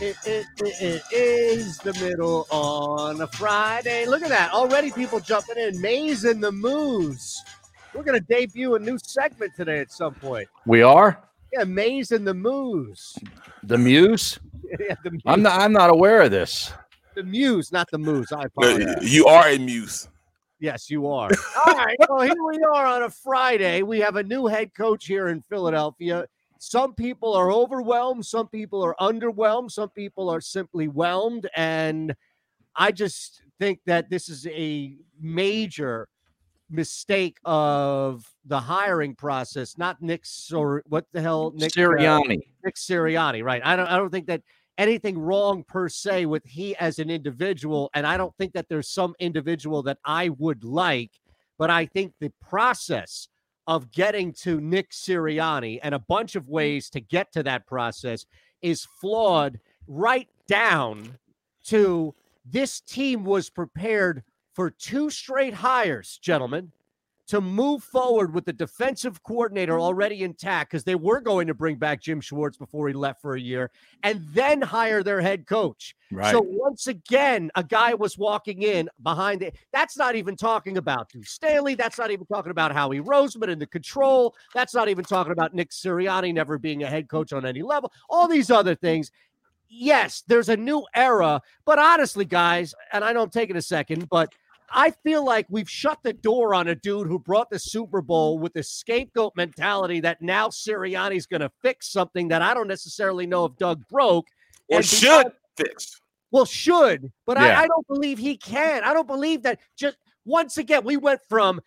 It, it, it, it is the middle on a Friday. Look at that. Already people jumping in. Mayes and the Moose. We're going to debut a new segment today at some point. We are Yeah, Mayes and the Moose. the Muse. yeah, the, Muse. I'm not. I'm not aware of this. the Muse, not the Moose. I No, you are a muse. Yes, you are. All right. Well, here we are on a Friday. We have a new head coach here in Philadelphia. Some people are overwhelmed. Some people are underwhelmed. Some people are simply whelmed. And I just think that this is a major mistake of the hiring process, not Nick or what the hell Nick uh, Sirianni. Nick Sirianni, right? I don't I don't think that anything wrong per se with he as an individual, and I don't think that there's some individual that I would like, but I think the process of getting to Nick mm-hmm. Sirianni and a bunch of mm-hmm. ways to get to that process is flawed right down to this team was prepared for two straight hires, gentlemen to move forward with the defensive coordinator already intact because they were going to bring back Jim Schwartz before he left for a year and then hire their head coach. Right. So once again, a guy was walking in behind it. That's not even talking about Duce Staley. That's not even talking about Howie Roseman and the control. That's not even talking about Nick Sirianni never being a head coach on any level. All these other things. Yes, there's a new era, but honestly, guys, and I know I'm taking a second, but I feel like we've shut the door on a dude who brought the Super mm-hmm. Bowl with the scapegoat mentality that now Sirianni's going to fix something that I don't necessarily know if Doug broke. Or And should fix. Well, should, but Yeah. I, I don't believe he can. I don't believe that. Just once again, we went from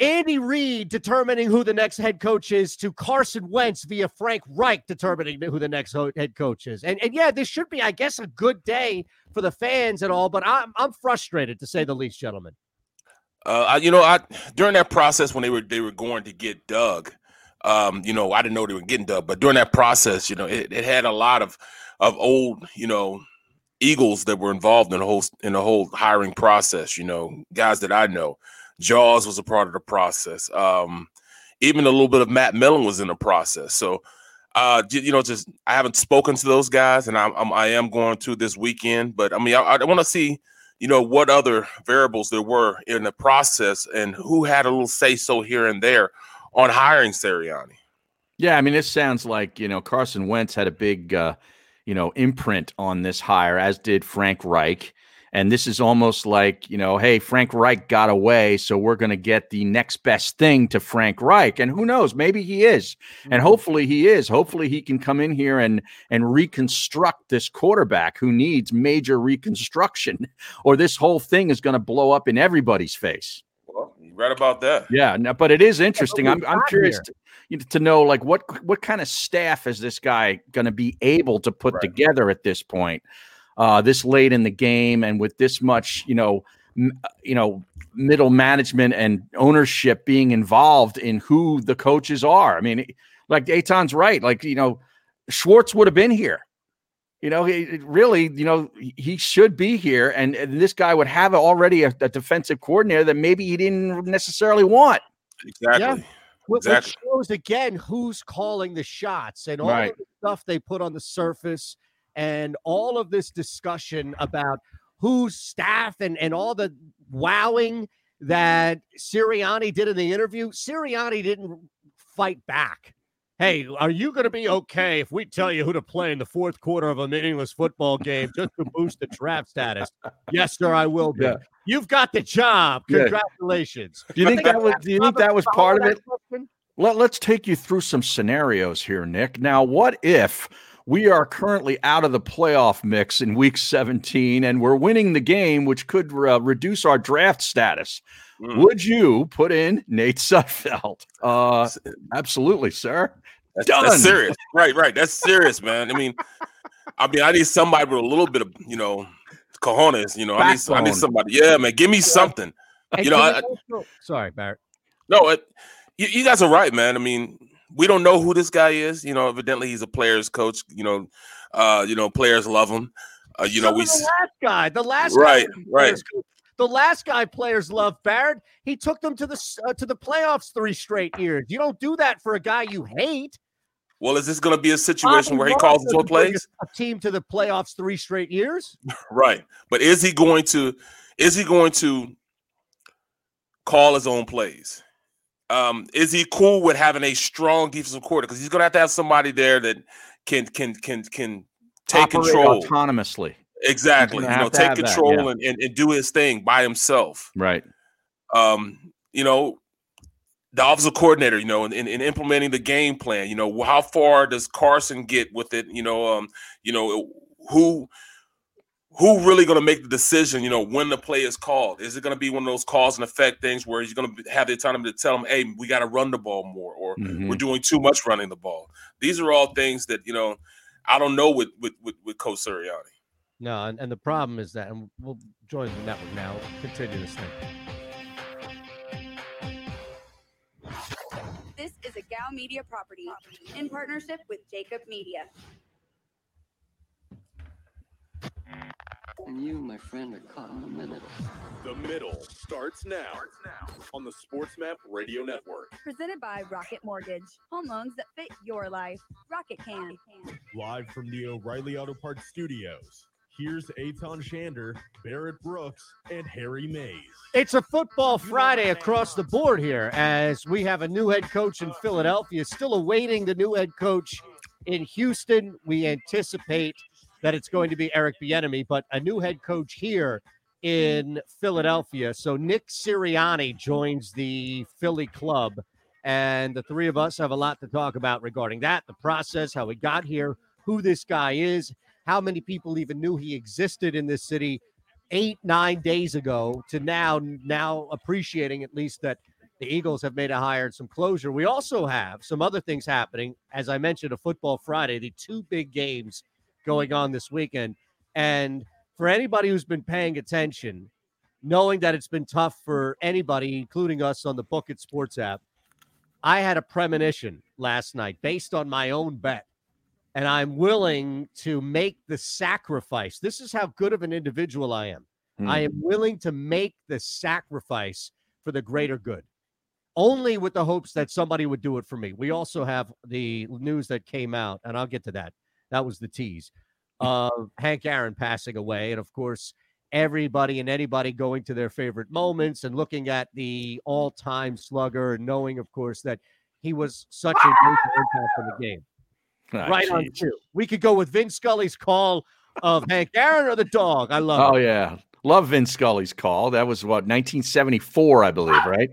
Andy Reid determining who the next head coach is to Carson Wentz via Frank Reich determining who the next head coach is. And and yeah, this should be, I guess, a good day for the fans and all. But I'm I'm frustrated to say the least, gentlemen. Uh, I, you know, I during that process when they were they were going to get Doug, um, you know, I didn't know they were getting Doug, but during that process, you know, it, it had a lot of of old, you know, Eagles that were involved in the whole in the whole hiring process. You know, guys that I know, Jaws was a part of the process. Um, even a little bit of Matt Millen was in the process. So, uh, you know, just I haven't spoken to those guys, and I'm, I'm I am going to this weekend. But I mean, I, I want to see you know what other variables there were in the process and who had a little say so here and there on hiring Sirianni. Yeah, I mean, this sounds like you know Carson Wentz had a big, uh, you know, imprint on this hire, as did Frank Reich. And this is almost like you know, hey, Frank Reich got away, so we're going to get the next best thing to Frank Reich. And who knows, maybe he is, and mm-hmm. hopefully he is. Hopefully he can come in here and and reconstruct this quarterback who needs major reconstruction, or this whole thing is going to blow up in everybody's face. Well, you read about that. Yeah, no, but it is interesting. we I'm I'm curious to, you know, to know like what what kind of staff is this guy going to be able to put Right. together at this point, uh, this late in the game, and with this much, you know, m- you know, middle management and ownership being involved in who the coaches are. I mean, like Eytan's right. Like you know, Schwartz would have been here. You know, he really, you know, he- he should be here, and, and this guy would have already a, a defensive coordinator that maybe he didn't necessarily want. Exactly. Which Exactly. shows again who's calling the shots and all Right. the stuff they put on the surface and all of this discussion about whose staff and, and all the wowing that Sirianni did in the interview. Sirianni didn't fight back. Hey, are you going to be okay if we tell you who to play in the fourth quarter of a meaningless football game just to boost the draft status? Yes, sir, I will be. Yeah. You've got the job. Yeah. Congratulations. Do you think that was? Do you think that was part of it? Question? Let, let's take you through some scenarios here, Nick. Now, what if we are currently out of the playoff mix in week 17 and we're winning the game, which could uh, reduce our draft status? Mm. Would you put in Nate Sudfeld? Uh, absolutely, sir. That's, Done. that's serious. Right, right. That's serious, man. I mean, I mean, I need somebody with a little bit of, you know, cojones. You know, I need, I need somebody. Yeah, man. Give me something. And You know, I- also- sorry, Barrett. No, it, you, you guys are right, man. I mean, we don't know who this guy is. You know, evidently he's a player's coach. You know, uh, you know, players love him. Uh, you know, we the last guy, the last Right, guy, right. The last guy players love Barrett. He took them to the uh, to the playoffs three straight years. You don't do that for a guy you hate. Well, is this going to be a situation where he calls his own plays? A team to the playoffs three straight years, right? But is he going to? Is he going to call his own plays? Um, is he cool with having a strong defensive quarter? Because he's going to have to have somebody there that can can can can take Operate control autonomously. Exactly. You know, take control that, yeah. and, and, and do his thing by himself. Right. Um, you know, the offensive coordinator, you know, in, in, in, implementing the game plan, you know, how far does Carson get with it? You know, um, you know, who who really going to make the decision, you know, when the play is called? Is it going to be one of those cause and effect things where you're going to have the autonomy to tell them, hey, we got to run the ball more, or mm-hmm. we're doing too much running the ball? These are all things that, you know, I don't know with with with, with Coach Sirianni. No, and, and the problem is that, and we'll join the network now. Continue this thing. This is a Gow Media property in partnership with Jacob Media. And you, my friend, are caught in the middle. The middle starts now, starts now on the SportsMap Radio Network. Presented by Rocket Mortgage. Home loans that fit your life. Rocket can. Live from the O'Reilly Auto Parts Studios. Here's Eytan Shander, Barrett Brooks, and Harry Mayes. It's a football Friday across the board here as we have a new head coach in Philadelphia, still awaiting the new head coach in Houston. We anticipate that it's going to be Eric Bieniemy, but a new head coach here in Philadelphia. So Nick Sirianni joins the Philly club, and the three of us have a lot to talk about regarding that, the process, how we got here, who this guy is, how many people even knew he existed in this city eight, nine days ago to now, now appreciating at least that the Eagles have made a hire and some closure. We also have some other things happening. As I mentioned, a football Friday, the two big games going on this weekend. And for anybody who's been paying attention, knowing that it's been tough for anybody, including us on the Book It Sports app, I had a premonition last night based on my own bet and I'm willing to make the sacrifice. This is how good of an individual I am. Mm. I am willing to make the sacrifice for the greater good, only with the hopes that somebody would do it for me. We also have the news that came out, and I'll get to that. That was the tease of Hank Aaron passing away. And of course, everybody and anybody going to their favorite mm-hmm. moments and looking at the all time slugger and knowing, of course, that he was such a major impact on the game. Oh, right geez. on two. We could go with Vin Scully's call of Hank Aaron or the dog. I love. Oh it. yeah, love Vin Scully's call. That was what 1974, I believe, right?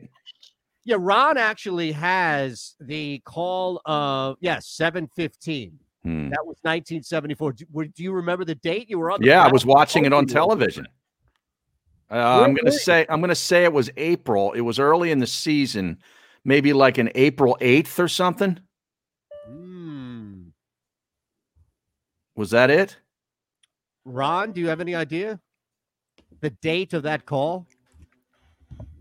Yeah, Ron actually has the call of yes, 715. Hmm. That was 1974. Do, do, you remember the date you were on? yeah, I was watching it on television. Uh, I'm going to say I'm going to say it was April. It was early in the season, maybe like an April 8th or something. Was that it? Ron, do you have any idea the date of that call?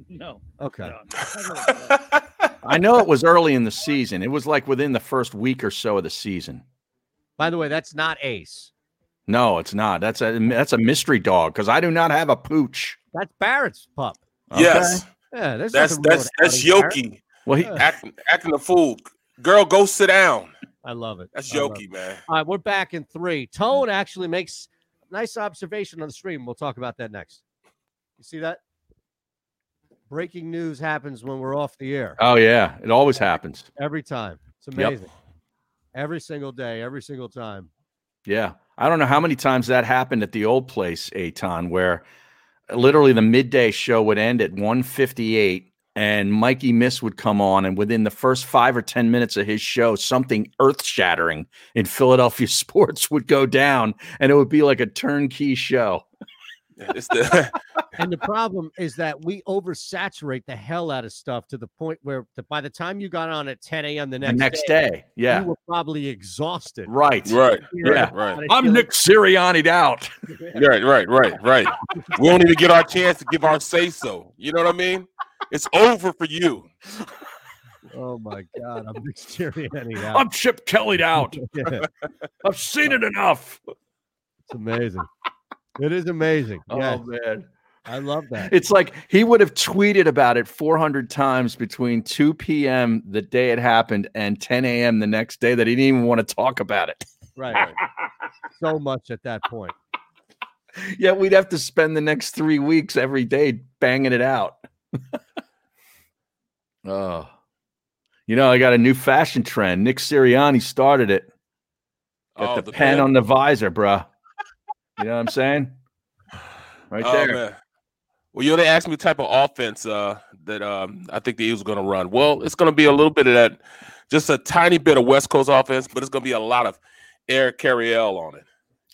No. Okay. No. I know it was early in the season. It was like within the first week or so of the season. By the way, that's not Ace. No, it's not. That's a that's a mystery dog because I do not have a pooch. That's Barrett's pup. Okay. Yes. Yeah, that's that's that's Yoki. Well, he acting acting a fool. Girl, go sit down. I love it. That's jokey, man. All right, we're back in three. Tone actually makes nice observation on the stream. We'll talk about that next. You see that? Breaking news happens when we're off the air. Oh yeah, it always happens. Every time. It's amazing. Yep. Every single day, every single time. Yeah. I don't know how many times that happened at the old place, Eytan, where uh, literally the midday show would end at 158 and Mikey Miss would come on, and within the first five or 10 minutes of his show, something earth shattering in Philadelphia sports would go down, and it would be like a turnkey show. The- and the problem is that we oversaturate the hell out of stuff to the point where the, by the time you got on at 10 a.m. the next, the next day, day, yeah, you were probably exhausted. Right, right, yeah, right. I'm Nick Sirianni out. right, right, right, right. we don't even get our chance to give our say so. You know what I mean? It's over for you. Oh my God, I'm Nick Sirianni out. I'm Chip Kelly out. yeah. I've seen it enough. It's amazing. It is amazing. Oh man. I love that. It's like he would have tweeted about it 400 times between 2 p.m. the day it happened and 10 a.m. the next day that he didn't even want to talk about it. right. right. so much at that point. Yeah, we'd have to spend the next three weeks every day banging it out. oh, you know, I got a new fashion trend. Nick Sirianni started it. Got Oh, the, the pen pen? on the visor, bruh. You know what I'm saying? Right Oh, there. man. Well, you know, they asked me the type of offense uh, that um, I think the Eagles are going to run. Well, it's going to be a little bit of that, just a tiny bit of West Coast offense, but it's going to be a lot of Air Coryell on it.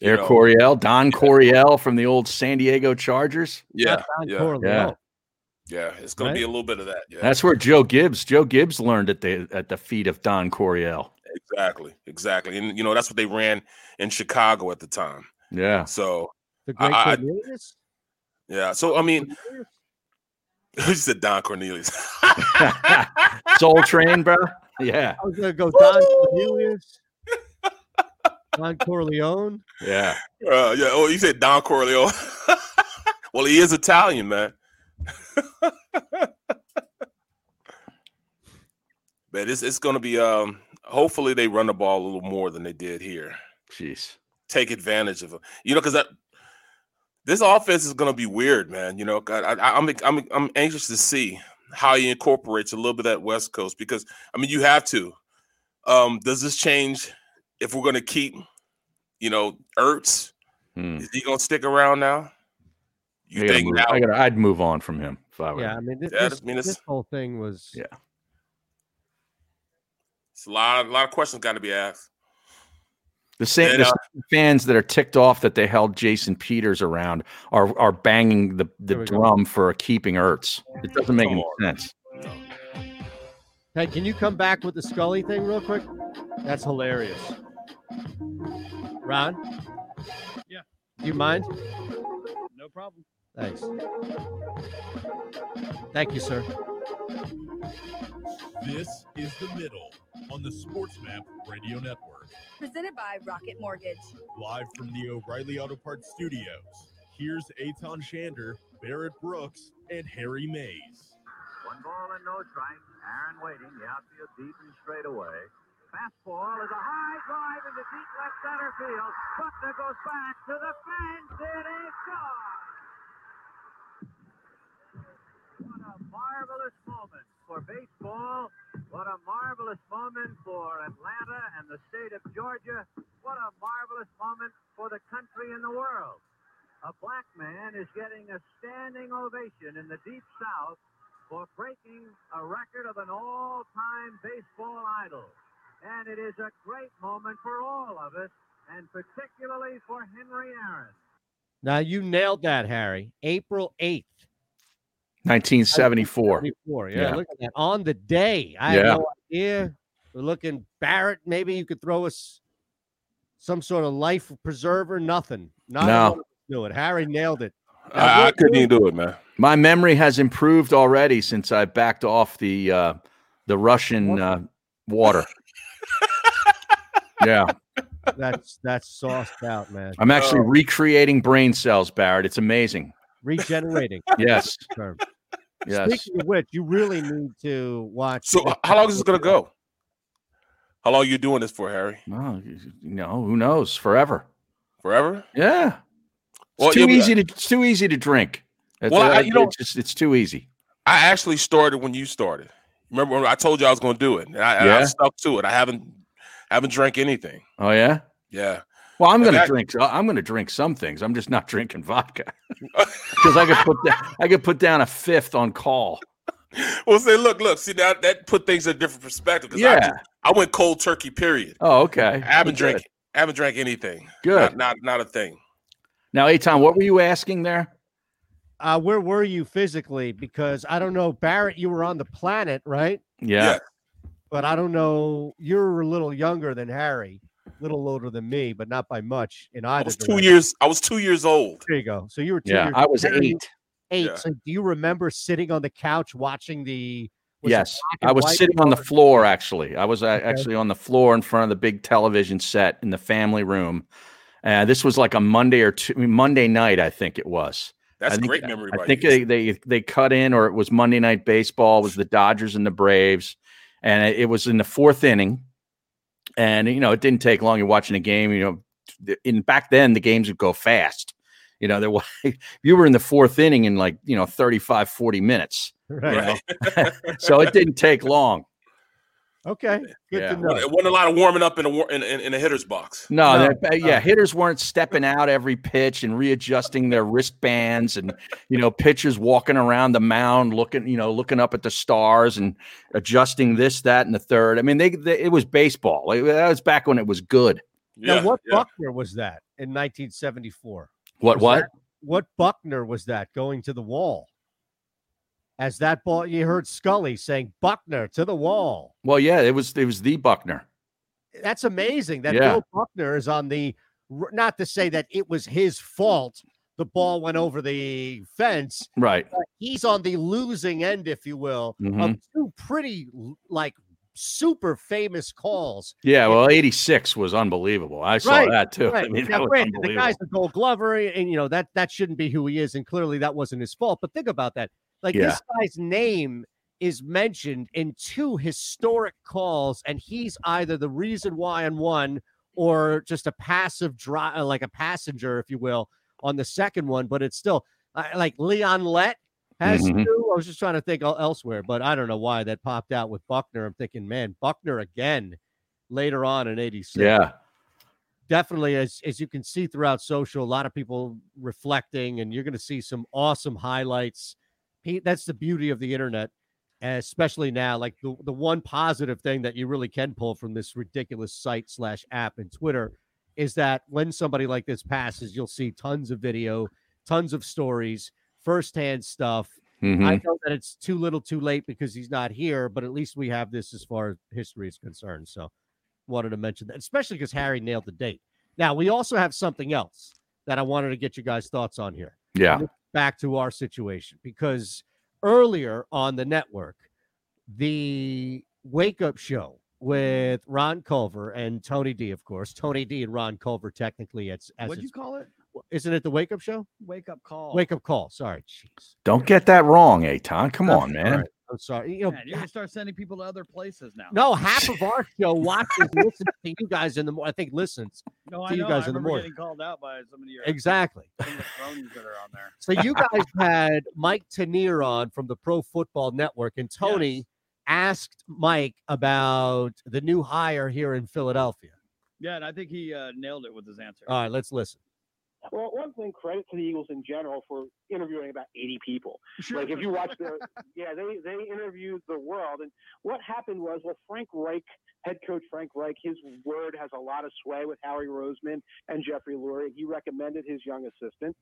Air know. Coryell, Don Coryell from the old San Diego Chargers. Yeah, Not Don yeah, Yeah. yeah. It's going Right. to be a little bit of that. Yeah, That's where Joe Gibbs, Joe Gibbs learned at the at the feet of Don Coryell. exactly, exactly. And you know, that's what they ran in Chicago at the time. Yeah. So The great I- I- yeah. So I mean, you said Don Cornelius. Soul Train, bro. Yeah. I was gonna go Don Cornelius, Don Corleone. Yeah. Uh, yeah. Oh, you said Don Corleone. well, he is Italian, man. but it's it's going to be. Um, hopefully, they run the ball a little more than they did here. Jeez. Take advantage of it. You know, because that this offense is going to be weird, man. You know, I, I, I'm I'm I'm anxious to see how he incorporates a little bit of that West Coast because I mean, you have to. Um, does this change if we're going to keep, you know, Ertz? Hmm. Is he gonna stick around now? You I think move, now? I gotta, I'd move on from him if I were. Yeah, I mean, this, Yeah, this, I mean, this whole thing was. Yeah. It's a lot, a lot of questions got to be asked. The same And, uh, same fans that are ticked off that they held Jason Peters around are are banging the, the There we go. drum for keeping Ertz. It doesn't make any sense. Hey, can you come back with the Scully thing real quick? That's hilarious. Ron? Yeah. Do you mind? No problem. Thanks. Thank you, sir. This is The Middle on the SportsMap Radio Network. Presented by Rocket Mortgage. Live from the O'Reilly Auto Parts Studios. Here's Eytan Shander, Barrett Brooks, and Harry Mayes. One ball and no strike. Aaron waiting. The outfield deep and straight away. Fastball is a high drive into deep left center field. Buckner goes back to the fence. It is gone. What a marvelous moment for baseball. What a marvelous moment for Atlanta and the state of Georgia. What a marvelous moment for the country and the world. A black man is getting a standing ovation in the deep south for breaking a record of an all-time baseball idol. And it is a great moment for all of us, and particularly for Henry Aaron. Now you nailed that, Harry. April 8th. 1974. 74. Yeah, Yeah. look at that. On the day. I Yeah. had no idea. We're looking Barrett. Maybe you could throw us some sort of life preserver. Nothing. Not No. do it. Harry nailed it. Now, I, I couldn't even do it, man. My memory has improved already since I backed off the uh, the Russian uh, water. yeah, That's that's sauced out, man. I'm actually Oh. recreating brain cells, Barrett. It's amazing. Regenerating. Yes, term. Yes. Speaking of which, you really need to watch. So, uh, how long is this gonna go? How long are you doing this for, Harry? No, you know, who knows? Forever. Forever? Yeah. It's Well, too yeah, but- easy to it's too easy to drink. It's, Well, I- uh, you know- it's just it's too easy. I actually started when you started. Remember when I told you I was going to do it? And I, and I stuck to it. I haven't haven't drank anything. Oh yeah. Yeah. Well, I'm going to drink. I'm going to drink some things. I'm just not drinking vodka because I could put down, I could put down a fifth on call. Well, say, look, look. See that that put things in a different perspective. 'cause I, Yeah. just- I went cold turkey. Period. Oh, okay. I haven't Good. drank. I haven't drank anything. Good. Not, not not a thing. Now, Eytan, what were you asking there? Uh, where were you physically? Because I don't know, Barrett. You were on the planet, right? Yeah. Yeah. But I don't know. You're a little younger than Harry, a little older than me, but not by much in I either. was two years. I was two years old. There you go. So you were two Yeah. years. I was Harry, eight. Eight. Yeah. So do you remember sitting on the couch watching the? was Yes. I was white sitting on the floor, actually. I was uh, actually on the floor in front of the big television set in the family room. Uh, this was like a Monday or two, Monday night, I think it was. That's I think, great memory. I by think they, they they cut in, or it was Monday Night Baseball. It was the Dodgers and the Braves, and it, it was in the fourth inning. And you know, it didn't take long. You're watching a game. You know, in back then the games would go fast. You know, there was you were in the fourth inning in like you know 35, 40 minutes. Right. Right. So it didn't take long. Okay. Good Yeah. to know. It wasn't a lot of warming up in a war- in, in, in a hitter's box. No, No, that- uh, yeah, hitters weren't stepping out every pitch and readjusting their wristbands, and you know, pitchers walking around the mound looking, you know, looking up at the stars and adjusting this, that, and the third. I mean, they, they it was baseball. Like, that was back when it was good. Now, Yeah, what yeah. Buckner was that in 1974? What? Was What? that- what Buckner was that going to the wall? As that ball, you heard Scully saying Buckner to the wall. Well, yeah, it was it was the Buckner. That's amazing that Yeah. Bill Buckner is on the. Not to say that it was his fault. The ball went over the fence. Right. he's on the losing end, if you will, of Mhm. two pretty like super famous calls. Yeah. Well, eighty six was unbelievable. I saw Right, that too. I mean, that now, the guy's a gold glover, and you know that that shouldn't be who he is, and clearly that wasn't his fault. But think about that. Like Yeah. this guy's name is mentioned in two historic calls, and he's either the reason why on one or just a passive drive, like a passenger, if you will, on the second one. But it's still uh, like Leon Lett has Mhm. two. I was just trying to think elsewhere, but I don't know why that popped out with Buckner. I'm thinking, man, Buckner again later on in '86 Yeah. definitely as as you can see throughout social a lot of people reflecting and you're going to see some awesome highlights that's the beauty of the internet especially now like the, the one positive thing that you really can pull from this ridiculous site slash app and twitter is that when somebody like this passes you'll see tons of video tons of stories firsthand stuff Mhm. I know that it's too little too late because he's not here, but at least we have this as far as history is concerned. So wanted to mention that, especially because Harry nailed the date. Now we also have something else that I wanted to get you guys' thoughts on here. Yeah. Back to our situation because earlier on the network, the wake up show with Ron Culver and Tony D, of course. Tony D and Ron Culver technically it's as What'd you call it? isn't it the wake up show? Wake up call. Wake up call. Sorry. Jeez. Don't get that wrong, Eytan. Come I'm on, man. sorry. I'm sorry. You know, Man, you're gonna start sending people to other places now. No, half of our show watches listens to you guys in the morning. I think listens. no, to I you know. guys I in the morning. getting called out by some of your Exactly. some the cronies that are on there. So you guys had Mike Tanier on from the Pro Football Network, and Tony Yes. asked Mike about the new hire here in Philadelphia. Yeah, and I think he uh, nailed it with his answer. All right, let's listen. Well, one thing, credit to the Eagles in general for interviewing about 80 people. Sure. Like if you watch the, yeah, they they interviewed the world, and what happened was, well, Frank Reich, head coach Frank Reich, his word has a lot of sway with Howie Roseman and Jeffrey Lurie. He recommended his young assistant,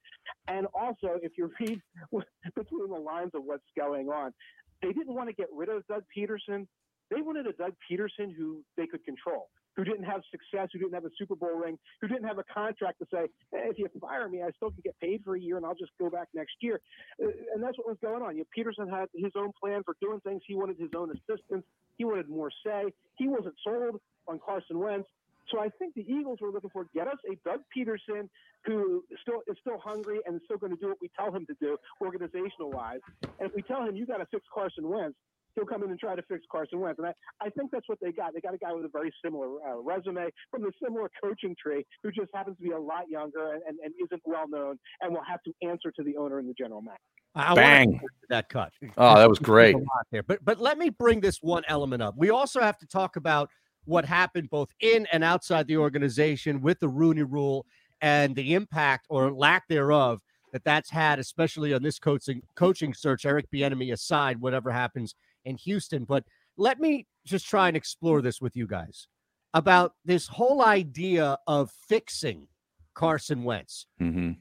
and also if you read between the lines of what's going on, they didn't want to get rid of Doug Pederson. They wanted a Doug Pederson who they could control, who didn't have success, who didn't have a Super Bowl ring, who didn't have a contract to say, hey, if you fire me, I still can get paid for a year and I'll just go back next year. Uh, And that's what was going on. You know, Pederson had his own plan for doing things. He wanted his own assistants. He wanted more say. He wasn't sold on Carson Wentz. So I think the Eagles were looking for get us a Doug Pederson who still is still hungry and is still going to do what we tell him to do, organizational wise. And if we tell him you got to fix Carson Wentz, he'll come in and try to fix Carson Wentz. And I, I think that's what they got. They got a guy with a very similar uh, resume from the similar coaching tree who just happens to be a lot younger and, and, and isn't well known and will have to answer to the owner and the general manager. I I Bang. that cut. Oh, that was great. there. But but let me bring this one element up. We also have to talk about what happened both in and outside the organization with the Rooney Rule and the impact or lack thereof that that's had, especially on this coaching coaching search. Eric Bieniemy aside, whatever happens in Houston. But let me just try and explore this with you guys about this whole idea of fixing Carson Wentz hmm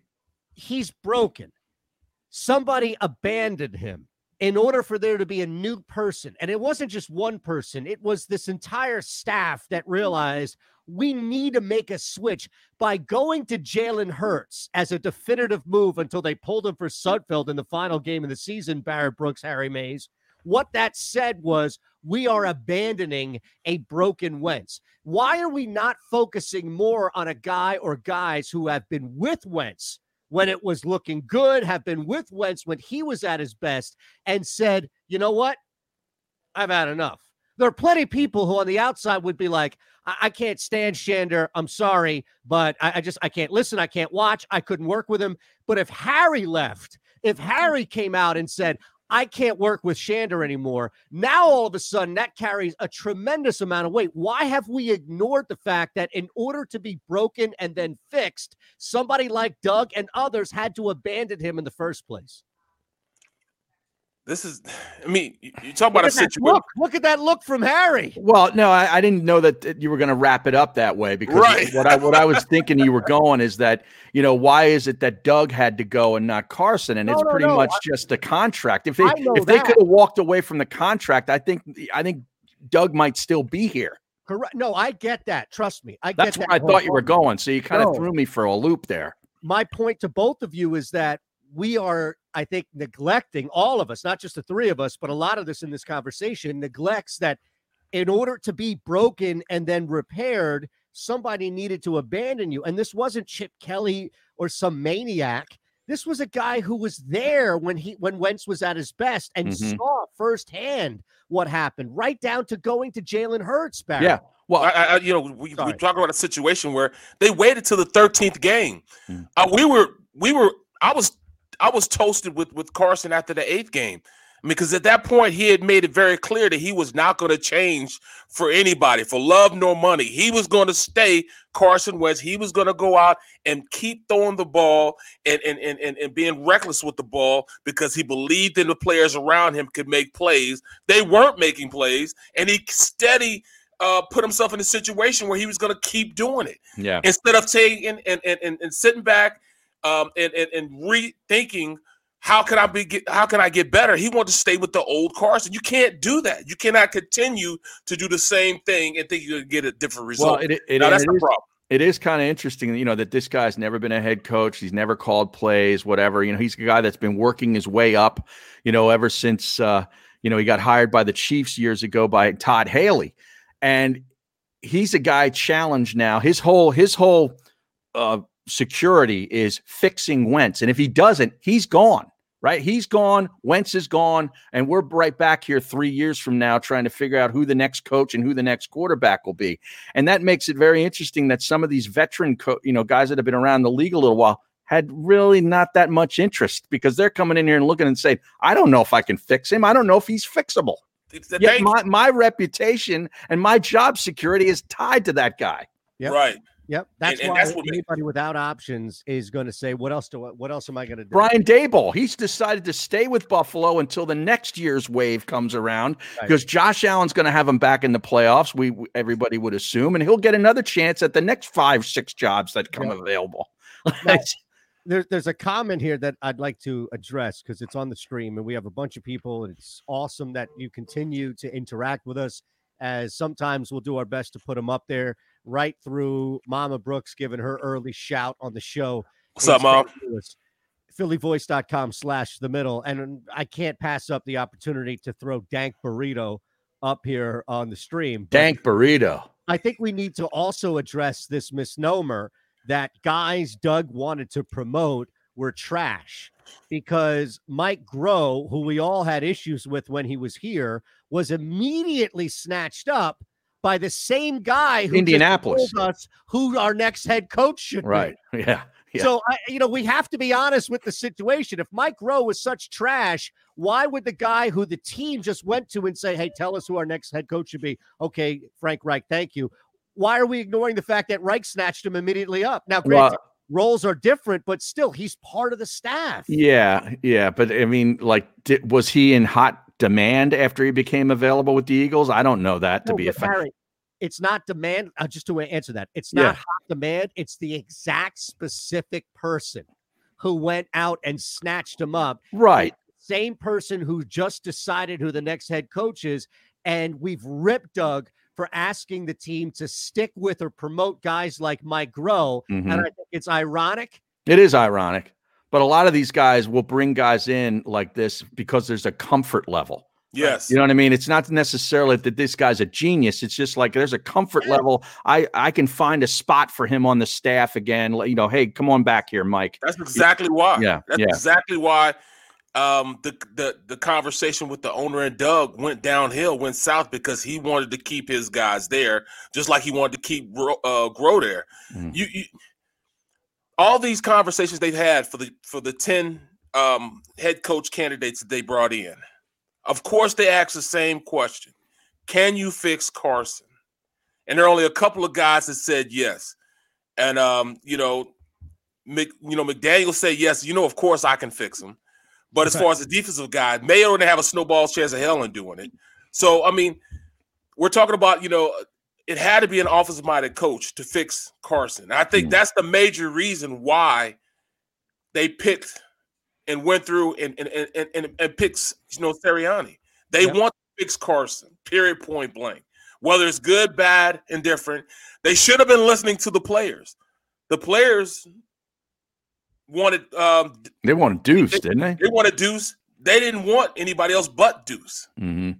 he's broken. Somebody abandoned him in order for there to be a new person. And it wasn't just one person, it was this entire staff that realized we need to make a switch by going to Jalen Hurts as a definitive move until they pulled him for Sudfeld in the final game of the season, Barrett Brooks, Harry Mayes. What that said was, we are abandoning a broken Wentz. Why are we not focusing more on a guy or guys who have been with Wentz when it was looking good, have been with Wentz when he was at his best, and said, you know what? I've had enough. There are plenty of people who on the outside would be like, I, I can't stand Shander. I'm sorry, but I, I just I can't listen. I can't watch. I couldn't work with him. But if Harry left, if Harry came out and said, I can't work with Shander anymore. Now, all of a sudden, that carries a tremendous amount of weight. Why have we ignored the fact that in order to be broken and then fixed, somebody like Doug and others had to abandon him in the first place? This is, I mean, you, you talk about a situation. look. Look at that look from Harry. Well, no, I, I didn't know that that you were going to wrap it up that way because Right. what I what I was thinking you were going is that you know why is it that Doug had to go and not Carson, and No, it's no, pretty no, much I- just a contract. If they if they could have walked away from the contract, I think I think Doug might still be here. Correct. No, I get that. Trust me. I get That's that where I thought you were going. So you kind of No. threw me for a loop there. my point to both of you is that we are, I think, neglecting all of us, not just the three of us, but a lot of this in this conversation neglects that in order to be broken and then repaired, somebody needed to abandon you. And this wasn't Chip Kelly or some maniac. This was a guy who was there when he when Wentz was at his best and Mhm. saw firsthand what happened, right down to going to Jalen Hurts. Barry. Yeah. Well, I, I, you know, we, we Sorry. talk about a situation where they waited till the 13th game. Hmm. Uh, we were, we were, I was, I was toasted with with Carson after the eighth game. Because at that point he had made it very clear that he was not going to change for anybody, for love nor money. He was going to stay Carson Wentz. He was going to go out and keep throwing the ball and and, and and and being reckless with the ball because he believed in the players around him could make plays. They weren't making plays, and he steady uh, put himself in a situation where he was going to keep doing it yeah. instead of taking and and, and, and sitting back um, and, and and rethinking how can I be get, how can I get better? He wanted to stay with the old Carson. You can't do that. You cannot continue to do the same thing and think you're going to get a different result. Well, it, it, and that's it the is- problem. it is kind of interesting, you know, that this guy's never been a head coach. He's never called plays, whatever. You know, he's a guy that's been working his way up, you know, ever since, uh, you know, he got hired by the Chiefs years ago by Todd Haley. And he's a guy challenged now. His whole, his whole uh, security is fixing Wentz. And if he doesn't, he's gone, right? He's gone. Wentz is gone. And we're right back here three years from now trying to figure out who the next coach and who the next quarterback will be. And that makes it very interesting that some of these veteran, co- you know, guys that have been around the league a little while had really not that much interest because they're coming in here and looking and saying, I don't know if I can fix him. I don't know if he's fixable. It's Yet my, my reputation and my job security is tied to that guy. Yep. Right. Yep. That's and why that's what ma- anybody without options is going to say, "What else do? I, what else am I going to do?" Brian Daboll, he's decided to stay with Buffalo until the next year's wave comes around Right. because Josh Allen's going to have him back in the playoffs. We we- everybody would assume, and he'll get another chance at the next five six jobs that come Yep. available. Now, there's there's a comment here that I'd like to address because it's on the stream and we have a bunch of people and it's awesome that you continue to interact with us as sometimes we'll do our best to put them up there right through Mama Brooks giving her early shout on the show. What's up, Mom? Phillyvoice.com slash the middle and um, I can't pass up the opportunity to throw Dank Burrito up here on the stream. Dank burrito. I think we need to also address this misnomer that guys Doug wanted to promote were trash because Mike Groh, who we all had issues with when he was here, was immediately snatched up by the same guy who Indianapolis. told us who our next head coach should be. Right. Yeah. Yeah. So, I, you know, we have to be honest with the situation. If Mike Groh was such trash, why would the guy who the team just went to and say, hey, tell us who our next head coach should be? Okay, Frank Reich, thank you. Why are we ignoring the fact that Reich snatched him immediately up? Now, granted, Well- roles are different, but still, he's part of the staff. Yeah, yeah, but I mean, like, did, was he in hot demand after he became available with the Eagles? I don't know that to be a fact. It's not demand. Uh, just to answer that, it's Yeah. not hot demand. It's the exact specific person who went out and snatched him up. Right. Same person who just decided who the next head coach is. And we've ripped Doug for asking the team to stick with or promote guys like Mike Groh. Mhm. And I think it's ironic. It is ironic, but a lot of these guys will bring guys in like this because there's a comfort level. Yes. You know what I mean? It's not necessarily that this guy's a genius. It's just like there's a comfort level. I I can find a spot for him on the staff again. You know, hey, come on back here, Mike. That's exactly why. Yeah, That's yeah. exactly why um, the, the the conversation with the owner and Doug went downhill, went south because he wanted to keep his guys there, just like he wanted to keep Gro- uh, Groh there. Mhm. You, you, all these conversations they've had for the for the ten um, head coach candidates that they brought in. Of course, they asked the same question: Can you fix Carson? And there are only a couple of guys that said yes. And um, you know, Mc, you know, McDaniel said yes. You know, of course I can fix him. But as far as the defensive guy, Mayo didn't have a snowball's chance of hell in doing it. So I mean, we're talking about you know, it had to be an offensive-minded coach to fix Carson. I think that's the major reason why they picked and went through and and and, and, and picks you know Sirianni. They want to fix Carson. Period. Point blank. Whether it's good, bad, indifferent, they should have been listening to the players. The players wanted um They wanted Deuce, didn't they? they wanted Deuce. They didn't want anybody else but Deuce. Mm-hmm.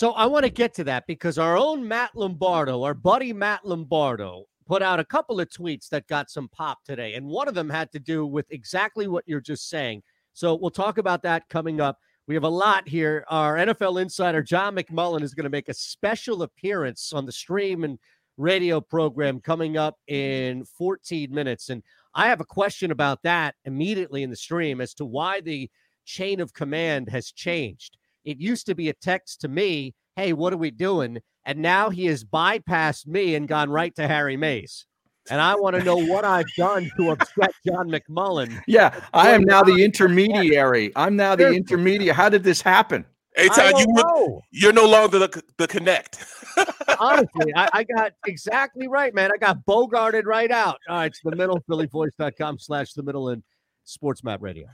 So I want to get to that because our own Matt Lombardo, our buddy Matt Lombardo, put out a couple of tweets that got some pop today. And one of them had to do with exactly what you're just saying. So we'll talk about that coming up. We have a lot here. Our NFL insider, John McMullen, is going to make a special appearance on the stream and radio program coming up in 14 minutes. And I have a question about that immediately in the stream as to why the chain of command has changed. It used to be a text to me, hey, what are we doing? And now he has bypassed me and gone right to Harry Mayes. And I want to know what I've done to upset John McMullen. Yeah, I am now the intermediary. I'm now the intermediary. How did this happen? Hey, I Todd, you were, you're no longer the the connect. Honestly, I, I got exactly right, man. I got bogarted right out. All right, it's the middle, phillyvoice.com slash the middle and sports map radio.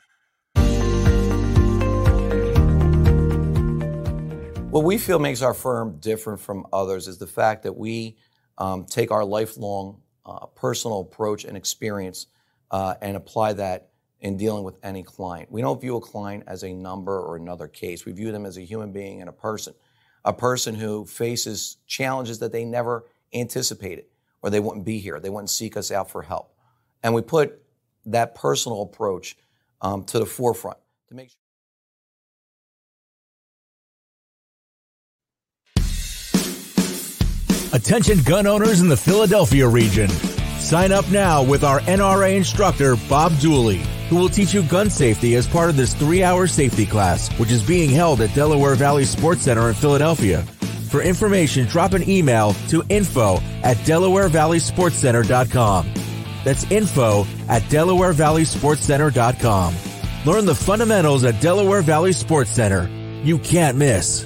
What we feel makes our firm different from others is the fact that we um, take our lifelong uh, personal approach and experience uh, and apply that in dealing with any client. We don't view a client as a number or another case. We view them as a human being and a person, a person who faces challenges that they never anticipated or they wouldn't be here. They wouldn't seek us out for help. And we put that personal approach um, to the forefront to make sure. Attention gun owners in the Philadelphia region. Sign up now with our NRA instructor, Bob Dooley, who will teach you gun safety as part of this three hour safety class, which is being held at Delaware Valley Sports Center in Philadelphia. For information, drop an email to info at DelawareValleySportsCenter.com. That's info at DelawareValleySportsCenter.com. Learn the fundamentals at Delaware Valley Sports Center. You can't miss.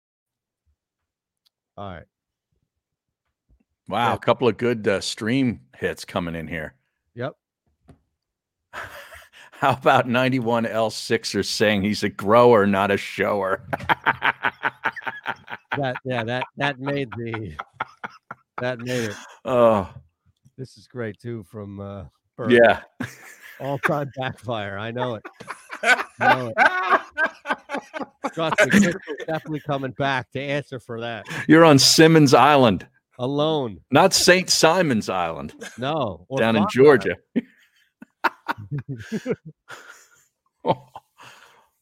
All right. Wow, a couple of good uh, stream hits coming in here. Yep. How about 91L Sixers saying he's a grower, not a shower? That yeah, that that made the that made it. oh, This is great too from uh Bert. yeah. all time backfire. I know it. I know it. Trust definitely coming back to answer for that. You're on Simmons Island, Alone. not St. Simon's Island, No. or down in Georgia.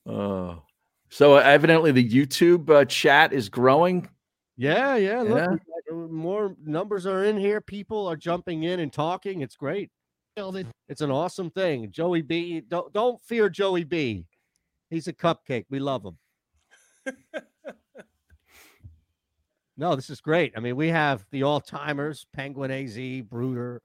oh. So evidently the YouTube uh, chat is growing. Yeah, yeah. Look, Yeah. we got, uh, more numbers are in here. People are jumping in and talking. It's great. It's an awesome thing. Joey B. Don't don't fear Joey B. He's a cupcake. We love him. no, this is great. I mean, we have the all timers: Penguin, Az, Bruder.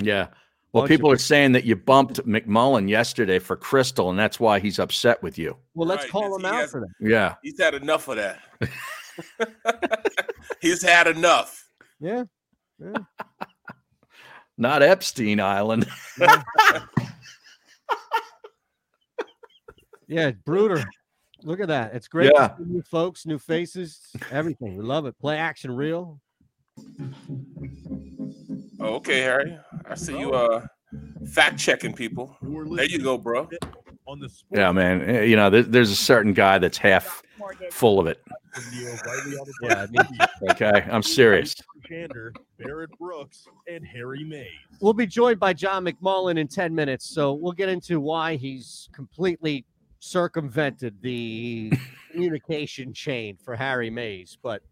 Yeah. Well, people are saying that you bumped McMullen yesterday for Crystal, and that's why he's upset with you. Well, let's Right, call him out has- for that. Yeah. He's had enough of that. He's had enough. Yeah. yeah. Not Epstein Island. Yeah, Bruder. Look at that. It's great. Yeah. New folks, new faces, everything. We love it. Play action real. Okay, Harry. I see you uh fact checking people. There you go, bro. On the Sports yeah, man. Eh, You know, there, there's a certain guy that's half full of it. from the O'Reilly Auto Yeah, I Parts Studios. Okay. I'm serious. Shander, Barrett Brooks, and Harry Mayes. We'll be joined by John McMullen in 10 minutes. So we'll get into why he's completely circumvented the communication chain for Harry Mayes. But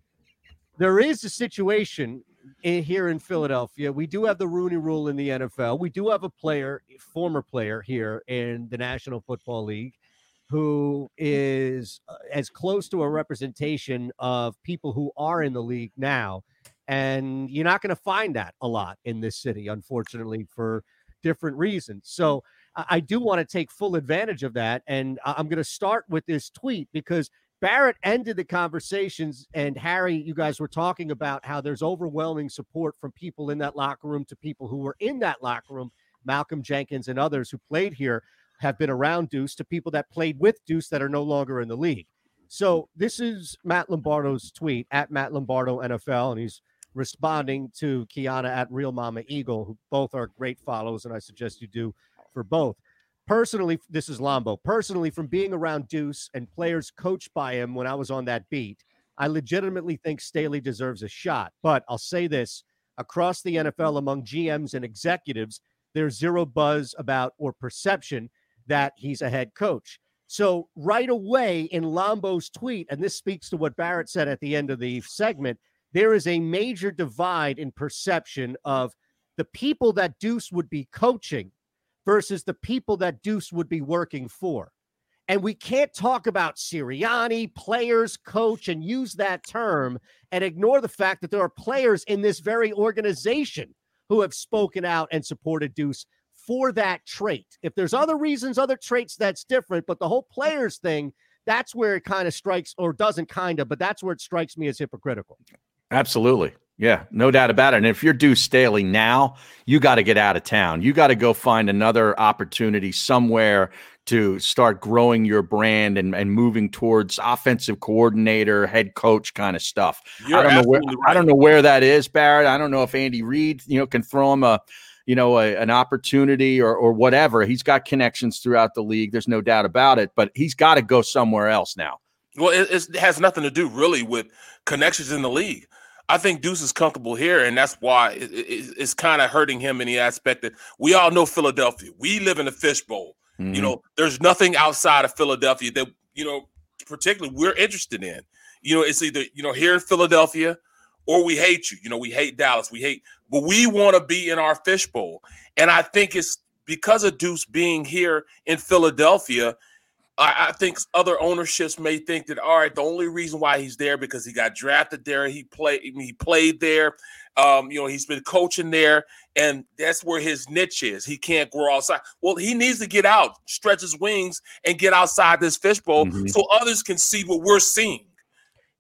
there is a situation in, here in Philadelphia. We do have the Rooney rule in the NFL. We do have a player, former player here in the National Football League who is uh, as close to a representation of people who are in the league now. And you're not going to find that a lot in this city, unfortunately, for different reasons. So I I do want to take full advantage of that. And I'm going to start with this tweet because Barrett ended the conversations. And Harry, you guys were talking about how there's overwhelming support from people in that locker room to people who were in that locker room. Malcolm Jenkins and others who played here have been around Duce to people that played with Duce that are no longer in the league. So this is Matt Lombardo's tweet at Matt Lombardo NFL, and he's responding to Kiana at Real Mama Eagle, who both are great follows, and I suggest you do for both. Personally, this is Lombo. Personally, from being around Duce and players coached by him when I was on that beat, I legitimately think Staley deserves a shot. But I'll say this across the NFL, among GMs and executives, there's zero buzz about or perception that he's a head coach. So, right away in Lombo's tweet, and this speaks to what Barrett said at the end of the segment, there is a major divide in perception of the people that Duce would be coaching versus the people that Duce would be working for. And we can't talk about Sirianni, players, coach, and use that term and ignore the fact that there are players in this very organization who have spoken out and supported Duce for that trait. If there's other reasons, other traits, that's different. But the whole players thing, that's where it kind of strikes, or doesn't kind of, but that's where it strikes me as hypocritical. Absolutely. Yeah, no doubt about it. And if you're Duce Staley now, you got to get out of town. You got to go find another opportunity somewhere to start growing your brand and, and moving towards offensive coordinator, head coach kind of stuff. You're I don't know where absolutely I don't know where that is, Barrett. I don't know if Andy Reid, you know, can throw him a you know, a, an opportunity or, or whatever. He's got connections throughout the league. There's no doubt about it, but he's got to go somewhere else now. Well, it, it has nothing to do really with connections in the league. I think Duce is comfortable here, and that's why it, it- it's kind of hurting him in the aspect that we all know Philadelphia. We live in a fishbowl. Mhm. You know, there's nothing outside of Philadelphia that you know, particularly we're interested in. You know, it's either you know here in Philadelphia or we hate you. You know, we hate Dallas. We hate, but we want to be in our fishbowl. And I think it's because of Duce being here in Philadelphia. I, I think other ownerships may think that all right, the only reason why he's there because he got drafted there, he played, he played there. Um, you know, he's been coaching there, and that's where his niche is. He can't grow outside. Well, he needs to get out, stretch his wings, and get outside this fishbowl Mhm. so others can see what we're seeing.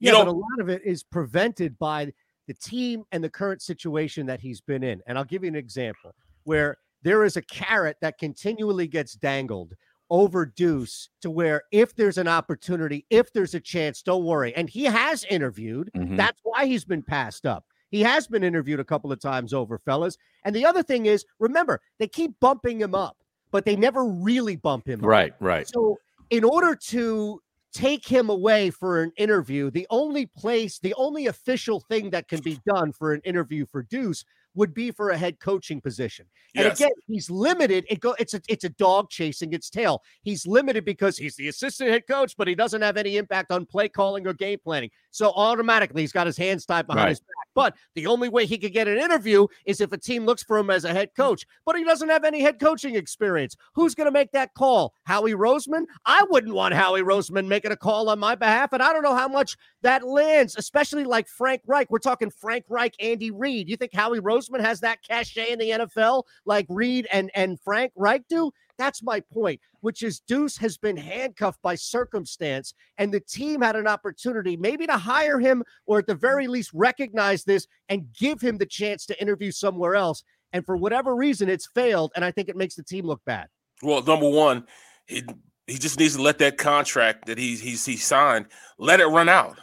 Yeah, You but know, a lot of it is prevented by the team and the current situation that he's been in. And I'll give you an example where there is a carrot that continually gets dangled over Duce to where if there's an opportunity, if there's a chance, don't worry. And he has interviewed. Mhm. That's why he's been passed up. He has been interviewed a couple of times over, fellas. And the other thing is, remember, they keep bumping him up, but they never really bump him up. Right, right. So, in order to take him away for an interview, the only place, the only official thing that can be done for an interview for Duce would be for a head coaching position. And Yes. again, he's limited. It go it's a it's a dog chasing its tail. He's limited because he's the assistant head coach, but he doesn't have any impact on play calling or game planning. So automatically he's got his hands tied behind Right. his back. But the only way he could get an interview is if a team looks for him as a head coach. But he doesn't have any head coaching experience. Who's going to make that call? Howie Roseman? I wouldn't want Howie Roseman making a call on my behalf. And I don't know how much that lands, especially like Frank Reich. We're talking Frank Reich, Andy Reid. You think Howie Roseman Has that cachet in the NFL like Reid and, and Frank Reich do? That's my point, which is Deuce has been handcuffed by circumstance, and the team had an opportunity maybe to hire him or at the very least recognize this and give him the chance to interview somewhere else. And for whatever reason, it's failed, and I think it makes the team look bad. Well, number one, he he just needs to let that contract that he's he's he signed let it run out.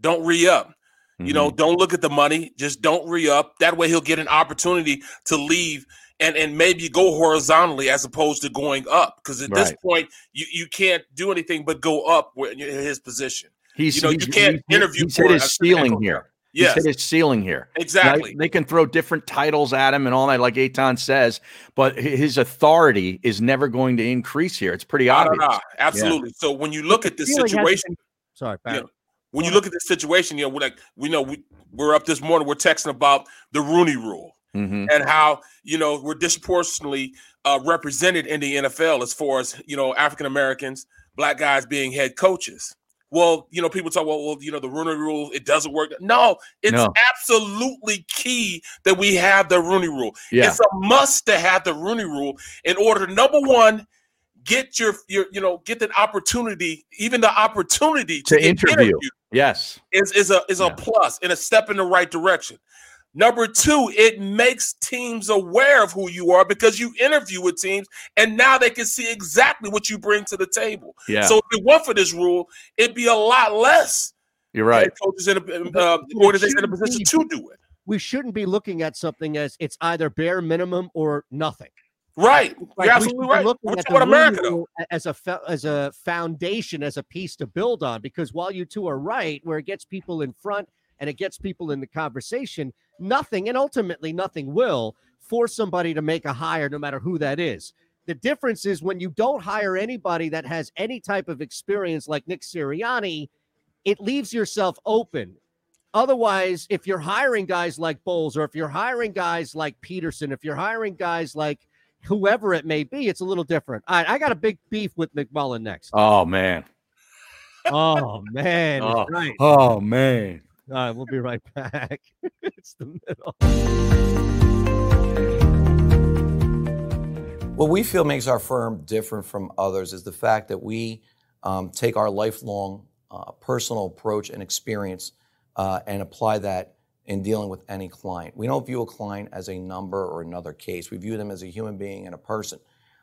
Don't re up. You know, mm-hmm. don't look at the money. Just don't re up. That way, he'll get an opportunity to leave and and maybe go horizontally as opposed to going up. Because at this point, you you can't do anything but go up where- in his position. He's you know, he's- you can't he's- interview He's for hit a his second ceiling here. Yes. He's hit his ceiling here. Exactly. Right? They can throw different titles at him and all that, like Eytan says, but his authority is never going to increase here. It's pretty Nah, nah, obvious. nah, Yeah. absolutely. So when you look at this Feeling hasn't situation, Sorry, you Barry. know, when you look at this situation, you know, we're like, we know we we're up this morning, we're texting about the Rooney Rule Mhm. and how you know we're disproportionately uh, represented in the NFL as far as you know African Americans, black guys being head coaches. Well, you know, people talk, well, well, you know, the Rooney Rule it doesn't work. No, it's No. absolutely key that we have the Rooney Rule. Yeah. It's a must to have the Rooney Rule in order to number one get your your you know get that opportunity, even the opportunity to, To get interview. Interviewed Yes. is is a is a plus and a step in the right direction. Number two, it makes teams aware of who you are because you interview with teams, and now they can see exactly what you bring to the table. Yeah. So if it weren't for this rule, it'd be a lot less You're right. coaches in a uh, organization in a position be- to do it. We shouldn't be looking at something as it's either bare minimum or nothing. Right. Right, You're absolutely right. looking We're at talking America, though. As a as a foundation, as a piece to build on. Because while you two are right, where it gets people in front and it gets people in the conversation, nothing and ultimately nothing will force somebody to make a hire, no matter who that is. The difference is when you don't hire anybody that has any type of experience like Nick Sirianni, it leaves yourself open. Otherwise, if you're hiring guys like Bowles or if you're hiring guys like Pederson, if you're hiring guys like whoever it may be, it's a little different. All right, I got a big beef with McMullen next. Oh man. Oh man, Oh, right. oh man. All right, we'll be right back. it's the middle. What we feel makes our firm different from others is the fact that we um, take our lifelong uh, personal approach and experience uh, and apply that in dealing with any client. We don't view a client as a number or another case. We view them as a human being and a person,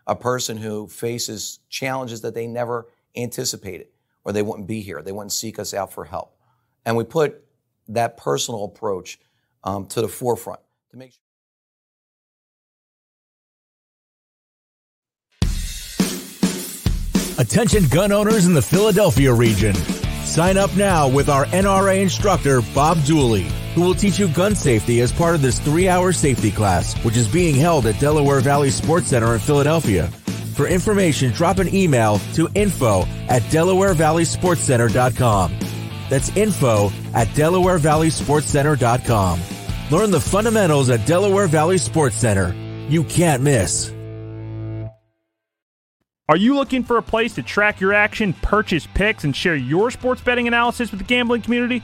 a person who faces challenges that they never anticipated, or they wouldn't be here. They wouldn't seek us out for help. And we put that personal approach um, to the forefront to make sure. Attention gun owners in the Philadelphia region. Sign up now with our NRA instructor, Bob Dooley, who will teach you gun safety as part of this three hour safety class, which is being held at Delaware Valley Sports Center in Philadelphia. For information, drop an email to info at DelawareValleySportsCenter.com. That's info at DelawareValleySportsCenter.com. Learn the fundamentals at Delaware Valley Sports Center. You can't miss. Are you looking for a place to track your action, purchase picks, and share your sports betting analysis with the gambling community?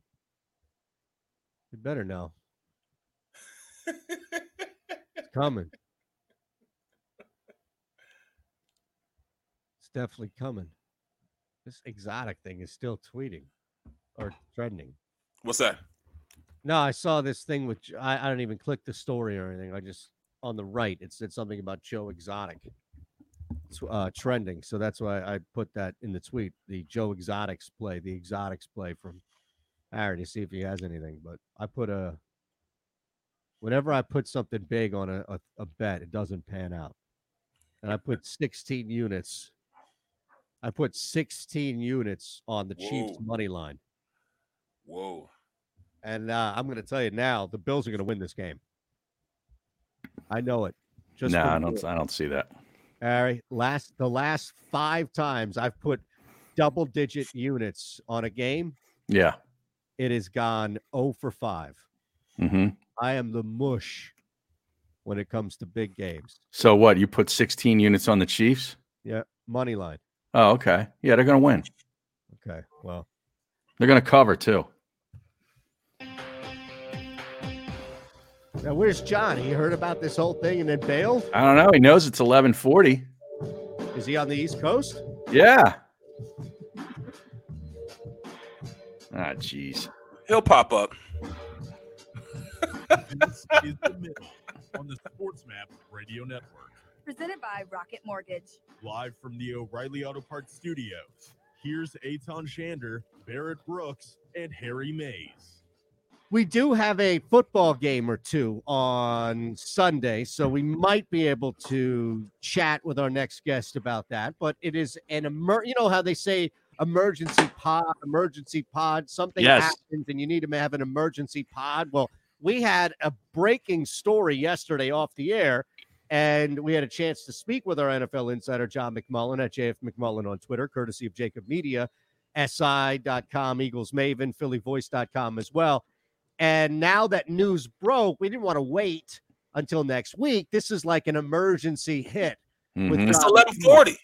You better know. it's coming. It's definitely coming. This exotic thing is still tweeting or trending. What's that? No, I saw this thing which I, I don't even click the story or anything. I just on the right it said something about Joe Exotic. It's uh, trending, so that's why I put that in the tweet. The Joe Exotics play, the Exotics play from Aaron to see if he has anything. But I put a whenever I put something big on a, a, a bet, it doesn't pan out. And I put 16 units. I put 16 units on the Chiefs money line. Whoa. And uh, I'm going to tell you now, the Bills are going to win this game. I know it. Just no, I don't. I don't see that. All right. last the last five times I've put double digit units on a game, Yeah. It has gone 0 for 5. hmm I am the mush when it comes to big games. So what? You put 16 units on the Chiefs? Yeah, money line. Oh, okay. Yeah, they're going to win. Okay, well, They're going to cover too. now where's John? He heard about this whole thing and then bailed. I don't know. He knows it's 11:40. Is he on the East Coast? Yeah. Ah, jeez. He'll pop up. This is the middle on the Sports Map Radio Network. Presented by Rocket Mortgage. Live from the O'Reilly Auto Parts Studios. Here's Eytan Shander, Barrett Brooks, and Harry Mayes. We do have a football game or two on Sunday, so we might be able to chat with our next guest about that. But it is an emer- you know how they say emergency pod, emergency pod, something Yes. happens and you need to have an emergency pod. Well, we had a breaking story yesterday off the air, and we had a chance to speak with our NFL insider, John McMullen at JF McMullen on Twitter, courtesy of Jakib Media, SI.com, Eagles Maven, PhillyVoice.com as well. And now that news broke, we didn't want to wait until next week. This is like an emergency hit. with Mhm. It's eleven forty.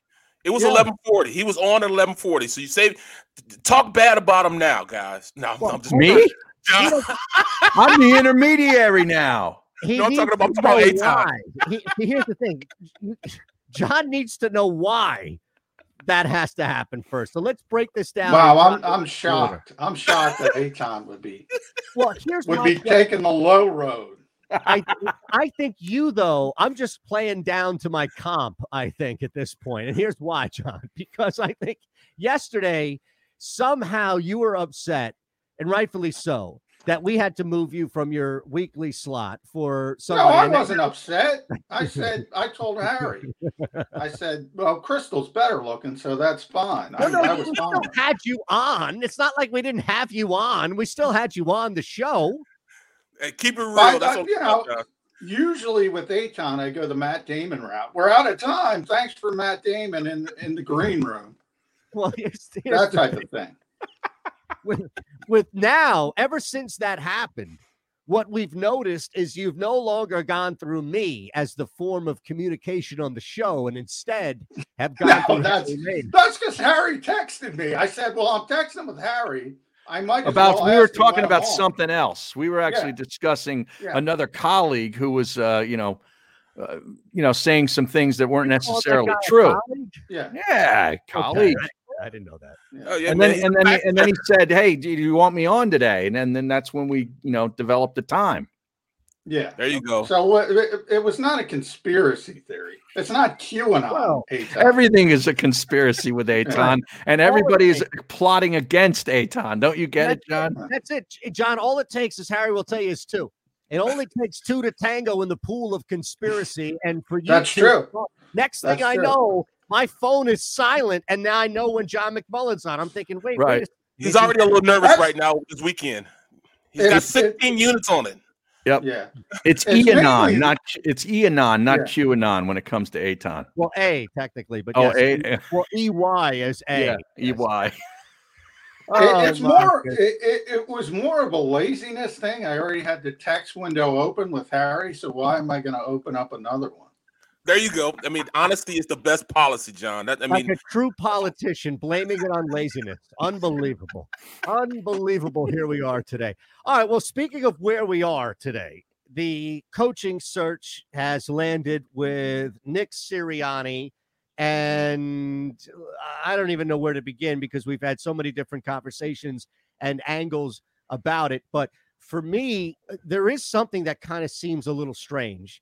It was Yeah. eleven forty. He was on at eleven forty. So you say, talk bad about him now, guys. No, no, I'm just Me? I'm the intermediary now. He No, I'm talking about- to I'm talking about why. He- he- here's the thing John needs to know why that has to happen first. So let's break this down. Wow, I'm I'm chronological order. shocked. I'm shocked that Eytan would be Well, here's would be question. taking the low road. I I think you though, I'm just playing down to my comp, I think, at this. And here's why, John. Because I think yesterday somehow you were upset, and rightfully so, that we had to move you from your weekly slot for No, somebody. I wasn't upset. I said I told Harry. I said, "Well, Crystal's better looking, so that's fine." I, No, no, I we still fine. had you on. It's not like we didn't have you on. We still had you on the show. Hey, keep it real. But, That's what you know, usually with Eytan, I go the Matt Damon route. We're out of time. Thanks for Matt Damon in in the green room. Well, here's, here's That type thing. of thing. with with now ever since that happened what we've noticed is you've no longer gone through me as the form of communication on the show and instead have gone No, through that's Harry Mayes. that's because Harry texted me. I said, "Well, I'm texting with Harry. I might About well we were talking about I'm something else. We were actually discussing Yeah. another colleague who was, uh, you know, uh, you know, saying some things that weren't called necessarily true. colleague? Yeah, Yeah, colleague. I, I didn't know that Oh, yeah, and then and then he, and then he said, "Hey, do you want me on today?" And then then that's when we, you know, developed the time. Yeah. There you go. So what? It, it was not a conspiracy theory. It's not QAnon. Well, Eytan. Everything is a conspiracy with Eytan, and everybody is plotting against Eytan. Don't you get it, John? that's it john all it takes is harry will tell you is two it only takes two to tango in the pool of conspiracy and for you That's to- true. next thing That's i true. know my phone is silent and now i know when john mcmullen's on i'm thinking wait Right. wait a He's already a little nervous right now this weekend. He's got It's- 16 units on it. Yep. Yeah. It's, It's Eanon, not Q- it's Eanon, not Yeah. QAnon when it comes to Eytan. Well, A technically, but Oh, yes, A- E- well, EY is A. Yeah, EY. Oh, It- it's more. It, it, it was more of a laziness thing. I already had the text window open with Harry, so why am I going to open up another one? There you go. I mean, honesty is the best policy, John. That, I like mean, a true politician blaming it on laziness. Unbelievable. Unbelievable. Here we are today. All right. Well, speaking of where we are today, the coaching search has landed with Nick Sirianni. And I don't even know where to begin because we've had so many different conversations and angles about it. But for me, uh, there is something that kind of seems a little strange.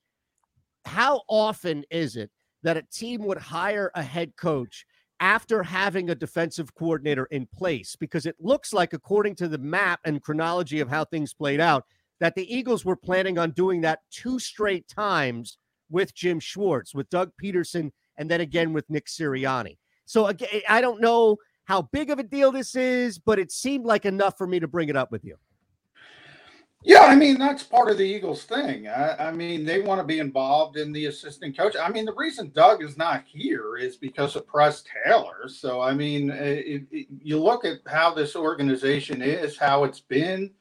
How often is it that a team would hire a head coach after having a defensive coordinator in place? Because it looks like, according to the map and chronology of how things played out, that the Eagles were planning on doing that two straight times with Jim Schwartz, with Doug Pederson, and then again with Nick Sirianni. So again, I don't know how big of a deal this is, but it seemed like enough for me to bring it up with you. Yeah, I mean that's part of the Eagles thing. I, I mean they want to be involved in the assistant coach. I mean the reason Doug is not here is because of Press Taylor. So I mean, it, it, you look at how this organization is, how it's been.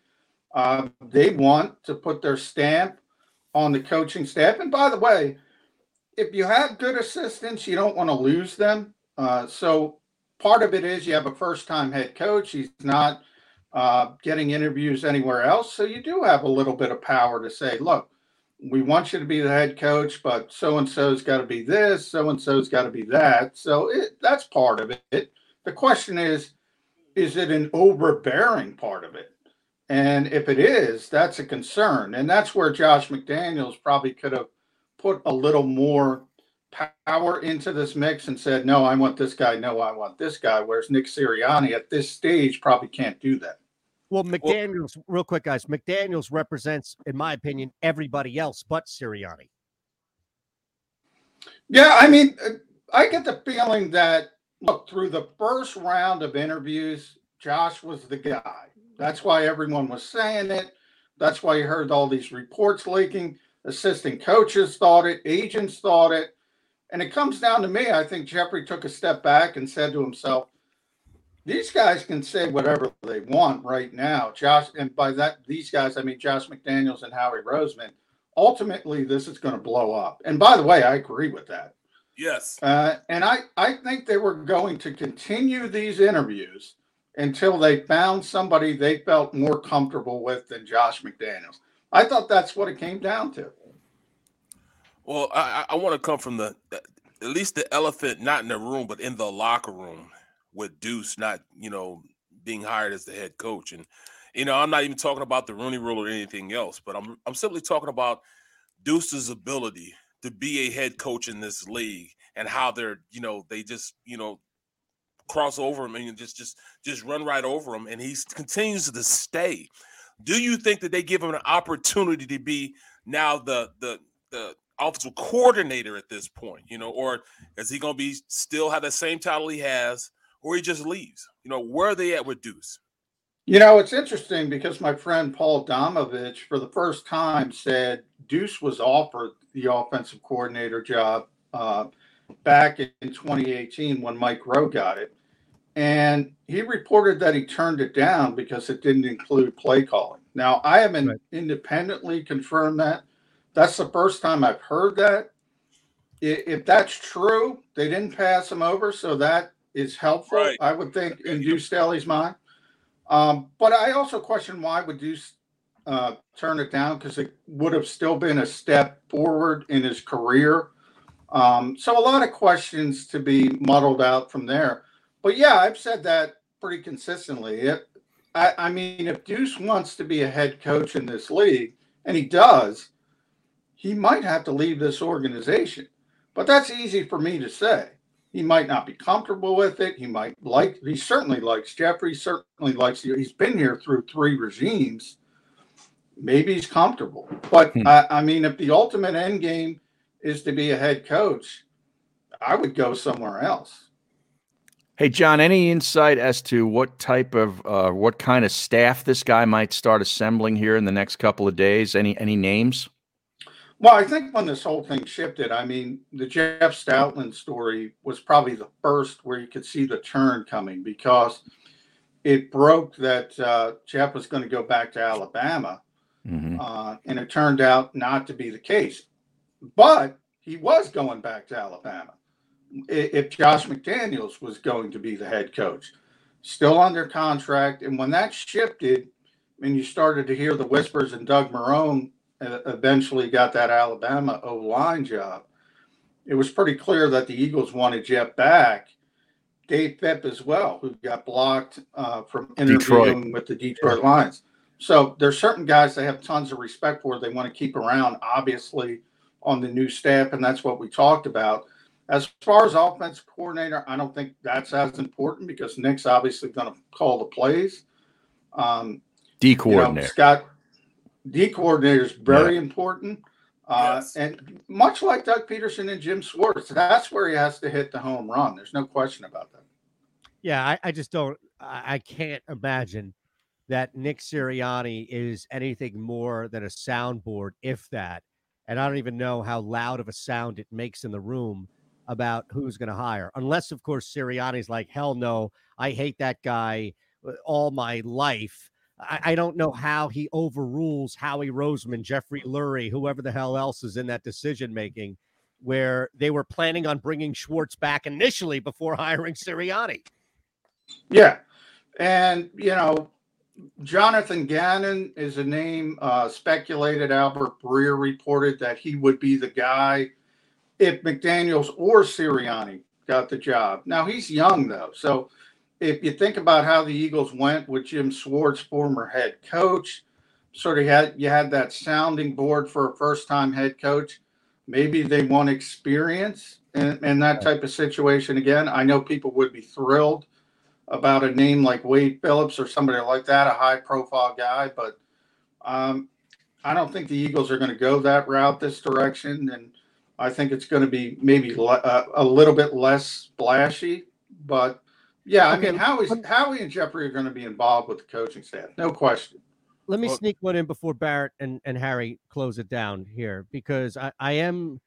Uh, they want to put their stamp on the coaching staff. And by the way, if you have good assistants, you don't want to lose them. Uh, so part of it is you have a first-time head coach. He's not uh, getting interviews anywhere else. So you do have a little bit of power to say, look, we want you to be the head coach, but so and so's got to be this, so and so's got to be that. So it, that's part of it. The question is, is it an overbearing part of it? And if it is, that's a concern. And that's where Josh McDaniels probably could have put a little more power into this mix and said, no, I want this guy. No, I want this guy. Whereas Nick Sirianni at this stage probably can't do that. Well, McDaniels, real quick, guys. McDaniels represents, in my opinion, everybody else but Sirianni. Yeah, I mean, uh, I get the feeling that look through the first round of interviews, Josh was the guy. That's why everyone was saying it. That's why you heard all these reports leaking. Assistant coaches thought it, agents thought it. And it comes down to me. I think Jeffrey took a step back and said to himself, these guys can say whatever they want right now. Josh, and by that, these guys, I mean Josh McDaniels and Howie Roseman. Ultimately, this is going to blow up. And by the way, I agree with that. Yes. Uh, and I, I think they were going to continue these interviews until they found somebody they felt more comfortable with than Josh McDaniels. I thought that's what it came down to. Well, I, I want to come from the at least the elephant not in the room, but in the locker room with Duce not, you know, being hired as the head coach. And you know, I'm not even talking about the Rooney Rule or anything else, but I'm I'm simply talking about Duce's ability to be a head coach in this league and how they're, you know, they just, you know, cross over him and just just just run right over him and he continues to stay. Do you think that they give him an opportunity to be now the the the offensive coordinator at this point, you know, or is he going to be still have the same title he has, or he just leaves? You know, where are they at with Duce? You know, it's interesting because my friend Paul Domowitch, for the first time, said Duce was offered the offensive coordinator job uh, back in 2018 when Mike Groh got it. And he reported that he turned it down because it didn't include play calling. Now, I haven't right. independently confirmed that. That's the first time I've heard that. If that's true, they didn't pass him over, so that is helpful. Right. I would think in Duce Staley's mind. Um, but I also question why would Duce uh, turn it down because it would have still been a step forward in his career. Um, so a lot of questions to be muddled out from there. But yeah, I've said that pretty consistently. It, I, I mean, if Duce wants to be a head coach in this league, and he does, he might have to leave this organization. But that's easy for me to say. He might not be comfortable with it. He might like, he certainly likes Jeffrey, certainly likes, you. he's been here through three regimes. Maybe he's comfortable. But hmm. I, I mean, if the ultimate end game is to be a head coach, I would go somewhere else. Hey, John, any insight as to what type of, uh, what kind of staff this guy might start assembling here in the next couple of days? Any, any names? Well, I think when this whole thing shifted, I mean, the Jeff Stoutland story was probably the first where you could see the turn coming because it broke that uh, Jeff was going to go back to Alabama. Mm-hmm. Uh, and it turned out not to be the case. But he was going back to Alabama if Josh McDaniels was going to be the head coach, still under contract. And when that shifted, and you started to hear the whispers, and Doug Marrone uh, eventually got that Alabama O line job. It was pretty clear that the Eagles wanted Jeff back. Dave Fipp as well, who got blocked uh, from interviewing Detroit. with the Detroit Lions. So there's certain guys they have tons of respect for. They want to keep around, obviously, on the new staff, and that's what we talked about. As far as offensive coordinator, I don't think that's as important because Nick's obviously going to call the plays. Um, D coordinator. You know, Scott D coordinator is very yeah. important. Uh, yes. And much like Doug Pederson and Jim Schwartz, that's where he has to hit the home run. There's no question about that. Yeah, I, I just don't. I, I can't imagine that Nick Sirianni is anything more than a soundboard, if that. And I don't even know how loud of a sound it makes in the room about who's going to hire, unless, of course, Sirianni's like, hell no, I hate that guy uh, all my life. I, I don't know how he overrules Howie Roseman, Jeffrey Lurie, whoever the hell else is in that decision making, where they were planning on bringing Schwartz back initially before hiring Sirianni. Yeah. And, you know, Jonathan Gannon is a name uh, speculated. Albert Breer reported that he would be the guy if McDaniels or Sirianni got the job. Now, he's young, though. So if you think about how the Eagles went with Jim Schwartz, former head coach, sort of had you had that sounding board for a first time head coach. Maybe they want experience in, in that type of situation again. I know people would be thrilled about a name like Wade Phillips or somebody like that, a high profile guy, but um, I don't think the Eagles are going to go that route this direction. And I think it's going to be maybe le- uh, a little bit less splashy. But yeah, I Okay, mean, Howie, Howie and Jeffrey are going to be involved with the coaching staff, no question. Let me Well- sneak one in before Barrett and, and Harry close it down here because I, I am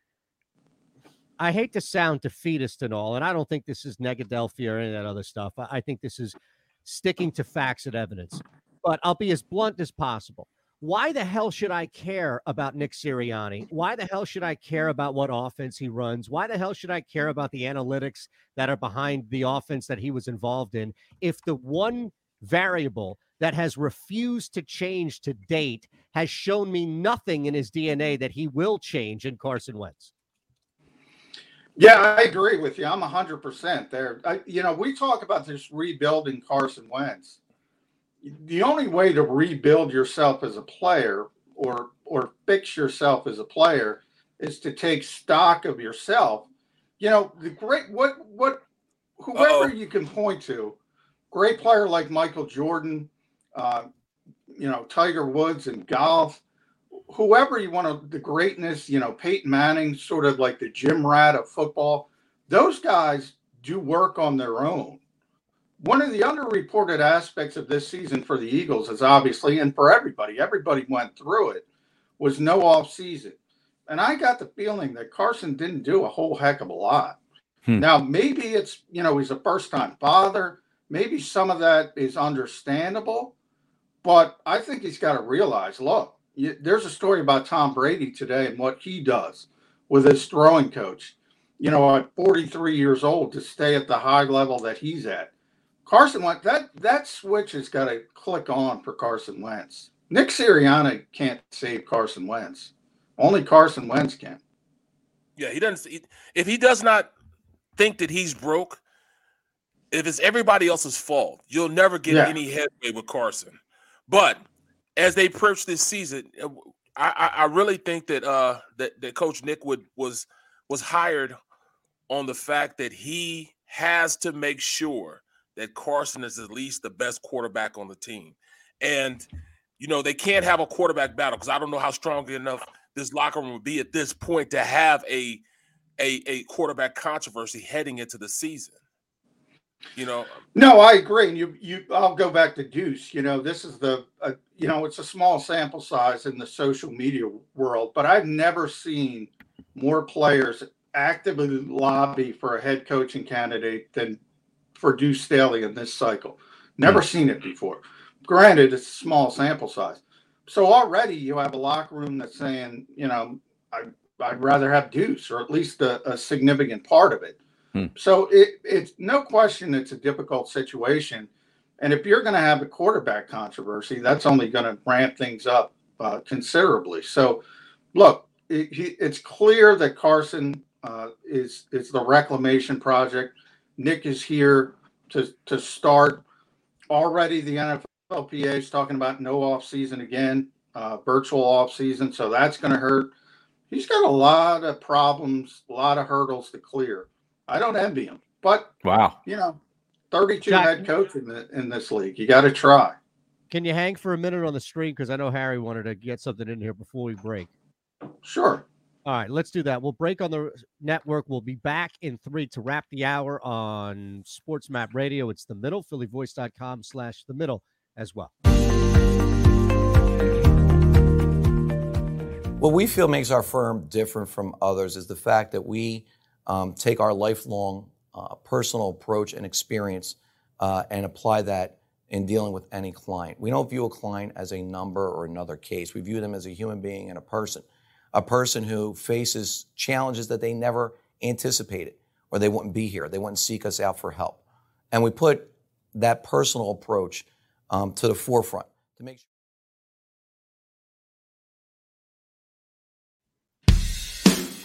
I hate to sound defeatist and all, and I don't think this is Negadelphia or any of that other stuff. I, I think this is sticking to facts and evidence. But I'll be as blunt as possible. Why the hell should I care about Nick Sirianni? Why the hell should I care mm. about what offense he runs? Why the hell should I care mm. about the analytics that are behind the offense that he was involved in if the one variable that has refused to change to date has shown me nothing in his DNA that he will change in Carson Wentz? Yeah, I agree with you. I'm 100% there. I, you know, we talk about this rebuilding Carson Wentz. The only way to rebuild yourself as a player or or fix yourself as a player is to take stock of yourself. You know, the great what what whoever you can point to, great player like Michael Jordan, uh, you know, Tiger Woods in golf, whoever you want to, the greatness, you know, Peyton Manning, sort of like the gym rat of football, those guys do work on their own. One of the underreported aspects of this season for the Eagles is obviously, and for everybody, everybody went through it, was no off season. And I got the feeling that Carson didn't do a whole heck of a lot. Hmm. Now, maybe it's, you know, he's a first time father. Maybe some of that is understandable. But I think he's got to realize look, you, there's a story about Tom Brady today and what he does with his throwing coach. You know, at 43 years old to stay at the high level that he's at. Carson Wentz, that that switch has got to click on for Carson Wentz. Nick Sirianni can't save Carson Wentz. Only Carson Wentz can. Yeah, he doesn't. he- If he does not think that he's broke, if it's everybody else's fault, you'll never get Yeah. any headway with Carson. But as they approach this season, uh, I, I, I really think that uh that, that Coach Nick would was was hired on the fact that he has to make sure that Carson is at least the best quarterback on the team. And you know, they can't have a quarterback battle because I don't know how strong enough this locker room would be at this point to have a a, a quarterback controversy heading into the season. You know, No, I agree. And you, you, I'll go back to Duce. You know, this is the, uh, you know, it's a small sample size in the social media world, but I've never seen more players actively lobby for a head coaching candidate than for Duce Staley in this cycle. Never seen it before. Granted, it's a small sample size. So already you have a locker room that's saying, you know, I, I'd rather have Duce or at least a, a significant part of it. So it, it's no question it's a difficult situation. And if you're going to have a quarterback controversy, that's only going to ramp things up uh, considerably. So, look, it, he, it's clear that Carson uh, is is the reclamation project. Nick is here to to start. Already, the NFLPA is talking about no off season again, uh, virtual off season. So that's going to hurt. He's got a lot of problems, a lot of hurdles to clear. I don't envy him, but Wow. you know, 32 Jack- head coach in, the, in this league. You got to try. Can you hang for a minute on the screen? Because I know Harry wanted to get something in here before we break. Sure. All right, let's do that. We'll break on the network. We'll be back in three to wrap the hour on Sports Map Radio. It's the middle, phillyvoice.com slash the middle as well. What we feel makes our firm different from others is the fact that we um, take our lifelong uh, personal approach and experience uh, and apply that in dealing with any client. We don't view a client as a number or another case. We view them as a human being and a person a person who faces challenges that they never anticipated or they wouldn't be here. They wouldn't seek us out for help. And we put that personal approach um, to the forefront to make sure.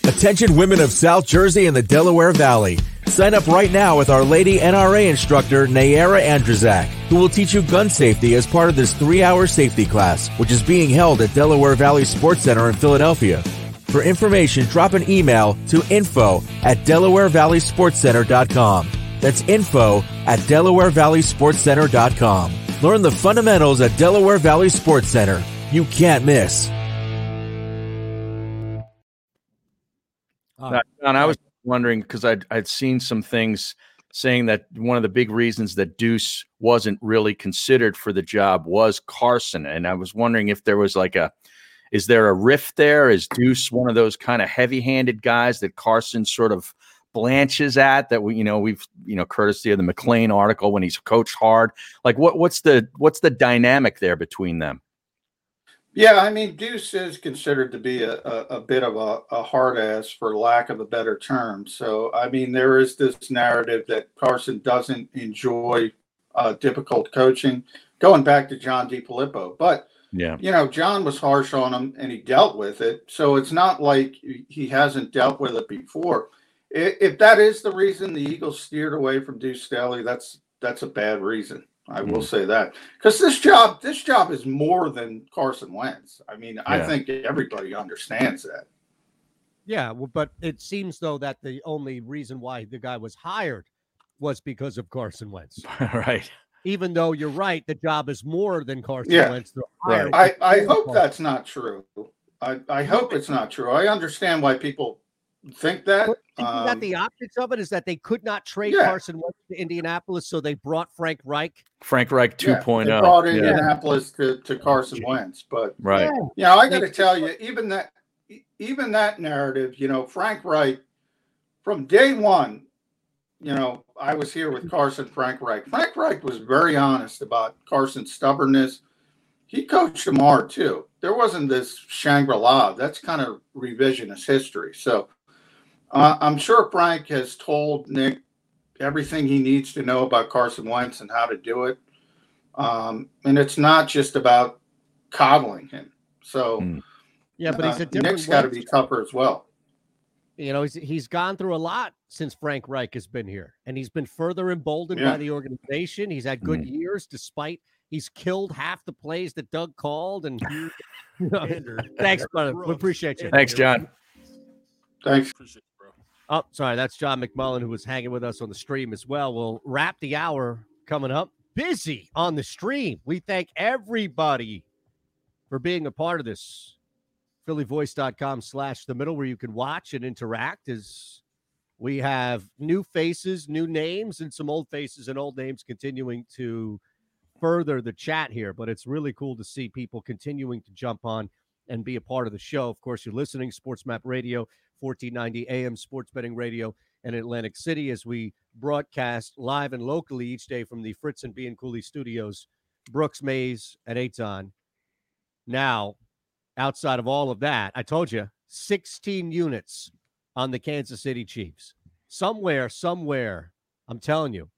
Attention women of South Jersey and the Delaware Valley. Sign up right now with Our Lady NRA instructor Nayara Andrzak, who will teach you gun safety as part of this three-hour safety class, which is being held at Delaware Valley Sports Center in Philadelphia. For information, drop an email to info at DelawareValleySportsCenter.com. That's info at DelawareValleySportsCenter.com. Learn the fundamentals at Delaware Valley Sports Center. You can't miss. Now, John, I was wondering because I'd, I'd seen some things saying that one of the big reasons that Duce wasn't really considered for the job was Carson. And I was wondering if there was like a, is there a rift there? Is Duce one of those kind of heavy handed guys that Carson sort of blanches at that we, you know, we've, you know, courtesy of the McLane article when he's coached hard, like what, what's the, what's the dynamic there between them? Yeah, I mean, Duce is considered to be a, a, a bit of a, a hard ass, for lack of a better term. So, I mean, there is this narrative that Carson doesn't enjoy uh, difficult coaching, going back to John DeFilippo. But, Yeah. you know, John was harsh on him and he dealt with it. So it's not like he hasn't dealt with it before. If that is the reason the Eagles steered away from Duce Staley, that's that's a bad reason. I will Mhm. say that because this job this job is more than Carson Wentz. I mean, I think everybody understands that. Yeah, well, but it seems though that the only reason why the guy was hired was because of Carson Wentz. right. Even though you're right, the job is more than Carson Yeah, Wentz. Hire I, I hope Carson. that's not true. I, I hope it's not true. I understand why people think that. Isn't that Um, the optics of it? Is that they could not trade Yeah. Carson Wentz to Indianapolis, so they brought Frank Reich. Frank Reich yeah, 2.0. they brought Yeah. Indianapolis to, to Carson Wentz, but Right. you know, I got to tell you, even that, even that narrative, you know, Frank Reich, from day one, you know, I was here with Carson Frank Reich. Frank Reich was very honest about Carson's stubbornness. He coached him hard too. There wasn't this Shangri La. That's kind of revisionist history. So uh, I'm sure Frank has told Nick everything he needs to know about Carson Wentz and how to do it. Um, and it's not just about coddling him. So Yeah, but he's uh, a different. Nick's got to be tougher as well. You know, he's he's gone through a lot since Frank Reich has been here, and he's been further emboldened Yeah. by the organization. He's had good years, despite he's killed half the plays that Doug called. And you know, thanks, brother. We appreciate you. Thanks, John. Thanks. Oh, sorry, that's John McMullen who was hanging with us on the stream as well. We'll wrap the hour coming up. Busy on the stream. We thank everybody for being a part of this. phillyvoice.com slash the middle where you can watch and interact as we have new faces new names and some old faces and old names continuing to further the chat here but it's really cool to see people continuing to jump on and be a part of the show of course you're listening sports map radio 1490 am sports betting radio in atlantic city as we broadcast live and locally each day from the fritz and b and cooley studios brooks mayes at Eytan. now outside of all of that, I told you 16 units on the Kansas City Chiefs. Somewhere, somewhere, I'm telling you,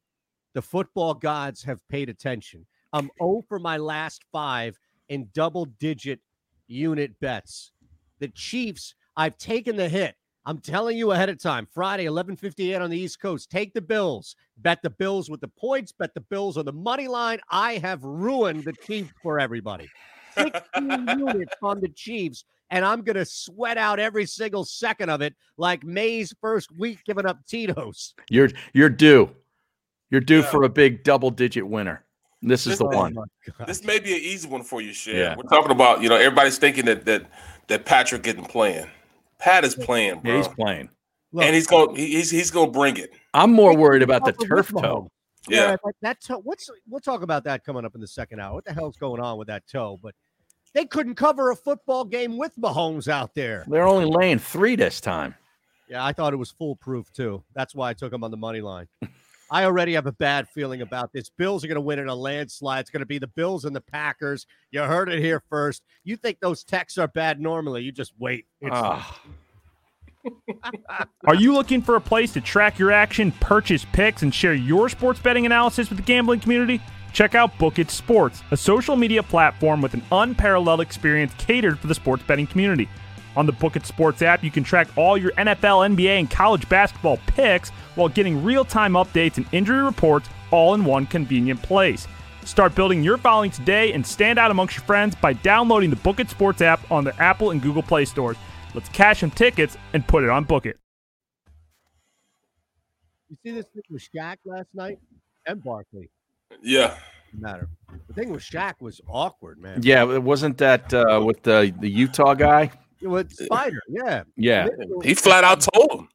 the football gods have paid attention. I'm 0 for my last five in double digit unit bets. The Chiefs, I've taken the hit. I'm telling you ahead of time. Friday, 11:58 on the East Coast. Take the Bills. Bet the Bills with the points. Bet the Bills on the money line. I have ruined the Chiefs for everybody. 16 units on the Chiefs, and I'm going to sweat out every single second of it like Mayes's first week giving up Tito's. You're you're due. You're due for a big double digit winner. This is the This- one. This may be an easy one for you, Shan. Yeah. We're talking about, you know, everybody's thinking that that that Patrick isn't playing. Pat is playing, bro. Yeah, he's playing. and he's going he's he's going to bring it. I'm more worried about the turf toe. Yeah. that, that toe. What's we'll talk about that coming up in the second hour. What the hell's going on with that toe? But They couldn't cover a football game with Mahomes out there. They're only laying three this time. Yeah, I thought it was foolproof too. That's why I took him on the money line. I already have a bad feeling about this. Bills are going to win in a landslide. It's going to be the Bills and the Packers. You heard it here first. You think those texts are bad normally? You just wait. It's, Ah. Are you looking for a place to track your action, purchase picks, and share your sports betting analysis with the gambling community? Check out Book It Sports, a social media platform with an unparalleled experience catered for the sports betting community. On the Book It Sports app, you can track all your NFL, NBA, and college basketball picks while getting real time updates and injury reports all in one convenient place. Start building your following today and stand out amongst your friends by downloading the Book It Sports app on the Apple and Google Play stores. Let's cash some tickets and put it on Book It. You see this thing with Shaq last night and Barkley. Yeah. Matter. The thing with Shaq was awkward, man. Yeah, it wasn't that uh, with the the Utah guy. With Spider, yeah. Yeah. He flat out told him.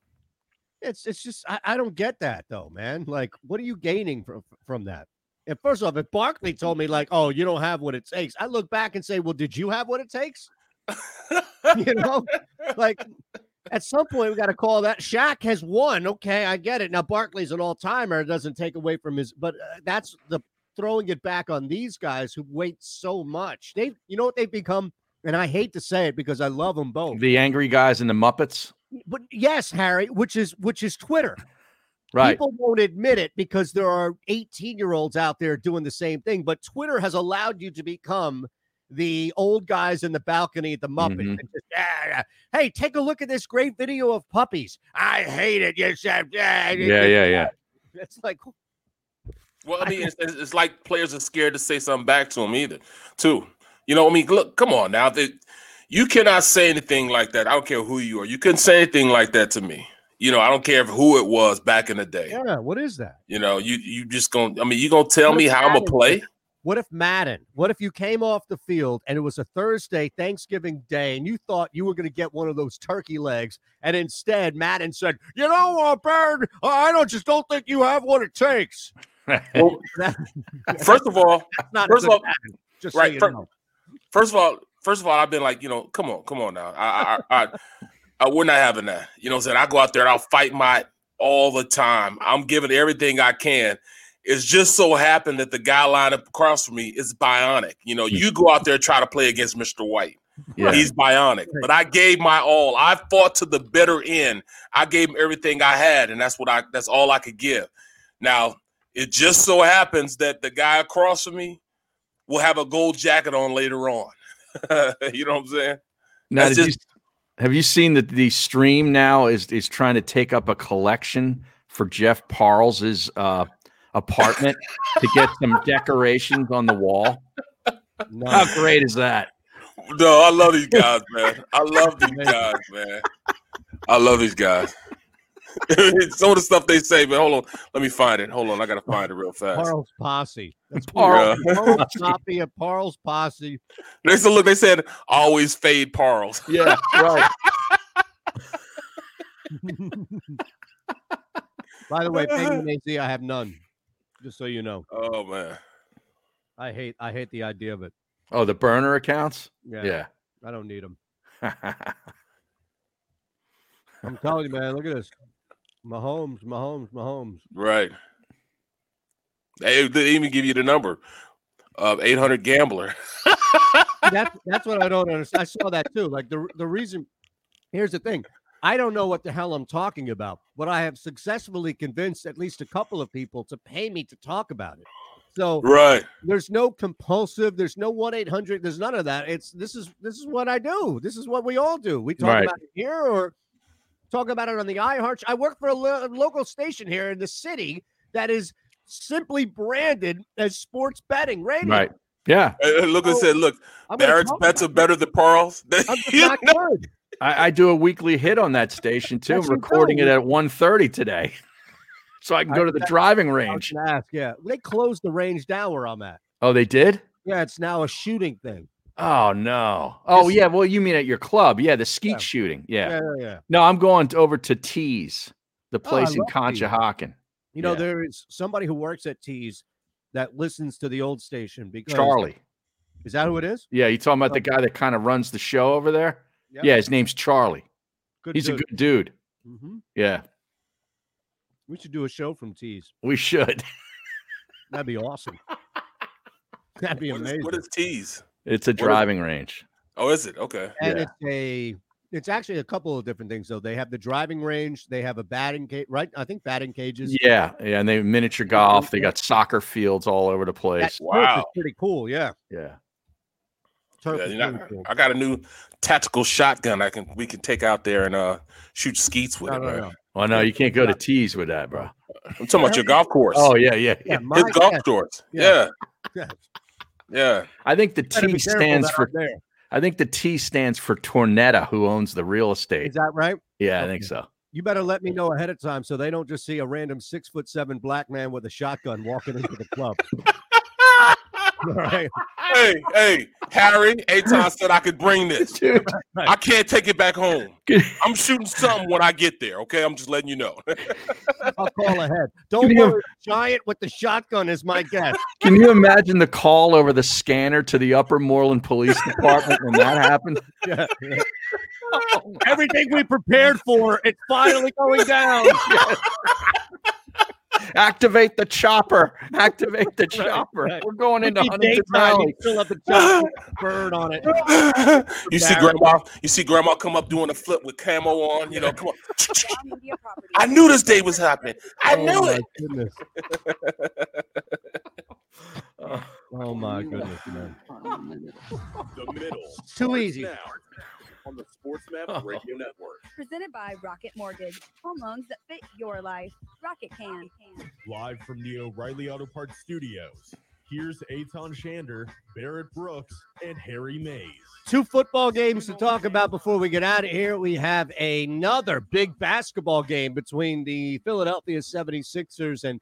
It's it's just I, I don't get that though, man. Like, what are you gaining from from that? And first off, if Barkley told me like, "Oh, you don't have what it takes," I look back and say, "Well, did you have what it takes?" you know, like at some point we got to call that. Shaq has won. Okay, I get it. Now Barkley's an all timer. It doesn't take away from his, but uh, that's the throwing it back on these guys who wait so much. They, you know what they've become, and I hate to say it because I love them both. The angry guys and the Muppets. But yes, Harry, which is which is Twitter. Right. People won't admit it because there are 18 year olds out there doing the same thing. But Twitter has allowed you to become the old guys in the balcony at the Muppets. Mhm. just, "Ah, ah, hey, take a look at this great video of puppies. I hate it. You said, yeah, Yeah, yeah, yeah. It's like, Well, I mean, it's, it's it's like players are scared to say something back to them either, too. You know, I mean, look, come on now. That you cannot say anything like that. I don't care who you are. You couldn't say anything like that to me. You know, I don't care who it was back in the day. yeah, what is that? You know, you you just gonna. I mean, you gonna tell What me if how I'm gonna play? What if Madden? What if you came off the field and it was a Thursday, Thanksgiving Day, and you thought you were going to get one of those turkey legs, and instead Madden said, "You know, uh, Bird, I don't just don't think you have what it takes." Well, first of all, not first of all, Madden, just so right. you fir- know. First of all, first of all, I've been like, you know, come on, come on now. I, I, I, I, we're not having that. You know, what I'm saying I go out there and I'll fight my all the time. I'm giving everything I can. It's just so happened that the guy lined up across from me is bionic. You know, you go out there and try to play against Mr. White. Yeah. He's bionic, but I gave my all. I fought to the bitter end. I gave him everything I had, and that's what I that's all I could give. Now, it just so happens that the guy across from me will have a gold jacket on later on. you know what I'm saying? Now, That's did you, have you seen that the stream now is is trying to take up a collection for Jeff Parles's uh, apartment to get some decorations on the wall? How great is that? No, I love these guys, man. I love these guys, man. I love these guys. Some of the stuff they say, but hold on, let me find it. Hold on, I gotta find it real fast. Parles Posse. That's Parles weird. Parles Posse. Posse at Parles Posse. They said, look, they said always fade Parles. Yeah, right. By the way, Penguin AZ, I have none. Just so you know, Oh man. I hate I hate the idea of it. Oh, the burner accounts. Yeah, Yeah. I don't need them. I'm telling you, man. Look at this. Mahomes, Mahomes, Mahomes. Right. They, they even give you the number of 800 gambler. that's that's what I don't understand. I saw that too. Like the the reason. Here's the thing. I don't know what the hell I'm talking about, but I have successfully convinced at least a couple of people to pay me to talk about it. So Right. there's no compulsive, there's no one eight hundred, there's none of that. It's this is this is what I do. This is what we all do. We talk Right. about it here or talk about it on the iHeart. I work for a lo- local station here in the city that is simply branded as sports betting radio. Right. Yeah. Hey, look and said, look, I'm Barrett's bets are better than Parles. I'm not good. I, I do a weekly hit on that station too. I'm recording do. it at 1.30 today. So I can go to the I- driving range. ask, yeah. They closed the range down where I'm at. Oh, they did? Yeah, it's now a shooting thing. Oh no. Oh Yes. yeah. Well, you mean at your club? Yeah, the skeet Yeah. shooting. Yeah. Yeah, yeah, yeah. No, I'm going t- over to Tees, the Oh, place in love Tees. Conshohocken. You know, Yeah. there is somebody who works at Tees that listens to the old station because Charlie. Is that who it is? Yeah, you talking about the guy that kind of runs the show over there? Yep. Yeah, his name's Charlie. Good He's a good dude. hmm Yeah, We should do a show from Tees. we should. That'd be awesome. That'd be What is, amazing. what is tease? It's a What is- driving range. Oh, is it? Okay. and Yeah. it's a it's actually a couple of different things though. They have the driving range, they have a batting cage, right? I think batting cages. Yeah, yeah, and they have miniature golf. They got soccer fields all over the That place. turf is Wow. pretty cool. Yeah, Yeah. turf Yeah, is you know, cool. I got a new tactical shotgun I can we can take out there and uh shoot skeets with No, it, no, no. Oh no, you can't go to tees with that, bro. I'm talking about your golf course. Oh yeah, yeah, Yeah, yeah. his golf yeah, course. Yeah. Yeah. yeah. I think the T stands for. I think the T stands for Tornetta, who owns the real estate. Is that right? Yeah, I think so. You better let me know ahead of time so they don't just see a random six foot seven black man with a shotgun walking into the club. All right. Hey, hey, Harry, Eytan said I could bring this. Dude, I can't take it back home. I'm shooting something when I get there. Okay, I'm just letting you know. I'll call ahead. Don't you- worry, Giant with the shotgun is my guest. Can you imagine the call over the scanner to the Upper Moreland Police Department when that happened? Yeah, yeah. Everything we prepared for, it's finally going down. Activate the chopper! Activate the chopper! right. We're going into Be Huntingdon Valley. you Still have the chopper bird on it. you see grandma, you see grandma come up doing a flip with camo on, you know, come on. All media properties. I knew this day was happening. I oh knew my it. Goodness. Oh my goodness, man. The middle. Too easy. Now on the SportsMap oh. Radio Network. Presented by Rocket Mortgage. Home loans that fit your life. Rocket can. Live from the O'Reilly Auto Parts Studios. Here's Eytan Shander, Barrett Brooks, and Harry Mayes. Two football games to talk about before we get out of here. We have another big basketball game between the Philadelphia 76ers and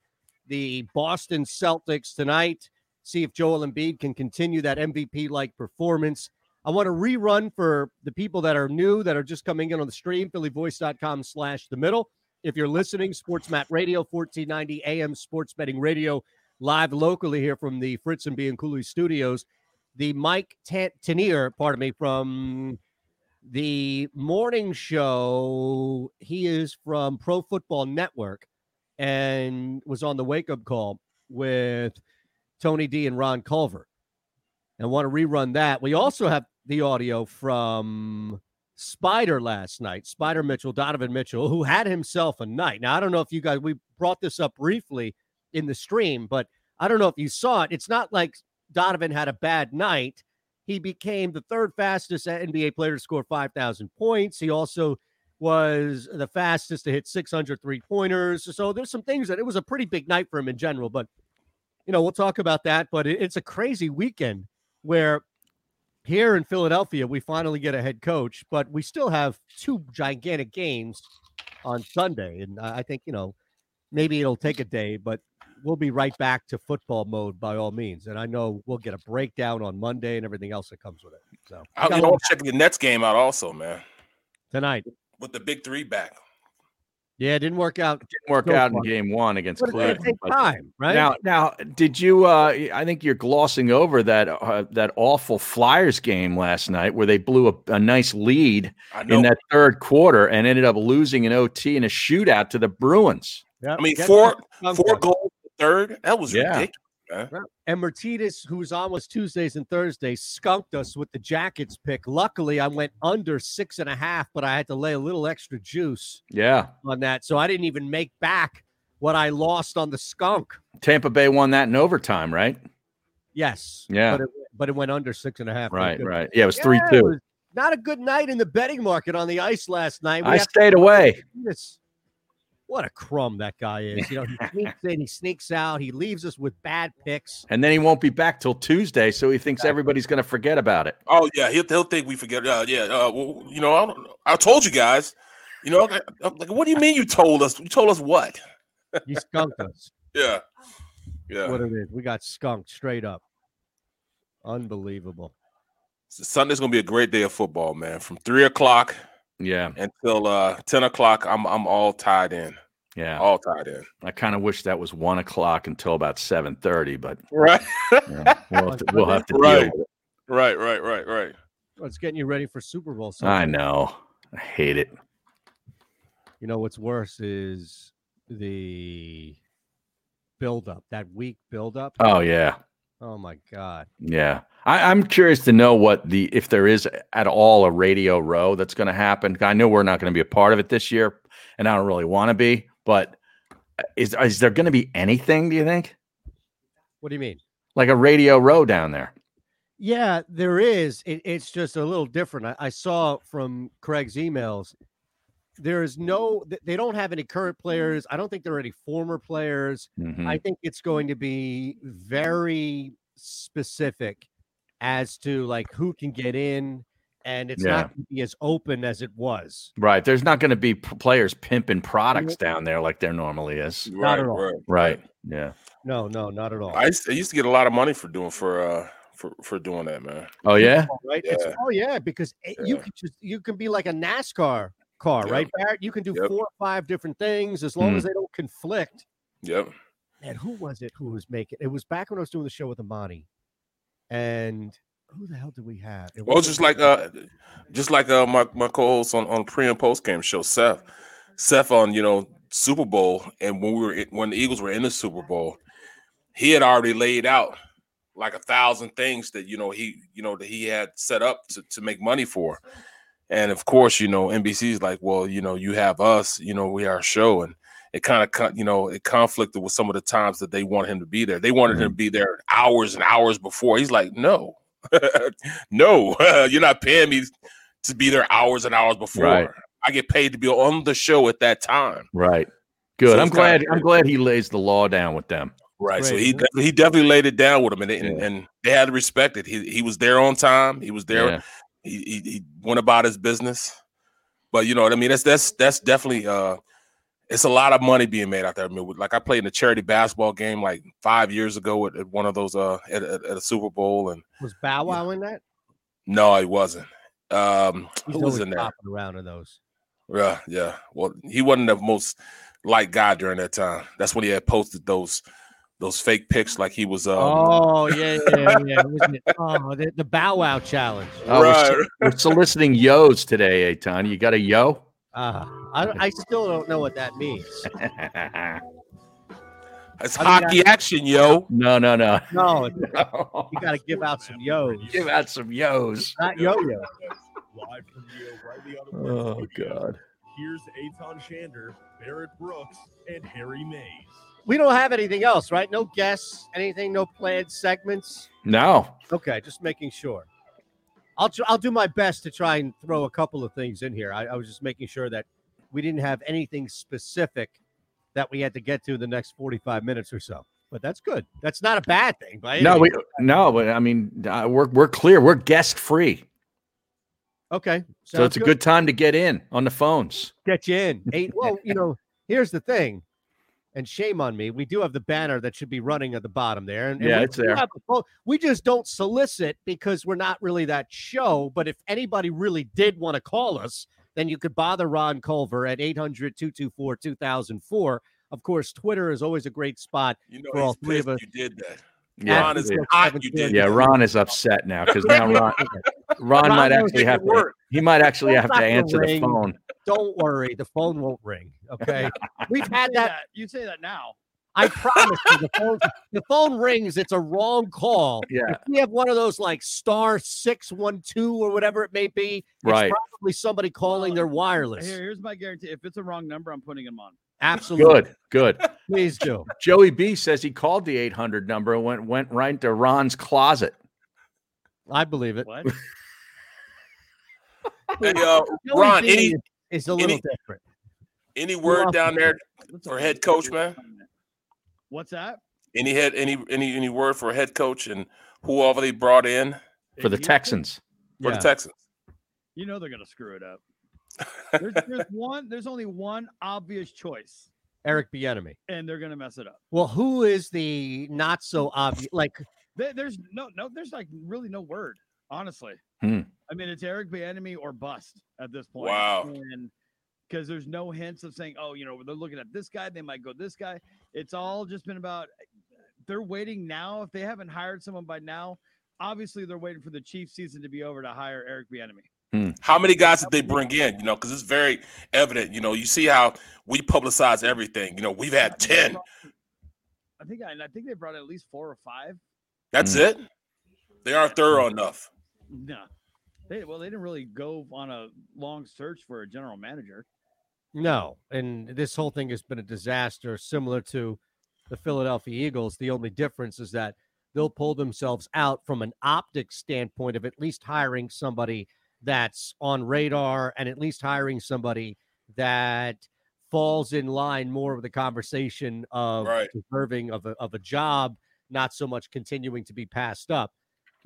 the Boston Celtics tonight. See if Joel Embiid can continue that MVP like performance. I want to rerun for the people that are new, that are just coming in on the stream, phillyvoice.com slash the middle. If you're listening, SportsMap Radio, 1490 AM Sports Betting Radio, live locally here from the Fritz and B and Cooley studios. The Mike Tan- Tanier, pardon me, from the morning show. He is from Pro Football Network and was on the wake up call with Tony D and Ron Culver. And want to rerun that. We also have the audio from Spider last night, Spider Mitchell, Donovan Mitchell, who had himself a night. Now, I don't know if you guys, we brought this up briefly in the stream, but I don't know if you saw it. It's not like Donovan had a bad night. He became the third fastest NBA player to score 5,000 points. He also was the fastest to hit 600 three pointers. So there's some things that it was a pretty big night for him in general. But, you know, we'll talk about that. But it's a crazy weekend where here in Philadelphia, we finally get a head coach, but we still have two gigantic games on Sunday. And I think, you know, maybe it'll take a day, but we'll be right back to football mode by all means. And I know we'll get a breakdown on Monday and everything else that comes with it. So I, you know, I'm checking the Nets game out also, man. tonight. With the big three back. Yeah, it didn't work out. Didn't work so out in game one against But it's gonna Cleveland. take but- time, right? Now, now, did you? Uh, I think you're glossing over that uh, that awful Flyers game last night, where they blew a, a nice lead in that third quarter and ended up losing an OT in a shootout to the Bruins. I mean, four four goals third. That was Yeah. ridiculous, Eh? man. And Martinez, who's on was Tuesdays and Thursdays, skunked us with the Jackets pick. Luckily, I went under six and a half, but I had to lay a little extra juice Yeah, on that. So I didn't even make back what I lost on the skunk. Tampa Bay won that in overtime, right? Yes. Yeah. But it, but it went under six and a half. Right, right. Yeah, it was Yeah, 3-2. was Not a good night in the betting market on the ice last night. We I stayed away. What a crumb that guy is. You know, he sneaks in, he sneaks out, he leaves us with bad picks. And then he won't be back till Tuesday, so he thinks everybody's going to forget about it. Oh yeah, he'll, he'll think we forget. Uh, yeah, uh, well, you know, I, I told you guys. You know, like, I'm like, what do you mean you told us? You told us what? You skunked us. Yeah, yeah. What it is. We got skunked straight up. Unbelievable. Sunday's gonna be a great day of football, man. From three o'clock, yeah, until uh ten o'clock, I'm I'm all tied in. Yeah, all tied in. I kind of wish that was one o'clock until about seven thirty, but Right. yeah, we'll have to, we'll have to deal Right. with it. Right, right, right, right. Well, it's getting you ready for Super Bowl. I know. I hate it. You know what's worse is the buildup, that week buildup. Oh yeah. Oh my God. Yeah. I, I'm curious to know what the if there is at all a radio row that's going to happen. I know we're not going to be a part of it this year, and I don't really want to be. But uh, is is there going to be anything? Do you think What do you mean? like a radio row down there? Yeah, there is. It, it's just a little different. I, I saw from Craig's emails. There is no. They don't have any current players. I don't think there are any former players. Mhm. I think it's going to be very specific as to like who can get in, and it's Yeah. not going to be as open as it was. Right. There's not going to be p- players pimping products down there like there normally is. Not at all. right. Right. Yeah. No, no, not at all. I used, I used to get a lot of money for doing for uh for for doing that, man. Oh yeah. right? It's, oh yeah, because it- you can just you can be like a NASCAR car, Yep. right, Barrett? You can do Yep. four or five different things as long Mm. as they don't conflict. Yep. And who was it who was making? It was back when I was doing the show with Amani, and who the hell did we have? It Well, just like uh, just like uh, my my co-host on on pre and post game show, Seth, Seth on you know Super Bowl, and when we were in, when the Eagles were in the Super Bowl, he had already laid out like a thousand things that you know he you know that he had set up to to make money for, and of course you know NBC's like, well, you know, you have us, you know, we are a show, and it kind of you know it conflicted with some of the times that they wanted him to be there. They wanted him mm-hmm. to be there hours and hours before. He's like, no, no, you're not paying me to be there hours and hours before. Right. I get paid to be on the show at that time. Right. Good. So I'm it's kinda glad. I'm glad he lays the law down with them. Right. So he de- he definitely laid it down with him, and they, and, Yeah. and they had to respect it. He he was there on time. He was there. Yeah. He, he he went about his business. But you know what I mean. That's that's that's definitely uh, it's a lot of money being made out there. I mean, like I played in a charity basketball game like five years ago at, at one of those uh at, at, at a Super Bowl, and was Bow Wow in that? no, he wasn't. Um, He's who was in there? around in those. Yeah, yeah. Well, he wasn't the most liked guy during that time. That's when he had posted those those fake pics, like he was. Um, oh yeah, yeah, yeah. Wasn't it? Oh, the, the Bow Wow challenge. Oh, we're, Right. we're soliciting yos today, Eytan. You got a yo? Uh, I, I still don't know what that means. it's I mean, hockey action, yo. no, no, no. No, it's- you got to give out some yos, Give out some yos. not yo-yo. Live from the O'Reilly Auto Oh God. Here's Eytan Shander, Barrett Brooks, and Harry Mayes. We don't have anything else, right? No guests, anything, no planned segments. No. Okay, just making sure. I'll tr- I'll do my best to try and throw a couple of things in here. I, I was just making sure that we didn't have anything specific that we had to get to in the next 45 minutes or so. But that's good. That's not a bad thing. By No, we no, but I mean, uh, we're we're clear. We're guest free, okay. so it's a good time to get in on the phones. get you in. Eight. Well, you know, here's the thing, and shame on me. We do have the banner that should be running at the bottom there, and, and Yeah, we it's there. have the We just don't solicit because we're not really that show. But if anybody really did want to call us, then you could bother Ron Culver at 800-224-2004. Of course, Twitter is always a great spot You know, for all three of us. You did that. Yeah, Ron is hot. You did. Yeah. Ron is upset now because now Ron, Ron Ron might actually have to, he might actually Phone's have to gonna answer the ring. phone. Don't worry, the phone won't ring. Okay, we've had Say that. You say that now. I promise you, the phone the phone rings. It's a wrong call. Yeah. If we have one of those like star six one two or whatever it may be, it's Right. probably somebody calling their wireless. Here, here's my guarantee. If it's a wrong number, I'm putting him on. Absolutely, Good, good. Please do. Joey B says he called the 800 number and went went right to Ron's closet. I believe it. What? Hey, uh, Ron, any is a little any- different. any word down there for head coach, man? What's that? Any head any any any word for head coach and whoever they brought in For the In Houston? Texans. for Yeah. the Texans? You know they're gonna screw it up. There's, there's one. There's only one obvious choice, Eric Bieniemy. and they're gonna mess it up. Well, who is the not so obvious? Like, There- there's no, no. There's like really no word. Honestly, Hmm. I mean it's Eric Bieniemy or bust at this point. Wow. And because there's no hints of saying, oh, you know, they're looking at this guy, they might go this guy. It's all just been about they're waiting now. If they haven't hired someone by now, obviously they're waiting for the Chiefs season to be over to hire Eric Bieniemy. Hmm. How many guys did they bring in? You know, because it's very evident. You know, you see how we publicize everything. You know, we've had ten. I think I, I think they brought at least four or five. That's hmm. it. They aren't thorough enough. No, they well they didn't really go on a long search for a general manager. No, and this whole thing has been a disaster, similar to the Philadelphia Eagles. The only difference is that they'll pull themselves out from an optics standpoint of at least hiring somebody that's on radar and at least hiring somebody that falls in line more of the conversation of Right. deserving of a, of a job, not so much continuing to be passed up.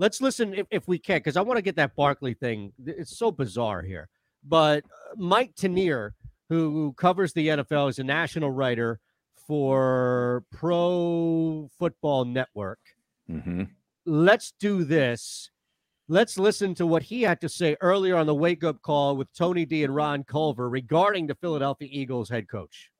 Let's listen if, if we can, because I want to get that Barkley thing. It's so bizarre here. But uh, Mike Tanier, who covers the NFL, is a national writer for Pro Football Network. Mm-hmm. Let's do this. Let's listen to what he had to say earlier on the wake up call with Tony D and Ron Culver regarding the Philadelphia Eagles head coach.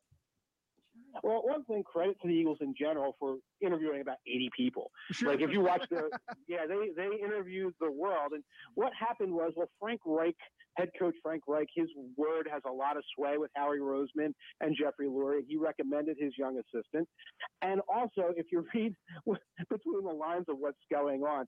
Well, one thing, credit to the Eagles in general for interviewing about 80 people. Like if you watch the, yeah, they they interviewed the world, and what happened was, well, Frank Reich, head coach Frank Reich, his word has a lot of sway with Howie Roseman and Jeffrey Lurie. He recommended his young assistant, and also if you read between the lines of what's going on,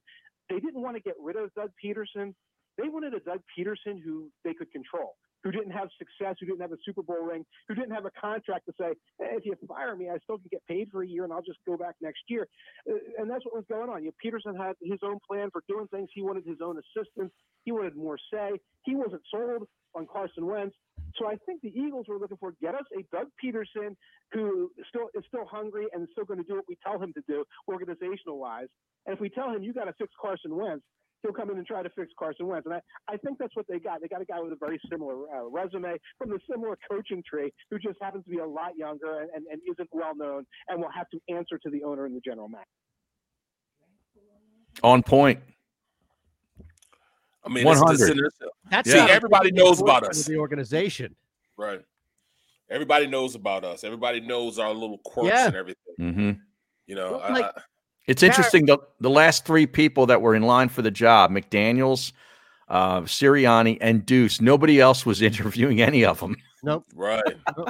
they didn't want to get rid of Doug Pederson. They wanted a Doug Pederson who they could control, who didn't have success, who didn't have a Super Bowl ring, who didn't have a contract to say, "Hey, if you fire me, I still can get paid for a year and I'll just go back next year. Uh, And that's what was going on. You know, Pederson had his own plan for doing things. He wanted his own assistants. He wanted more say. He wasn't sold on Carson Wentz. So I think the Eagles were looking for get us a Doug Pederson who still is still hungry and still going to do what we tell him to do, organizational wise. And if we tell him you got to fix Carson Wentz, he'll come in and try to fix Carson Wentz. And I, I think that's what they got. They got a guy with a very similar uh, resume from the similar coaching tree who just happens to be a lot younger and, and, and isn't well known and will have to answer to the owner and the general manager. On point. I mean, it's, it's 100. That's see, everybody knows about us. The organization. Right. Everybody knows about us. Everybody knows our little quirks Yeah. and everything. Mm-hmm. You know, I- like- I- It's interesting. The, the last three people that were in line for the job McDaniels, uh, Sirianni, and Duce, nobody else was interviewing any of them. Nope. right.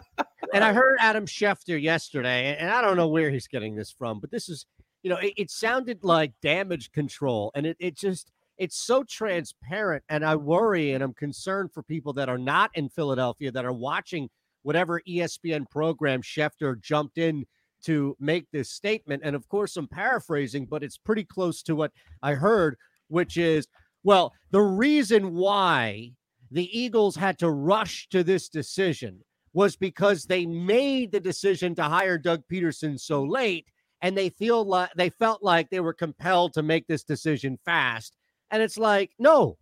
And I heard Adam Schefter yesterday, and I don't know where he's getting this from, but this is, you know, it, it sounded like damage control, and it, it just, it's so transparent. And I worry and I'm concerned for people that are not in Philadelphia that are watching whatever ESPN program Schefter jumped in to make this statement. And of course, I'm paraphrasing, but it's pretty close to what I heard, which is, well, the reason why the Eagles had to rush to this decision was because they made the decision to hire Doug Pederson so late and they feel like they felt like they were compelled to make this decision fast. And it's like, no.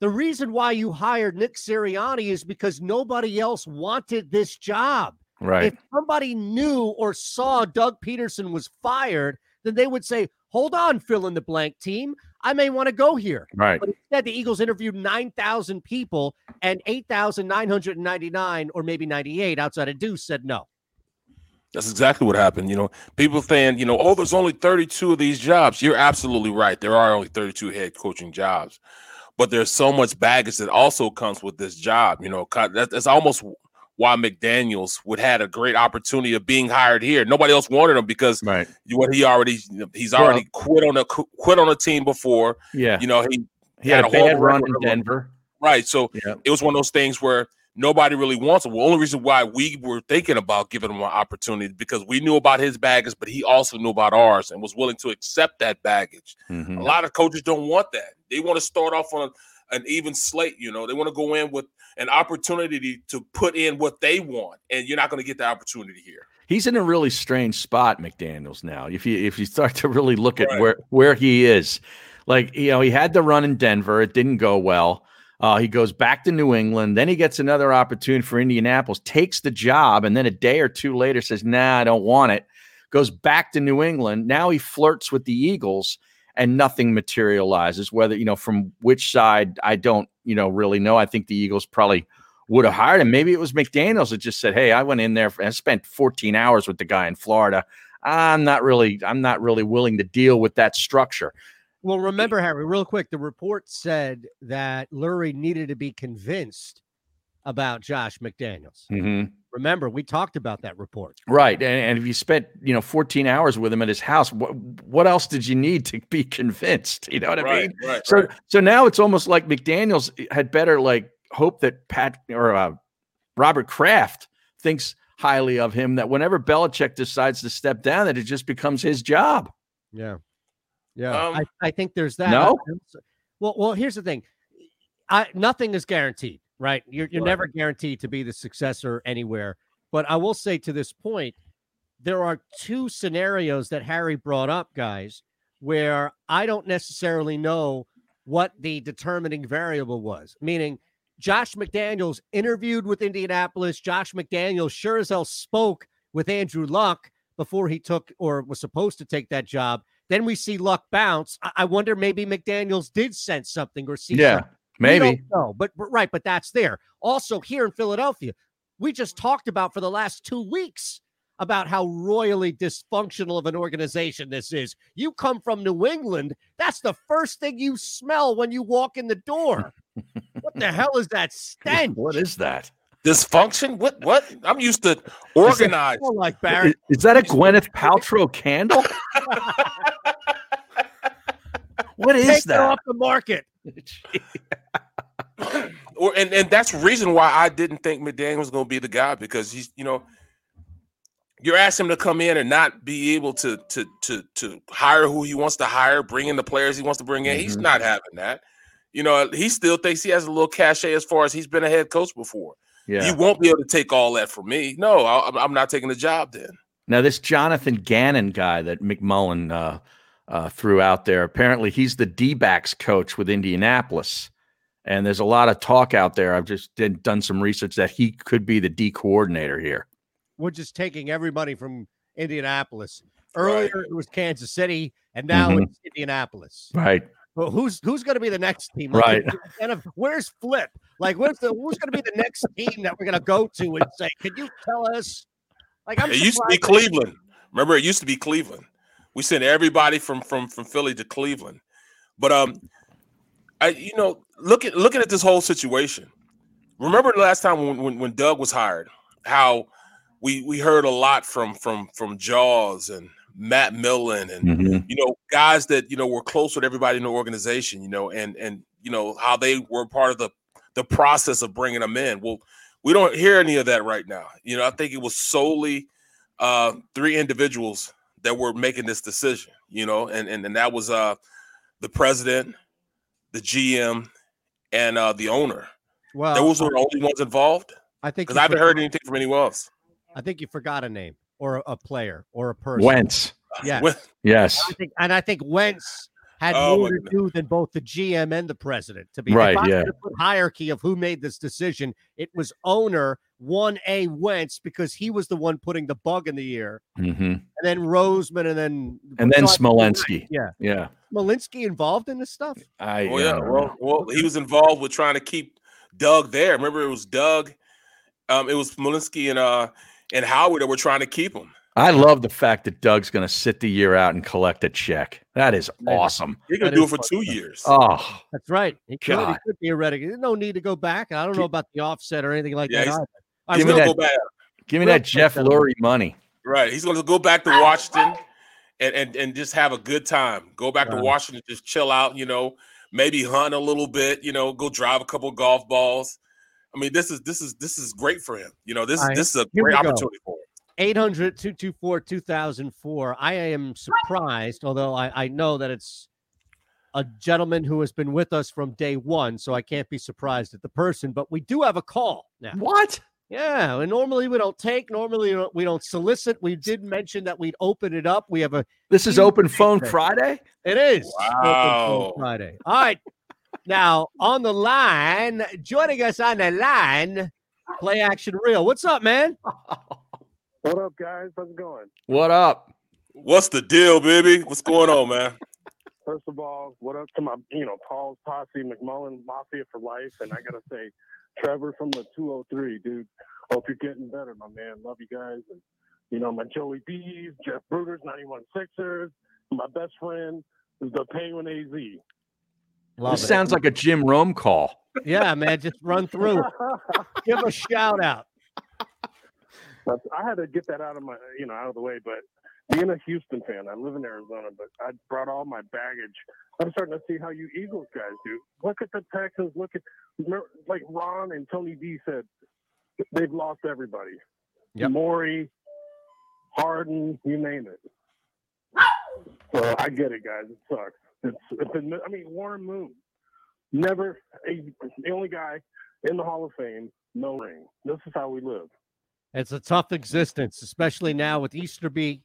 The reason why you hired Nick Sirianni is because nobody else wanted this job. Right. If somebody knew or saw Doug Pederson was fired, then they would say, "Hold on, fill in the blank team. I may want to go here." Right. But instead, the Eagles interviewed 9,000 people, and 8,999 or maybe 98 outside of Duce said no. That's exactly what happened. You know, people saying, you know, oh, there's only 32 of these jobs. You're absolutely right. There are only 32 head coaching jobs, but there's so much baggage that also comes with this job. You know, that's almost why McDaniel's would had a great opportunity of being hired here. Nobody else wanted him because right. what he already he's Well- already quit on a quit on a team before. Yeah. you know he He had a bad run in Denver. Right. So Yeah. it was one of those things where nobody really wants him. Well, only reason why we were thinking about giving him an opportunity because we knew about his baggage, but he also knew about ours and was willing to accept that baggage. Mhm. A lot of coaches don't want that. They want to start off on an even slate. You know, they want to go in with an opportunity to put in what they want, and you're not going to get the opportunity here. He's in a really strange spot, McDaniel's now. If you if you start to really look at Right. where where he is, like you know, he had the run in Denver, it didn't go well. Uh, he goes back to New England, then he gets another opportunity for Indianapolis, takes the job, and then a day or two later says, "Nah, I don't want it." Goes back to New England. Now he flirts with the Eagles, and nothing materializes. Whether you know from which side, I don't you know really know. I think the Eagles probably would have hired him. Maybe it was McDaniel's that just said, "Hey, I went in there and spent 14 hours with the guy in Florida. I'm not really, I'm not really willing to deal with that structure." Well, remember, Harry, real quick, the report said that Lurie needed to be convinced about Josh McDaniels. hmm Remember, we talked about that report. Right, and, and if you spent you know 14 hours with him at his house, what what else did you need to be convinced? You know what I Right, mean? right, so right. so now it's almost like McDaniel's had better like hope that Pat or uh, Robert Kraft thinks highly of him. That whenever Belichick decides to step down, that it just becomes his job. Yeah. Yeah. Um, I, I think there's that. No? Well, well, here's the thing. I nothing is guaranteed, right? You're you're Right. never guaranteed to be the successor anywhere. But I will say to this point, there are two scenarios that Harry brought up, guys, where I don't necessarily know what the determining variable was. Meaning, Josh McDaniels interviewed with Indianapolis. Josh McDaniels sure as hell spoke with Andrew Luck before he took or was supposed to take that job. Then we see Luck bounce. I, I wonder maybe McDaniels did sense something or see Yeah, something. We maybe. know, but, but right, but that's there. Also, here in Philadelphia, we just talked about for the last two weeks about how royally dysfunctional of an organization this is. You come from New England, that's the first thing you smell when you walk in the door. what the hell is that stench? What is that? Dysfunction? What? What? I'm used to organized. Smell like Is, Barrett. is that a Gwyneth Paltrow candle? what is Take that? off the market. or and, and that's the reason why I didn't think McDaniel was going to be the guy because he's you know you're asking him to come in and not be able to to to to hire who he wants to hire, bring in the players he wants to bring in. He's Mhm. not having that. You know, he still thinks he has a little cachet as far as he's been a head coach before. Yeah. You won't be able to take all that from me. No, I, I'm not taking the job then. Now, this Jonathan Gannon guy that McMullen uh, uh, threw out there, apparently he's the D backs coach with Indianapolis. And there's a lot of talk out there. I've just did, done some research that he could be the D coordinator here. We're just taking everybody from Indianapolis. Earlier it was Kansas City, and now Mhm. it's Indianapolis. Right. Well, who's who's going to be the next team? Right. And if, where's Flip? Like, where's the who's going to be the next team that we're going to go to and say, "Can you tell us?" Like, I'm it used to be Cleveland. Remember, it used to be Cleveland. We sent everybody from from from Philly to Cleveland. But um, I you know look at looking at this whole situation. Remember the last time when when, when Doug was hired, how we we heard a lot from from from Jaws and Matt Millen and Mhm. you know guys that you know were close with everybody in the organization. You know, and and you know how they were part of the the process of bringing them in. Well, we don't hear any of that right now. You know, I think it was solely uh, three individuals that were making this decision. You know, and and, and that was uh, the president, the GM, and uh, the owner. Well, Those were the only ones involved. I think because I haven't forgot- heard anything from anyone else. I think you forgot a name or a, a player or a person. Wentz. Yeah. Wen- Yes. I think, and I think Wentz had Oh, more to do than both the GM and the president. To be Right, if I yeah. had to hierarchy of who made this decision, it was owner one A Wentz because he was the one putting the bug in the ear, hmm and then Roseman, and then And then so I think you're right. Smolenski. Yeah, Yeah. Smolenski involved in this stuff. I, Oh yeah, well, well, he was involved with trying to keep Doug there. Remember, it was Doug, um, it was Malinsky and uh and Howard that were trying to keep him. I love the fact that Doug's going to sit the year out and collect a check. That is awesome. He going to do it for two up. years. Oh, That's right. He could, he God. could theoretically. There's no need to go back. I don't know about the offset or anything like Yeah, that. Either. I give me He'll that. go back. Give me that Jeff though. Lurie money. Right. He's going to go back to Washington and, and, and just have a good time. Go back to Washington, just chill out, you know, maybe hunt a little bit, you know, go drive a couple golf balls. I mean, this is this is this is great for him. You know, this All right, this is a great we go. opportunity for him. 800 224 2004. I am surprised, although I, I know that it's a gentleman who has been with us from day one, so I can't be surprised at the person, but we do have a call now. What? Yeah, and normally we don't take, normally we don't, we don't solicit. We did mention that we'd open it up. We have a This is Open Phone feedback. Friday. It is. Open Phone Wow. Friday. All right. Now, on the line, joining us on the line, play action real. What's up, man? What up, guys? How's it going? What up? What's the deal, baby? What's going on, man? First of all, what up to my, you know, Paul's posse, McMullen Mafia for life, and I gotta say, Trevor from the 203, dude. Hope you're getting better, my man. Love you guys, and you know my Joey B's, Jeff Bruder's 91 Sixers, my best friend is the Penguin AZ. Love this it. sounds like a Jim Rome call. Yeah, man, just run through. Give a shout out. I had to get that out of my, you know, out of the way. But being a Houston fan, I live in Arizona, but I brought all my baggage. I'm starting to see how you Eagles guys do. Look at the Texans. Look at like Ron and Tony D said, they've lost everybody. Yep. Maury, Harden, you name it. So I get it, guys. It sucks. It's, it's been, I mean, Warren Moon, never a, the only guy in the Hall of Fame, no ring. This is how we live. It's a tough existence, especially now with Easterby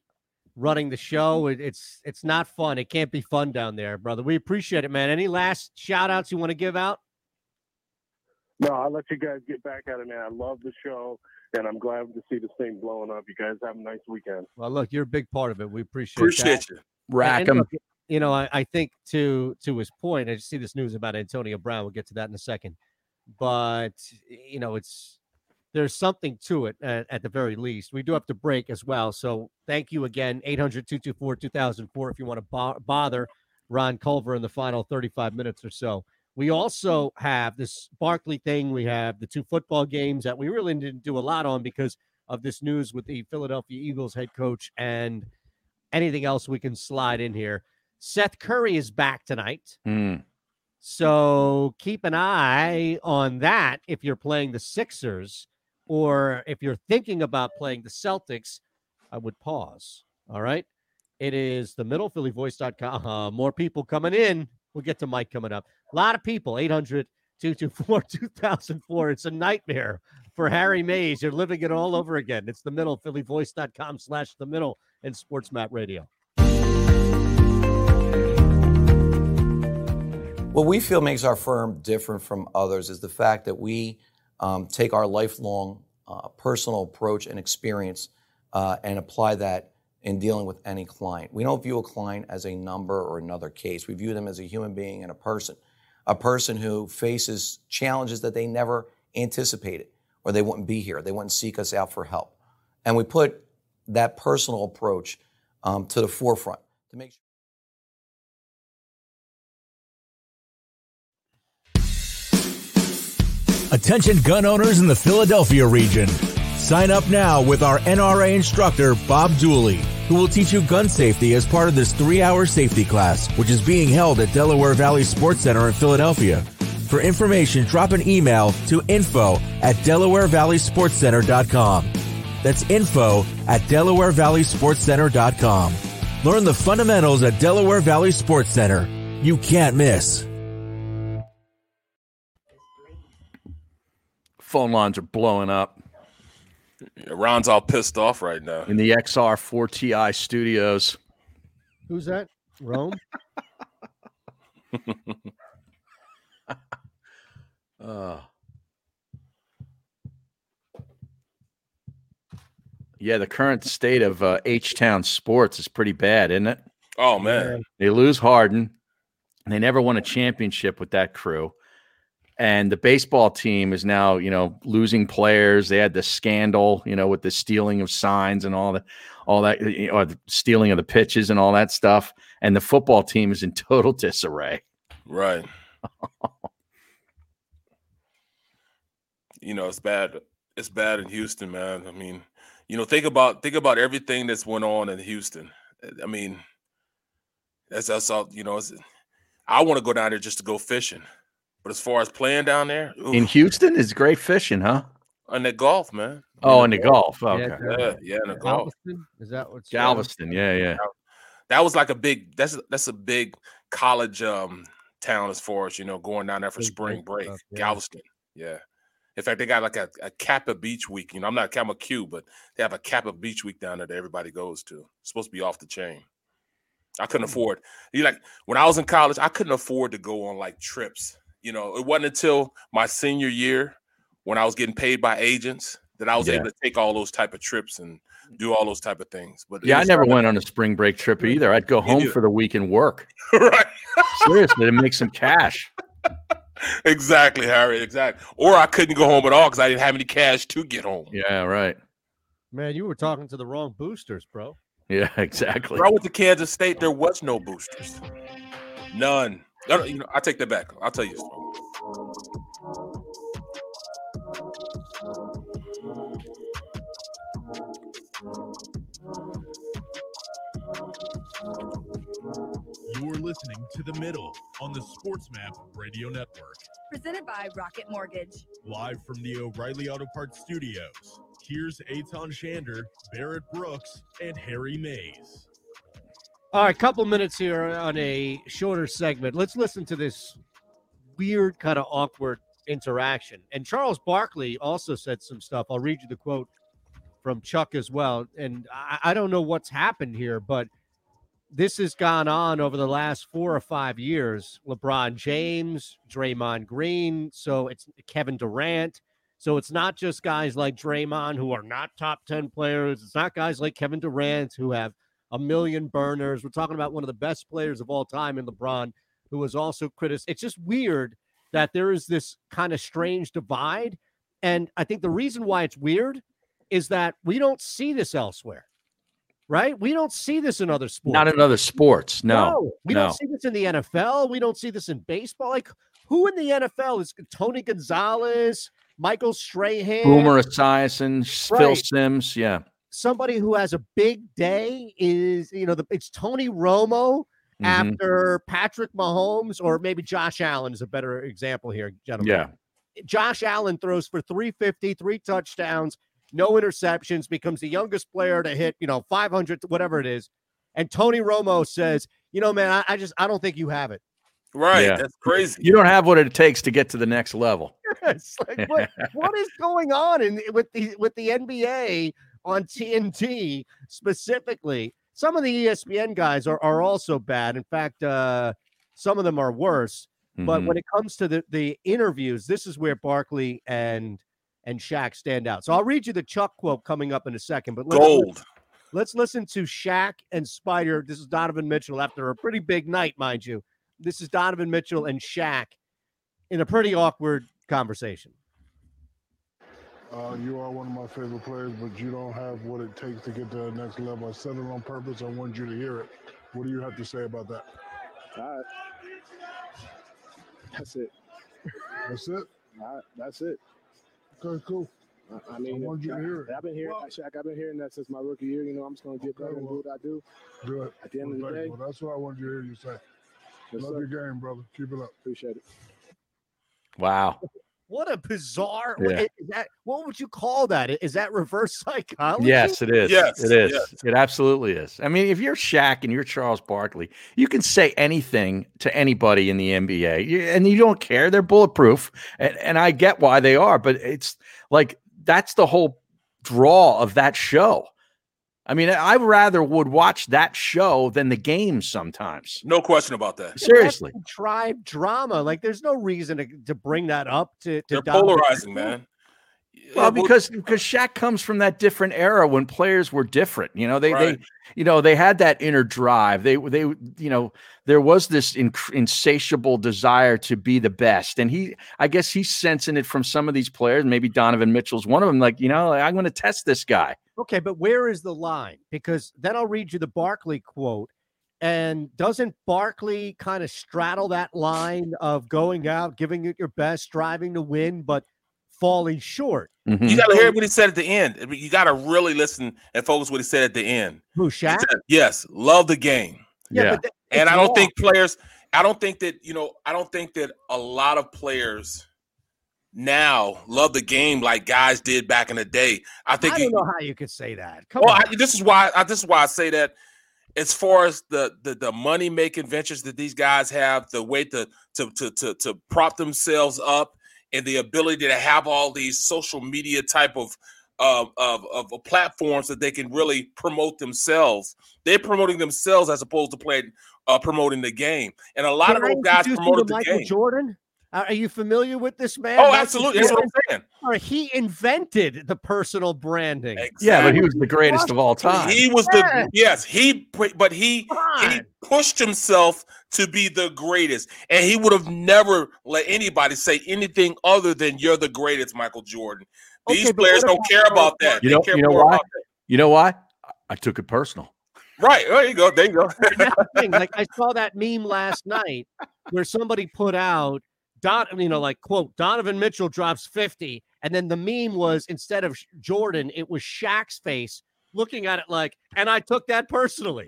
running the show. Mm-hmm. It, it's it's not fun. It can't be fun down there, brother. We appreciate it, man. Any last shout outs you want to give out? No, I'll let you guys get back at it, man. I love the show, and I'm glad to see this thing blowing up. You guys have a nice weekend. Well, look, you're a big part of it. We appreciate Appreciate that. you. Rack And 'em. look, You know, I, I think to to his point, I just see this news about Antonio Brown. We'll get to that in a second, but you know, it's there's something to it at, at the very least. We do have to break as well. So thank you again, 800 224 2004, if you want to bo- bother Ron Culver in the final 35 minutes or so. We also have this Barkley thing. We have the two football games that we really didn't do a lot on because of this news with the Philadelphia Eagles head coach and anything else we can slide in here. Seth Curry is back tonight. Hmm. So keep an eye on that if you're playing the Sixers or if you're thinking about playing the Celtics, I would pause. All right. It is the middle, phillyvoice.com. Uh, more people coming in. We'll get to Mike coming up. A lot of people, 800 224 2004. It's a nightmare for Harry Mayes. You're living it all over again. It's the middle, phillyvoice.com slash the middle and Sports Map Radio. What we feel makes our firm different from others is the fact that we um, take our lifelong uh, personal approach and experience uh, and apply that in dealing with any client. We don't view a client as a number or another case. We view them as a human being and a person, a person who faces challenges that they never anticipated, or they wouldn't be here. They wouldn't seek us out for help. And we put that personal approach um, to the forefront to make sure. Attention gun owners in the Philadelphia region. Sign up now with our NRA instructor, Bob Dooley, who will teach you gun safety as part of this three hour safety class, which is being held at Delaware Valley Sports Center in Philadelphia. For information, drop an email to info at DelawareValleySportsCenter.com. That's info at DelawareValleySportsCenter.com. Learn the fundamentals at Delaware Valley Sports Center. You can't miss. Phone lines are blowing up Ron's all pissed off right now. in the XR4 TI studios. Who's that? Rome? Uh, yeah, the current state of uh, H Town sports is pretty bad, isn't it? Oh man. They lose Harden. They never won a championship with that crew. And the baseball team is now, you know, losing players. They had the scandal, you know, with the stealing of signs and all that, all that, you know, or the stealing of the pitches and all that stuff. And the football team is in total disarray. Right. you know, it's bad. It's bad in Houston, man. I mean, you know, think about think about everything that's went on in Houston. I mean, that's that's all. You know, I want to go down there just to go fishing, but as far as playing down there, In Houston, is great fishing, huh? on the Gulf, man. Oh, in the Gulf. Yeah, Okay. Yeah, yeah, in the Gulf. Galveston? Is that what's Galveston. Yeah, yeah. That was like a big. That's that's a big college um town as far as you know going down there for Big spring break break. stuff, yeah. Galveston. Yeah. In fact, they got like a, a Kappa Beach week. You know, I'm not Kappa Q, but they have a Kappa Beach week down there that everybody goes to. It's supposed to be off the chain. I couldn't afford. You like when I was in college, I couldn't afford to go on like trips. You know, it wasn't until my senior year when I was getting paid by agents that I was Yeah. able to take all those type of trips and do all those type of things. But Yeah, I never went on a spring break trip either. I'd go home for the week and work. right. Seriously, to make some cash. Exactly, Harry. Exactly. Or I couldn't go home at all because I didn't have any cash to get home. Yeah, right. Man, you were talking to the wrong boosters, bro. Yeah, exactly. When I went to Kansas State, there was no boosters. None. No, no, you know, I take that back. I'll tell you. a story. You're listening to The Middle on the SportsMap Radio Network. Presented by Rocket Mortgage. Live from the O'Reilly Auto Parts Studios. Here's Eytan Shander, Barrett Brooks, and Harry Mayes. All right, a couple minutes here on a shorter segment. Let's listen to this weird, kind of awkward interaction. And Charles Barkley also said some stuff. I'll read you the quote from Chuck as well. And I, I don't know what's happened here, but this has gone on over the last four or five years. LeBron James, Draymond Green, so it's Kevin Durant. So it's not just guys like Draymond who are not top 10 players. It's not guys like Kevin Durant who have a million burners. We're talking about one of the best players of all time in LeBron, who was also criticized. It's just weird that there is this kind of strange divide. And I think the reason why it's weird is that we don't see this elsewhere, right? We don't see this in other sports. Not in other sports. No. we no. don't see this in the NFL. We don't see this in baseball. Like, who in the NFL is Tony Gonzalez, Michael Strahan, Boomer Esiason, Phil Right. Sims. Yeah. Somebody who has a big day is you know the, it's Tony Romo Mhm. after Patrick Mahomes or maybe Josh Allen is a better example here, gentlemen. Yeah. Josh Allen throws for 350, three touchdowns, no interceptions, becomes the youngest player to hit, you know, 500, whatever it is. And Tony Romo says, you know, man, I, I just, I don't think you have it. Right. Yeah. That's crazy. You don't have what it takes to get to the next level. It's like, what, what is going on in with the with the NBA on TNT specifically? Some of the ESPN guys are, are also bad. In fact, uh, some of them are worse. But Mhm. when it comes to the, the interviews, this is where Barkley and and Shaq stand out. So I'll read you the Chuck quote coming up in a second. But let's, Gold. Let's listen to Shaq and Spider. This is Donovan Mitchell after a pretty big night, mind you. This is Donovan Mitchell and Shaq in a pretty awkward conversation. Uh, you are one of my favorite players, but you don't have what it takes to get to the next level. I said it on purpose. I wanted you to hear it. What do you have to say about that? All right. That's it. That's it. All right. That's it. Okay, cool. I, mean, I wanted you to hear it. I've been hearing, Shaq, I've been hearing that since my rookie year. You know, I'm just going to get better and do what I do. Good. At the end of the day. Well, that's what I wanted you to hear you say. Yes, Love sir. your game, brother. Keep it up. Appreciate it. Wow. What a bizarre. Yeah. Is that what would you call that? Is that reverse psychology? Yes, it is. Yes, it is. yes. It absolutely is. I mean, if you're Shaq and you're Charles Barkley, you can say anything to anybody in the NBA, and you don't care. They're bulletproof, and, and I get why they are. But it's like that's the whole draw of that show. I mean, I rather would watch that show than the game sometimes. No question about that. Seriously. Tribe drama. Like, there's no reason to, to bring that up to. to They're polarizing, man. Well, because because Shaq comes from that different era when players were different. You know, they Right. they you know they had that inner drive. They they you know there was this inc- insatiable desire to be the best, and he I guess he's sensing it from some of these players. Maybe Donovan Mitchell's one of them. Like you know, I'm going to test this guy. Okay, but where is the line? Because then I'll read you the Barkley quote. And doesn't Barkley kind of straddle that line of going out, giving it your best, striving to win, but falling short? Mm-hmm. You got to hear what he said at the end. You got to really listen and focus what he said at the end. Who, Shaq? said, yes, love the game. Yeah, Yeah. but and I don't wrong. think players. I don't think that you know. I don't think that a lot of players now love the game like guys did back in the day. I think I you- don't know how you could say that. Come well, on. I, this is why I, this is why I say that. As far as the the, the money making ventures that these guys have, the way to to to to to prop themselves up, and the ability to have all these social media type of of, of, of platforms that they can really promote themselves. They're promoting themselves as opposed to playing uh, promoting the game. And a lot Can of those guys promoted the Michael game. Jordan? Uh, Are you familiar with this man? Oh, Michael absolutely. That's what I'm Jordan? saying. He invented the personal branding. Yeah, but he was the greatest of all time. He was the yes. He but he he pushed himself to be the greatest, and he would have never let anybody say anything other than "You're the greatest, Michael Jordan." These Okay, but players don't care about that. You They know care you know more why? about. You know why? I- I took it personal. Right. There you go. There you go. The thing. Like I saw that meme last night where somebody put out Don, you know, like quote Donovan Mitchell drops 50, and then the meme was instead of Jordan, it was Shaq's face looking at it like, and I took that personally.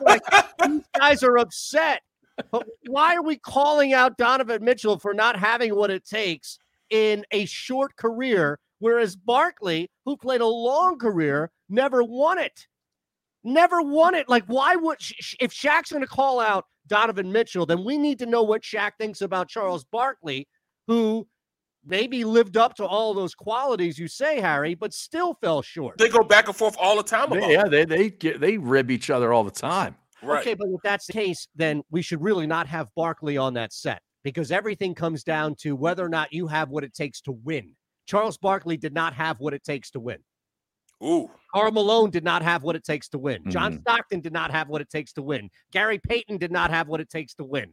Like, these guys are upset. But why are we calling out Donovan Mitchell for not having what it takes in a short career, whereas Barkley, who played a long career, never won it? Never won it. Like, why would Sh- Sh- if Shaq's going to call out Donovan Mitchell, then we need to know what Shaq thinks about Charles Barkley, who maybe lived up to all those qualities you say, Harry, but still fell short. They go back and forth all the time about Yeah, they they get, they rib each other all the time. Right. Okay, but if that's the case, then we should really not have Barkley on that set because everything comes down to whether or not you have what it takes to win. Charles Barkley did not have what it takes to win. Ooh. Karl Malone did not have what it takes to win. John Mhm. Stockton did not have what it takes to win. Gary Payton did not have what it takes to win.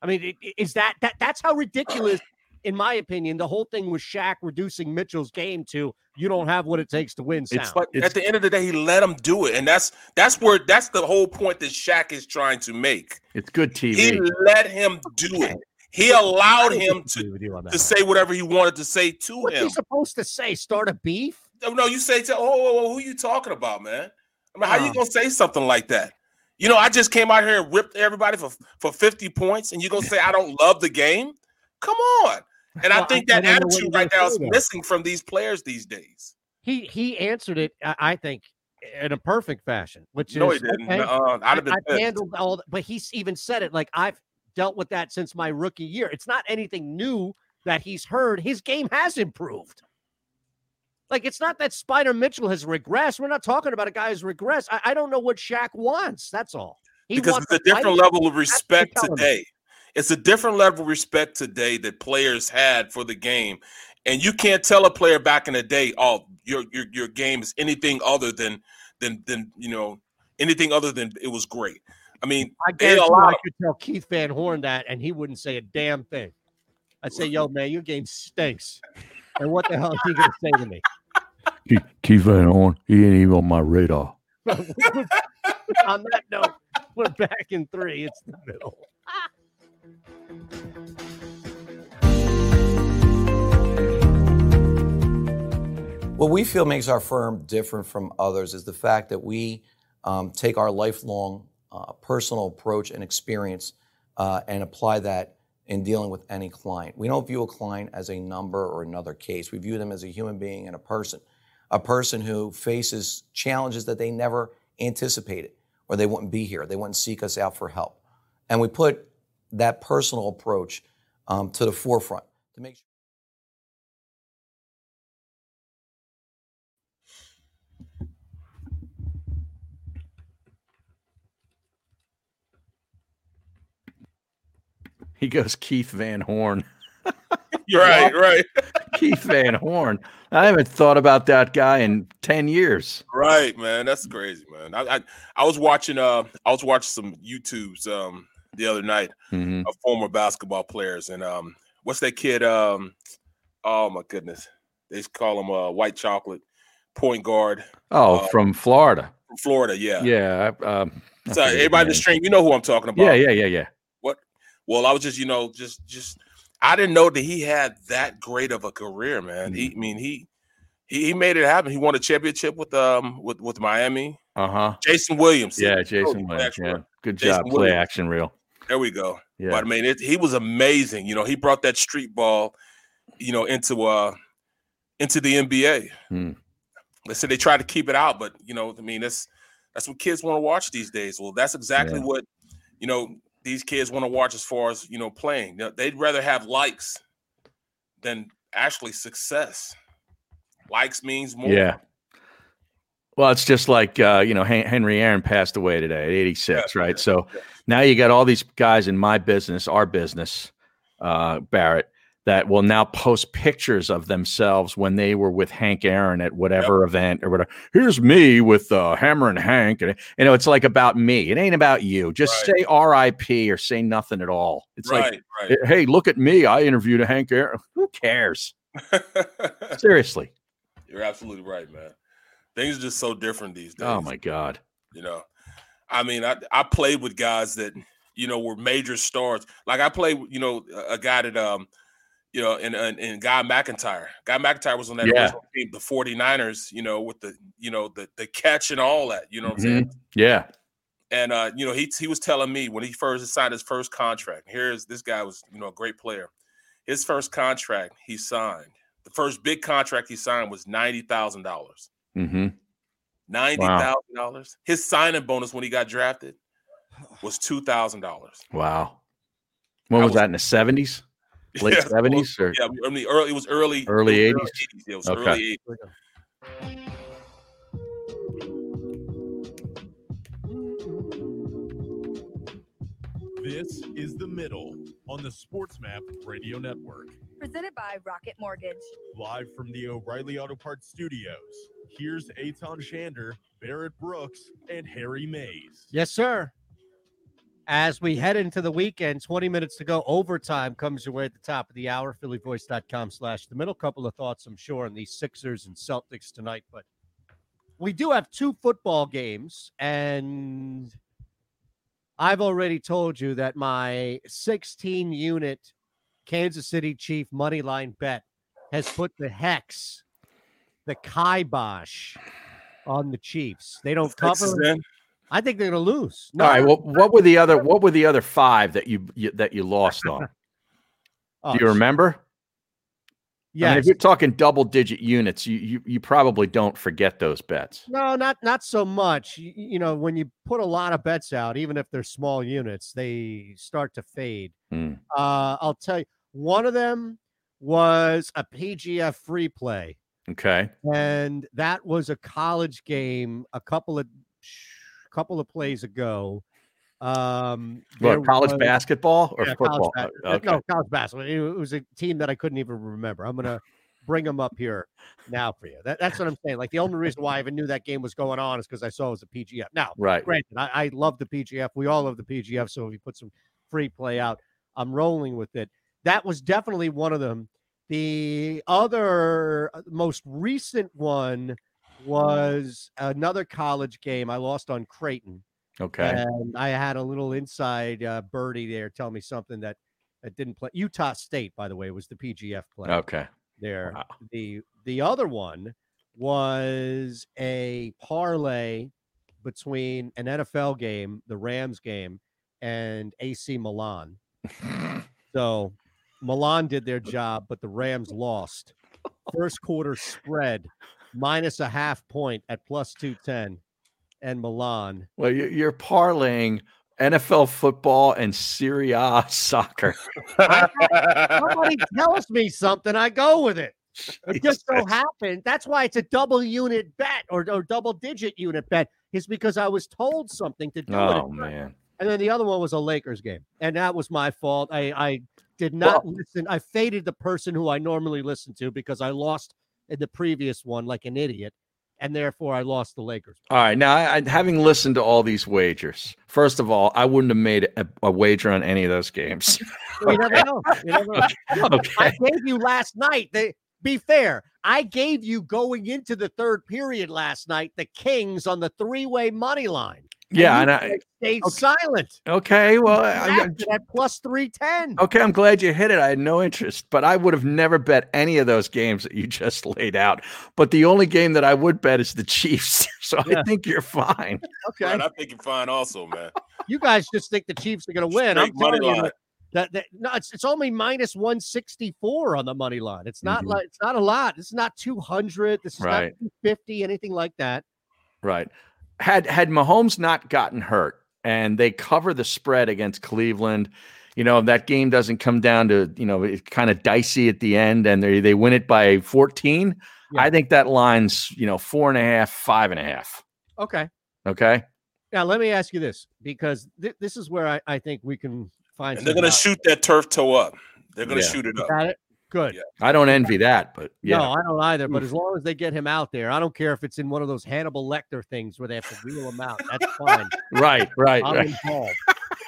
I mean, i- i- is that that that's how ridiculous, in my opinion, the whole thing with Shaq reducing Mitchell's game to you don't have what it takes to win. Sound. But at the end of the day, he let him do it, and that's that's where that's the whole point that Shaq is trying to make. It's good TV. He let him do it. He allowed him to, to say whatever he wanted to say to What's him. he supposed to say? Start a beef? No, no, you say to oh, oh, oh, who you talking about, man? I mean, how are you Oh. gonna say something like that? You know, I just came out here and ripped everybody for for 50 points, and you gonna say I don't love the game? Come on. And I think I- I that what attitude right now is missing from these players these days. He he answered it, I I think, in a perfect fashion, which No, is he didn't. okay, Uh-uh. I'd have been I've handled all, but he's even said it like I've dealt with that since my rookie year. It's not anything new that he's heard. His game has improved. Like it's not that Spider Mitchell has regressed. We're not talking about a guy who's regressed. I, I don't know what Shaq wants. That's all. He because wants it's a different level of respect they're telling me. today. It's a different level of respect today that players had for the game, and you can't tell a player back in the day, "Oh, your your your game is anything other than than than you know anything other than it was great." I mean, I guarantee you allowed I could tell Keith Van Horn that, and he wouldn't say a damn thing. I'd say, "Yo, man, your game stinks." And what the hell is he going to say to me? Keith, Keith Van Horn, he ain't even on my radar. On that note, we're back in three. It's the middle. What we feel makes our firm different from others is the fact that we um, take our lifelong uh, personal approach and experience uh, and apply that in dealing with any client. We don't view a client as a number or another case. We view them as a human being and a person, a person who faces challenges that they never anticipated or they wouldn't be here. They wouldn't seek us out for help. And we put that personal approach um, to the forefront to make sure. He goes Keith Van Horn. Right, right, Keith Van Horn. I haven't thought about that guy in 10 years. right, man. That's crazy, man. I I, I was watching uh I was watching some YouTubes um the other night Mhm. of former basketball players, and um what's that kid um oh my goodness they call him uh white chocolate point guard Oh, uh, from Florida. from Florida, yeah. Yeah. Um, So everybody in the stream, you know who I'm talking about. Yeah, yeah, yeah, yeah. What? Well, I was just, you know, just, just, I didn't know that he had that great of a career, man. Mm-hmm. He, I mean, he, he, he made it happen. He won a championship with, um, with, with Miami. Uh huh. Jason Williams. Yeah, Jason Williams. Yeah. Good Jason job. Play Williams. action reel. There we go. Yeah. But I mean, it, he was amazing. You know, he brought that street ball, you know, into uh, into the NBA. Hmm. They said they tried to keep it out, but you know, I mean, that's that's what kids want to watch these days. Well, that's exactly Yeah. what you know these kids want to watch as far as you know playing. They'd rather have likes than actually success. Likes means more. Yeah. Well, it's just like uh, you know Henry Aaron passed away today at 86, right? So now you got all these guys in my business, our business, uh, Barrett, that will now post pictures of themselves when they were with Hank Aaron at whatever event or whatever. Here's me with uh, Hammer and Hank, and you know it's like about me. It ain't about you. Just say R.I.P. or say nothing at all. It's like, Right, right. hey, look at me. I interviewed a Hank Aaron. Who cares? Seriously. You're absolutely right, man. Things are just so different these days. Oh my God. You know, I mean, I I played with guys that you know were major stars. Like I played, you know, a guy that um, you know, and, in, in Guy McIntyre. Guy McIntyre was on that Yeah. team, the 49ers, you know, with the you know the the catch and all that. You know what I'm saying? Mhm. Yeah. And uh, you know, he he was telling me when he first signed his first contract. Here's this guy was, you know, a great player. His first contract he signed, the first big contract he signed was ninety thousand dollars. Mm-hmm. Ninety thousand dollars. His signing bonus when he got drafted was two thousand dollars. Wow. When was, that in the seventies? Late seventies or yeah, I mean, early. It was early, Early 80s? Yeah, it was Okay. early 80s. This is The Middle on the SportsMap Radio Network. Presented by Rocket Mortgage. Live from the O'Reilly Auto Parts Studios, here's Eytan Shander, Barrett Brooks, and Harry Mayes. Yes, sir. As we head into the weekend, 20 minutes to go. Overtime comes your way at the top of the hour. PhillyVoice.com slash the middle. Couple of thoughts, I'm sure, on the Sixers and Celtics tonight. But we do have two football games, and I've already told you that my 16 unit Kansas City Chief money line bet has put the hex, the kibosh on the Chiefs. They don't cover. then? I think they're going to lose. All right. Well, what were the other? What were the other five that you, you that you lost on? Oh, Do you remember? I mean, if you're talking double digit units, you, you you probably don't forget those bets. No, not not so much. You, you know, when you put a lot of bets out, even if they're small units, they start to fade. Hmm. Uh, I'll tell you, one of them was a PGF free play, Okay. and that was a college game a couple of couple of plays ago. Um, college was- basketball or Yeah, college football? bas- Uh, No, college basketball. It was a team that I couldn't even remember. I'm gonna bring them up here now for you. That, that's what I'm saying. Like the only reason why I even knew that game was going on is because I saw it was a PGF. Now, Right. Granted, I, I love the PGF. We all love the PGF. So if you put some free play out, I'm rolling with it. That was definitely one of them. The other uh, most recent one was another college game. I lost on Creighton. Okay. And I had a little inside uh, birdie there tell me something that, that didn't play. Utah State, by the way, was the PGF play. Okay. There. The the other one was a parlay between an NFL game, the Rams game, and AC Milan. so Milan did their job, but the Rams lost. First quarter spread minus a half point at plus 210 and Milan. Well, you- you're parlaying NFL football and Serie A soccer. Somebody tells me something, I go with it. It just so happened. That's why it's a double unit bet or, or double digit unit bet, is because I was told something to do Oh it. Oh man. And then the other one was a Lakers game. And that was my fault. I, I did not listen. I faded the person who I normally listen to because I lost in the previous one like an idiot. And therefore I lost the Lakers. All right. Now, I, I, having listened to all these wagers, first of all, I wouldn't have made a, a wager on any of those games. You never know. Never know. Look, I gave you last night. They, be fair. I gave you going into the third period last night the Kings on the three-way money line. And Yeah, you and I- guys stayed silent. Okay. Well, I, I- at plus three ten. okay. I'm glad you hit it. I had no interest, but I would have never bet any of those games that you just laid out. But the only game that I would bet is the Chiefs. So I think you're fine. Okay, Man, I think you're fine also, man. you guys just think the Chiefs are going to win. I'm Straight money telling you line. that, that, that no, it's it's only minus one sixty four on the money line. It's not Mhm. like it's not a lot. This is not two hundred. This is Right. not fifty. Anything like that. Right. Had had Mahomes not gotten hurt and they cover the spread against Cleveland, you know, that game doesn't come down to, you know, it's kind of dicey at the end and they they win it by 14. I think that line's, you know, four and a half, five and a half. Okay. Okay. Now let me ask you this because th- this is where I, I think we can find. And they're gonna shoot that turf toe up. They're gonna Yeah. shoot it up. Got it. Good. I don't envy that, but yeah. No, I don't either. But mm. as long as they get him out there, I don't care if it's in one of those Hannibal Lecter things where they have to reel him out. That's fine. Right, right, I'm right. involved.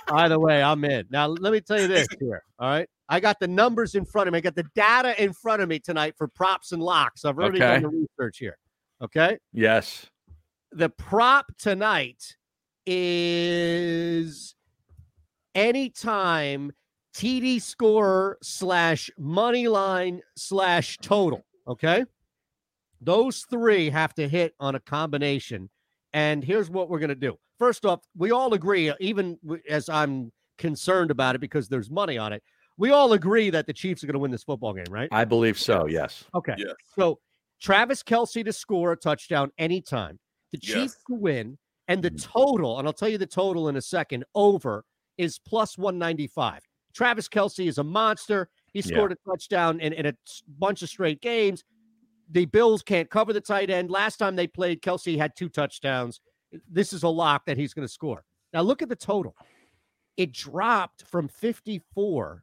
Either way, I'm in. Now, let me tell you this here. All right. I got the numbers in front of me. I got the data in front of me tonight for props and locks. I've already done the research here. Okay. Yes. The prop tonight is anytime TD scorer slash money line slash total. Okay. Those three have to hit on a combination. And here's what we're going to do. First off, we all agree, uh, even as I'm concerned about it because there's money on it, we all agree that the Chiefs are going to win this football game, right? I believe so. Yes. Okay. So Travis Kelce to score a touchdown anytime, the Yes. Chiefs to win, and the mm. total, and I'll tell you the total in a second, over is plus 195. Travis Kelce is a monster. He Yeah. scored a touchdown in, in a bunch of straight games. The Bills can't cover the tight end. Last time they played, Kelce had two touchdowns. This is a lock that he's going to score. Now look at the total. It dropped from 54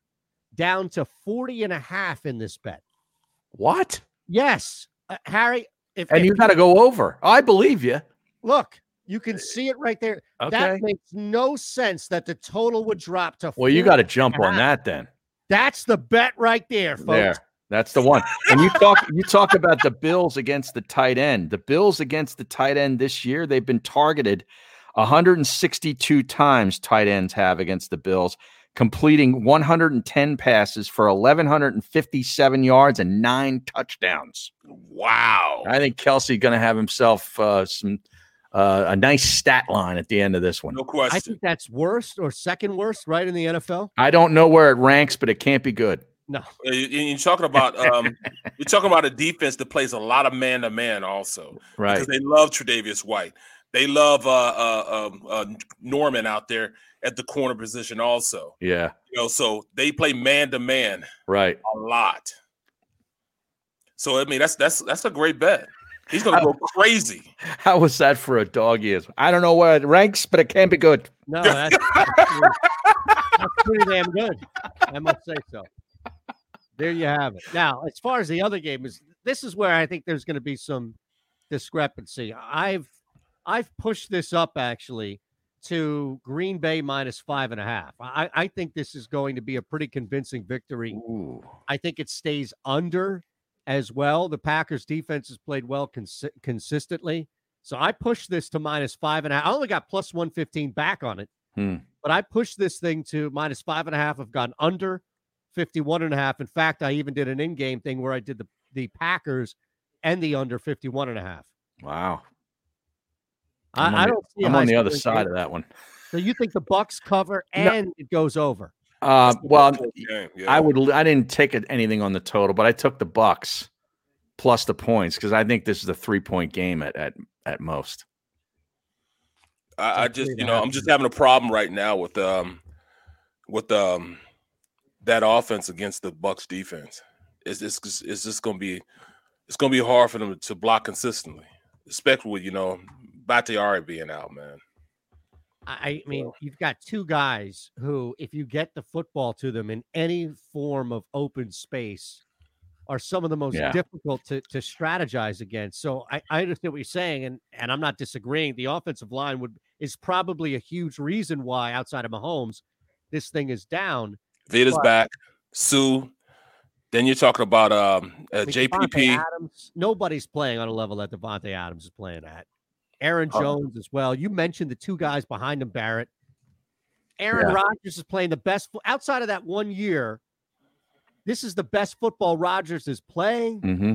down to 40 and a half in this bet. What? Yes, uh, Harry. If, And if you got to go over. I believe you. look, you can see it right there. Okay. That makes no sense that the total would drop to. Well, you got to jump on that then. That's the bet right there, folks. There. That's the one. And you talk you talk about the Bills against the tight end. The Bills against the tight end this year, they've been targeted 162 times tight ends have against the Bills, completing 110 passes for 1157 yards and 9 touchdowns. Wow. I think Kelce going to have himself uh, some uh, a nice stat line at the end of this one. No question. I think that's worst or second worst, right in the NFL. I don't know where it ranks, but it can't be good. No, you- You're talking about um, you're talking about a defense that plays a lot of man to man also, Right. Because they love Tre'Davious White. They love uh, uh, um, uh, Norman out there at the corner position also. Yeah. You know, so they play man to man Right. a lot. So I mean, that's that's that's a great bet. He's gonna go crazy. How was that for a dog ears? I don't know where it ranks, but it can't be good. no, that's, that's pretty damn good. I must say so. There you have it. Now, as far as the other game is, this is where I think there's going to be some discrepancy. I've I've pushed this up actually to Green Bay minus five and a half. I, I think this is going to be a pretty convincing victory. I think it stays under as well. The Packers defense has played well consi- consistently. So I pushed this to minus five and a half. I only got plus 115 back on it, Hmm. but I pushed this thing to minus five and a half. I've gone under 51 and a half. In fact, I even did an in game thing where I did the, the Packers and the under 51 and a half. Wow. I, I don't see a I'm on the other side game. of that one. So you think the Bucks cover No. and it goes over? Uh, well, game, I would. I didn't take anything on the total, but I took the Bucks plus the points because I think this is a three point game at at at most. I, I just, you know, I'm just having a problem right now with um with um that offense against the Bucks defense. It's it's just- it's just gonna be it's gonna be hard for them to block consistently, especially with you know Bakhtiari being out, man. I mean, you've got two guys who, if you get the football to them in any form of open space, are some of the most Yeah. difficult to, to strategize against. So I, I understand what you're saying, and and I'm not disagreeing. The offensive line would is probably a huge reason why, outside of Mahomes, this thing is down. Vita's But- back, Sue. Then you're talking about um uh, I mean, JPP. Adams, nobody's playing on a level that Davante Adams is playing at. Aaron Oh. Jones as well. You mentioned the two guys behind him, Barrett. Aaron Yeah. Rodgers is playing the best outside of that one year. This is the best football Rodgers is playing. Mm-hmm.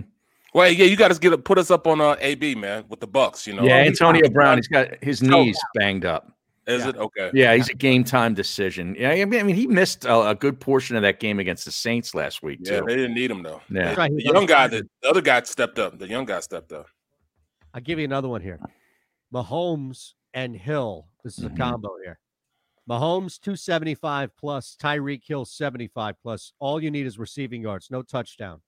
Well, yeah, you got to get put us up on uh, AB man with the Bucks. You know, yeah, Antonio Brown. He's got his knees banged up. Is it okay? Yeah, he's a game time decision. Yeah, I mean, I mean, he missed a, a good portion of that game against the Saints last week Yeah, too. they didn't need him though. Yeah. Right, The young guy, the, the other guy stepped up. The young guy stepped up. I'll give you another one here. Mahomes and Hill. This is a mm-hmm. combo here. Mahomes 275 plus, Tyreek Hill 75 plus. All you need is receiving yards, no touchdown.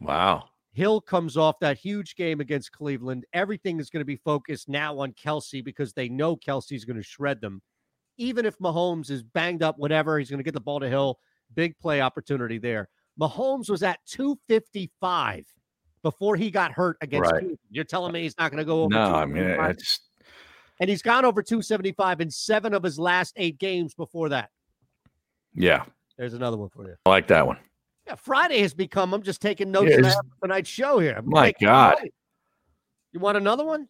Wow. Hill comes off that huge game against Cleveland. Everything is going to be focused now on Kelce because they know Kelce's going to shred them. Even if Mahomes is banged up, whatever, he's going to get the ball to Hill. Big play opportunity there. Mahomes was at 255 before he got hurt against Right. Cleveland. You're telling me he's not going to go over No, I mean, 255? it's and he's gone over 275 in seven of his last eight games before that. yeah, There's another one for you. I like that one. Yeah, Friday has become. I'm just taking notes Yeah, it's- tonight's show here. I'm My God. notes. You want another one?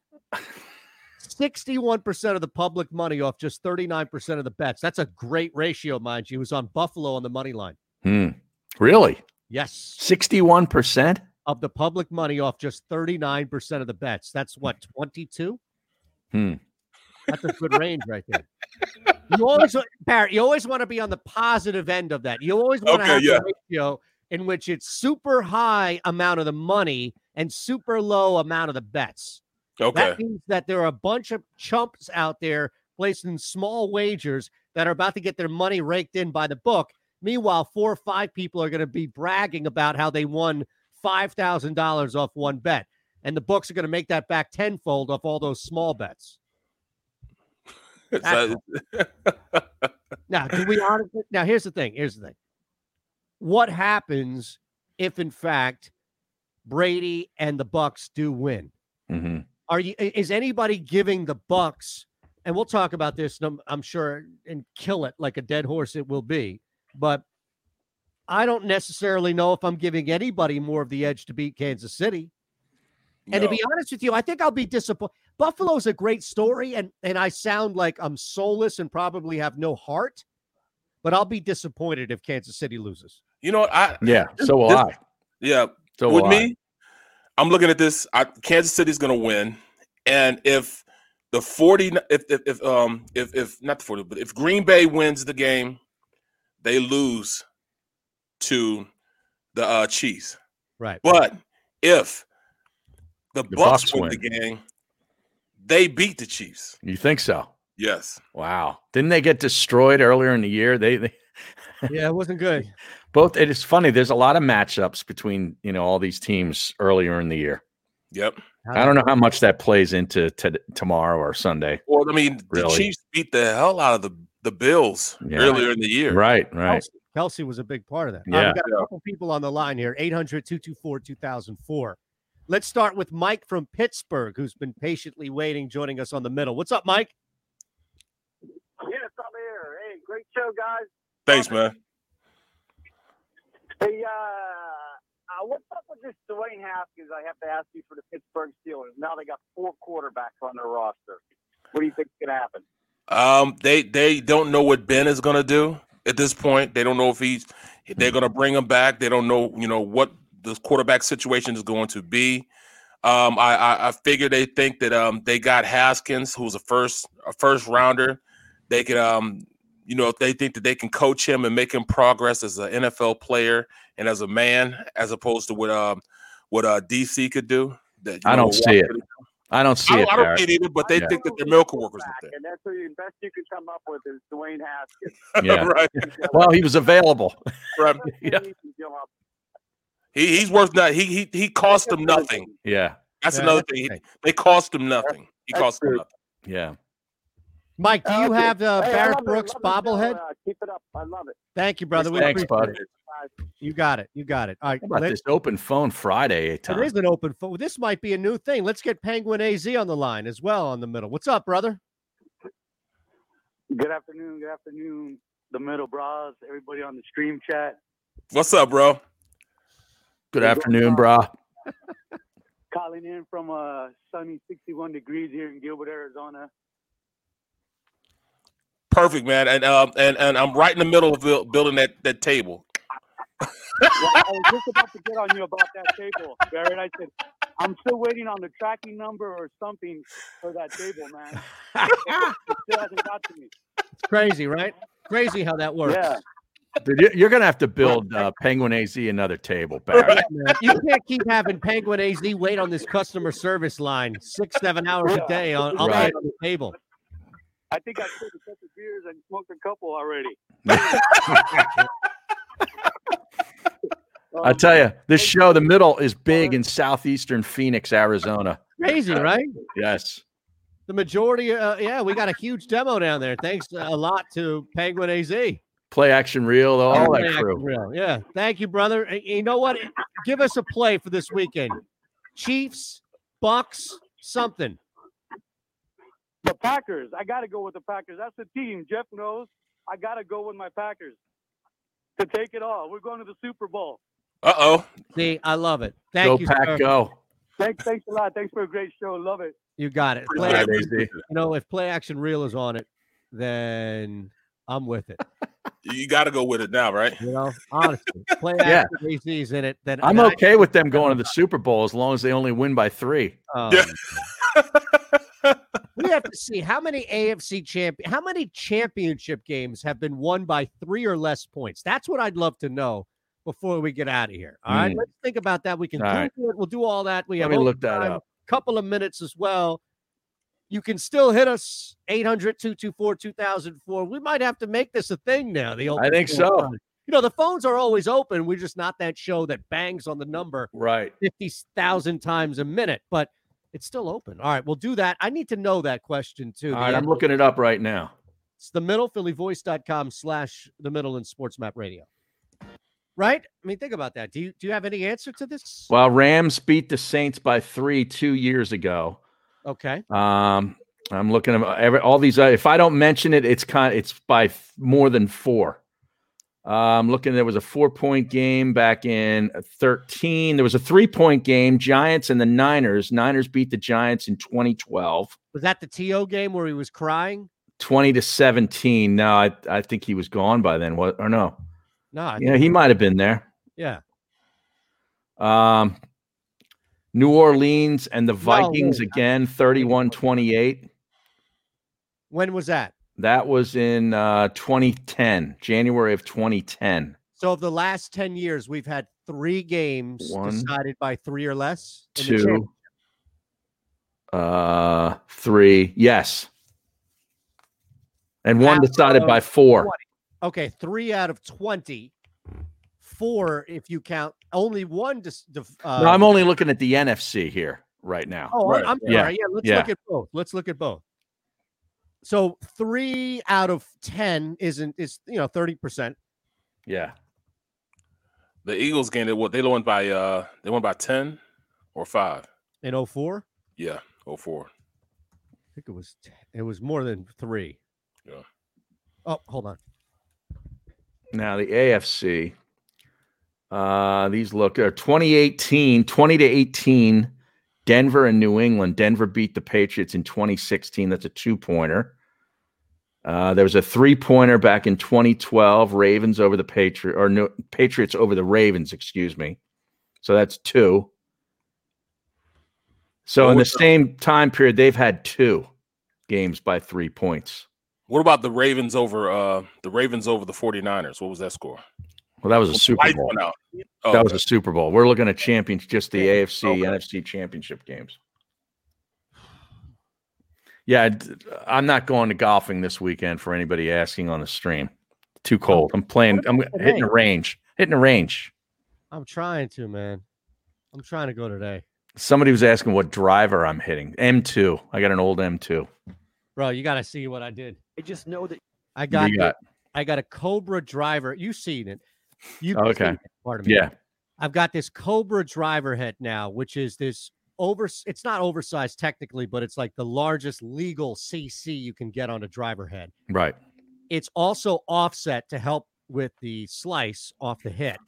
61% of the public money off just 39% of the bets. That's a great ratio, mind you. It was on Buffalo on the money line. Hmm. Really? Yes. 61%? Of the public money off just 39% of the bets. That's what, 22? Hmm. That's a good range right there. You always, Barrett, you always want to be on the positive end of that. You always want to Okay, have yeah. a ratio in which it's super high amount of the money and super low amount of the bets. Okay. That means that there are a bunch of chumps out there placing small wagers that are about to get their money raked in by the book. Meanwhile, four or five people are going to be bragging about how they won $5,000 off one bet. And the books are going to make that back tenfold off all those small bets. So- Now, do we honestly? Now, here's the thing. Here's the thing. What happens if, in fact, Brady and the Bucks do win? Mm-hmm. Are you? Is anybody giving the Bucks? And we'll talk about this. I'm sure, and kill it like a dead horse. It will be, but I don't necessarily know if I'm giving anybody more of the edge to beat Kansas City. And to be honest with you, I think I'll be disappointed. Buffalo's a great story, and and I sound like I'm soulless and probably have no heart, but I'll be disappointed if Kansas City loses. You know what? I Yeah, this- so will this- I. Yeah. So with will I. me, I'm looking at this. I, Kansas City's going to win, and if the 40, if, if if um if if not the 40, but if Green Bay wins the game, they lose to the uh Chiefs. Right. But if the, The Bucks, Bucks win, the game, they beat the Chiefs. You think so? Yes. Wow. Didn't they get destroyed earlier in the year? They, they Yeah, it wasn't good. both it is funny. There's a lot of matchups between, you know, all these teams earlier in the year. Yep. I don't know how much that plays into to, tomorrow or Sunday. Well, I mean, the Chiefs beat the hell out of the the Bills Yeah. earlier in the year. Right, right. Kelce, Kelce was a big part of that. Yeah. we got a couple people on the line here 800 224 2004. Let's start with Mike from Pittsburgh, who's been patiently waiting, joining us on the middle. What's up, Mike? Yes, I'm here. Hey, great show, guys. Thanks, man. Hey, uh, uh, what's up with this Dwayne Haskins? I have to ask you for the Pittsburgh Steelers. Now they got four quarterbacks on their roster. What do you think's going to happen? Um, they they don't know what Ben is gonna do at this point. They don't know if he's they're gonna bring him back. They don't know, you know, what the quarterback situation is going to be. Um, I, I I figure they think that um they got Haskins, who's a first a first rounder. They could um you know if they think that they can coach him and make him progress as an NFL player and as a man, as opposed to what um what uh DC could do. That you I know, don't see it. Washington- I don't see I it. don't, I don't Barrett. see it either, but they Yeah. think that they're miracle workers up there. And that's the best you can come up with is Dwayne Haskins. Yeah. right. Well, he was available. Right. Yeah. He he's worth nothing. He he he cost them nothing. Yeah. That's Yeah, another thing. He, they cost him nothing. He That's cost them nothing. Yeah. Mike, do you Okay. have uh, Hey, Barrett love it. Brooks Love bobblehead? Uh, keep it up. I love it. Thank you, brother. We Thanks, appreciate bud. You got it. You got it. All right. How about let's- this open phone Friday, It Tom? is an open phone. This might be a new thing. Let's get Penguin AZ on the line as well on the middle. What's up, brother? Good afternoon. Good afternoon, the middle bras, everybody on the stream chat. What's up, bro? Good afternoon, brah. Calling in from uh, sunny 61 degrees here in Gilbert, Arizona. Perfect, man. And um and and I'm right in the middle of buil- building that that table. Well, I was just about to get on you about that table, Barrett. I said, I'm still waiting on the tracking number or something for that table, man. it still hasn't got to me. It's crazy, right? Crazy how that works. Yeah. Dude, you- you're gonna have to build uh, Penguin AZ another table, Barrett. Yeah, man. You can't keep having Penguin AZ wait on this customer service line six, seven hours a day on, on, Right. on the table. I think I took a couple beers and smoked a couple already. I tell you, this show, the middle, is big in southeastern Phoenix, Arizona. Crazy, right? Yes. The majority, uh, yeah, we got a huge demo down there. Thanks a lot to Penguin AZ. Play action reel, though, all that Yeah, crew. real. Yeah. Thank you, brother. And You know what? Give us a play for this weekend. Chiefs, Bucks, something. The Packers. I got to go with the Packers. That's the team. Jeff knows. I got to go with my Packers to take it all. We're going to the Super Bowl. Uh oh. See, I love it. Thank Go you. pack, sir. go. Thanks, thanks a lot. Thanks for a great show. Love it. You got it. Play Appreciate action, you know, if play action reel is on it, then I'm with it. You got to go with it now, right? You know, honestly, play Yeah. action AZ's in it. Then I'm then I- okay with them going to the Super Bowl as long as they only win by three. Um, we have to see how many AFC champ, how many championship games have been won by three or less points. That's what I'd love to know before we get out of here. All right, Mm. let's think about that. We can All right. Google it. We'll do all that. We Let have look that up. Couple of minutes as well. You can still hit us 800 224 2004. We might have to make this a thing now. The old I think so. line. You know, the phones are always open. We're just not that show that bangs on the number Right. 50,000 times a minute, but it's still open. All right, we'll do that. I need to know that question too. All right, I'm looking it up right now. It's the middle, phillyvoice.com slash the middle and sports map radio. Right? I mean, think about that. Do you do you have any answer to this? Well, Rams beat the Saints by three two years ago. Okay. Um, I'm looking at every, all these. Uh, if I don't mention it, it's kind. It's by more than four. I'm looking. There was a four point game back in 13. There was a three point game. Giants and the Niners. Niners beat the Giants in 2012, Was that the TO game where he was crying? 20 to 17. No, I I think he was gone by then. What or no? No. I Yeah, he might have been there. Yeah. Um, New Orleans and the Vikings wait. again, 31 28. When was that? That was in uh, 2010, January of 2010. So of the last 10 years, we've had three games One, decided by three or less. Two, uh, three. Yes. And one Out decided by four. 20. Okay, three out of 20. Four, if you count only one. Dis, def- uh, no, I'm only looking at the NFC here right now. Oh, I'm- I'm sorry. Yeah. Yeah, let's yeah. look at both. Let's look at both. So three out of ten isn't is you know thirty percent. yeah. The Eagles game, they won, they won by uh they won by 10 or 5. In 04? Yeah, 04. I think it was t- it was more than three. Yeah. Oh, hold on. Now the AFC. Uh, these look are 2018, 20 to 18. Denver and New England. Denver beat the Patriots in 2016. That's a two pointer. Uh, there was a three pointer back in 2012. Ravens over the Patriot or no, Patriots over the Ravens. Excuse me. So that's two. So in the- same time period, they've had two games by three points. What about the Ravens over uh the Ravens over the 49ers? What was that score? Well, that was a Super Bowl. went out. Oh, that was a Super Bowl. We're looking at champions, just the AFC, NFC championship games. Yeah, I'm not going to golfing this weekend for anybody asking on the stream. Too cold. I'm playing. I'm hitting a range. Hitting a range. I'm trying to, man. I'm trying to go today. Somebody was asking what driver I'm hitting. M2. I got an old M2. Bro, you gotta see what I did. I just know that I got, got? I got a Cobra driver. You've seen it. Oh, okay. seen it, pardon me. Yeah. I've got this Cobra driver head now, which is this over it's not oversized technically, but it's like the largest legal CC you can get on a driver head. Right. It's also offset to help with the slice off the hit.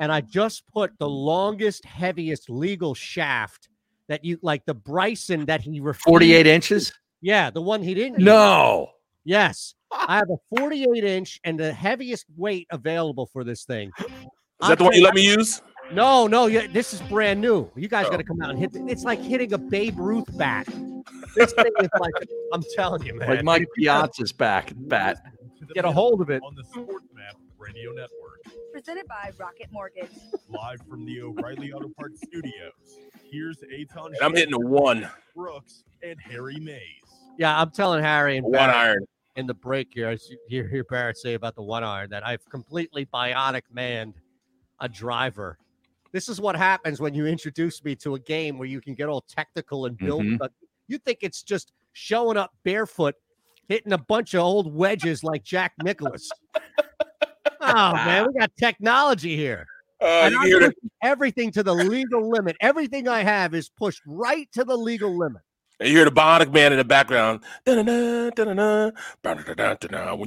And I just put the longest, heaviest legal shaft that you like the Bryson that he refused. 48 inches? Yeah, the one he didn't. use. No. Yes. I have a 48 inch and the heaviest weight available for this thing. Is that the one you let me use? No, no, yeah, this is brand new. You guys Oh. got to come out and hit. The, it's like hitting a Babe Ruth bat. This thing is like, I'm telling you, man. Like Mike Piazza's back bat. Get a hold of it. on the Sports Map Radio Network. Presented by Rocket Mortgage. Live from the O'Reilly Auto Parts Studios. Here's Eytan. And I'm hitting a one. Brooks and Harry Mayes. Yeah, I'm telling Harry and One Barrett iron. In the break here. I hear hear Barrett say about the one iron that I've completely bionic manned a driver. This is what happens when you introduce me to a game where you can get all technical and build. Mhm. But you think it's just showing up barefoot, hitting a bunch of old wedges like Jack Nicklaus. oh man, we got technology here. Uh, And I'm hear the, everything to the legal limit. Everything I have is pushed right to the legal limit. And you hear the Bionic Man in the background. When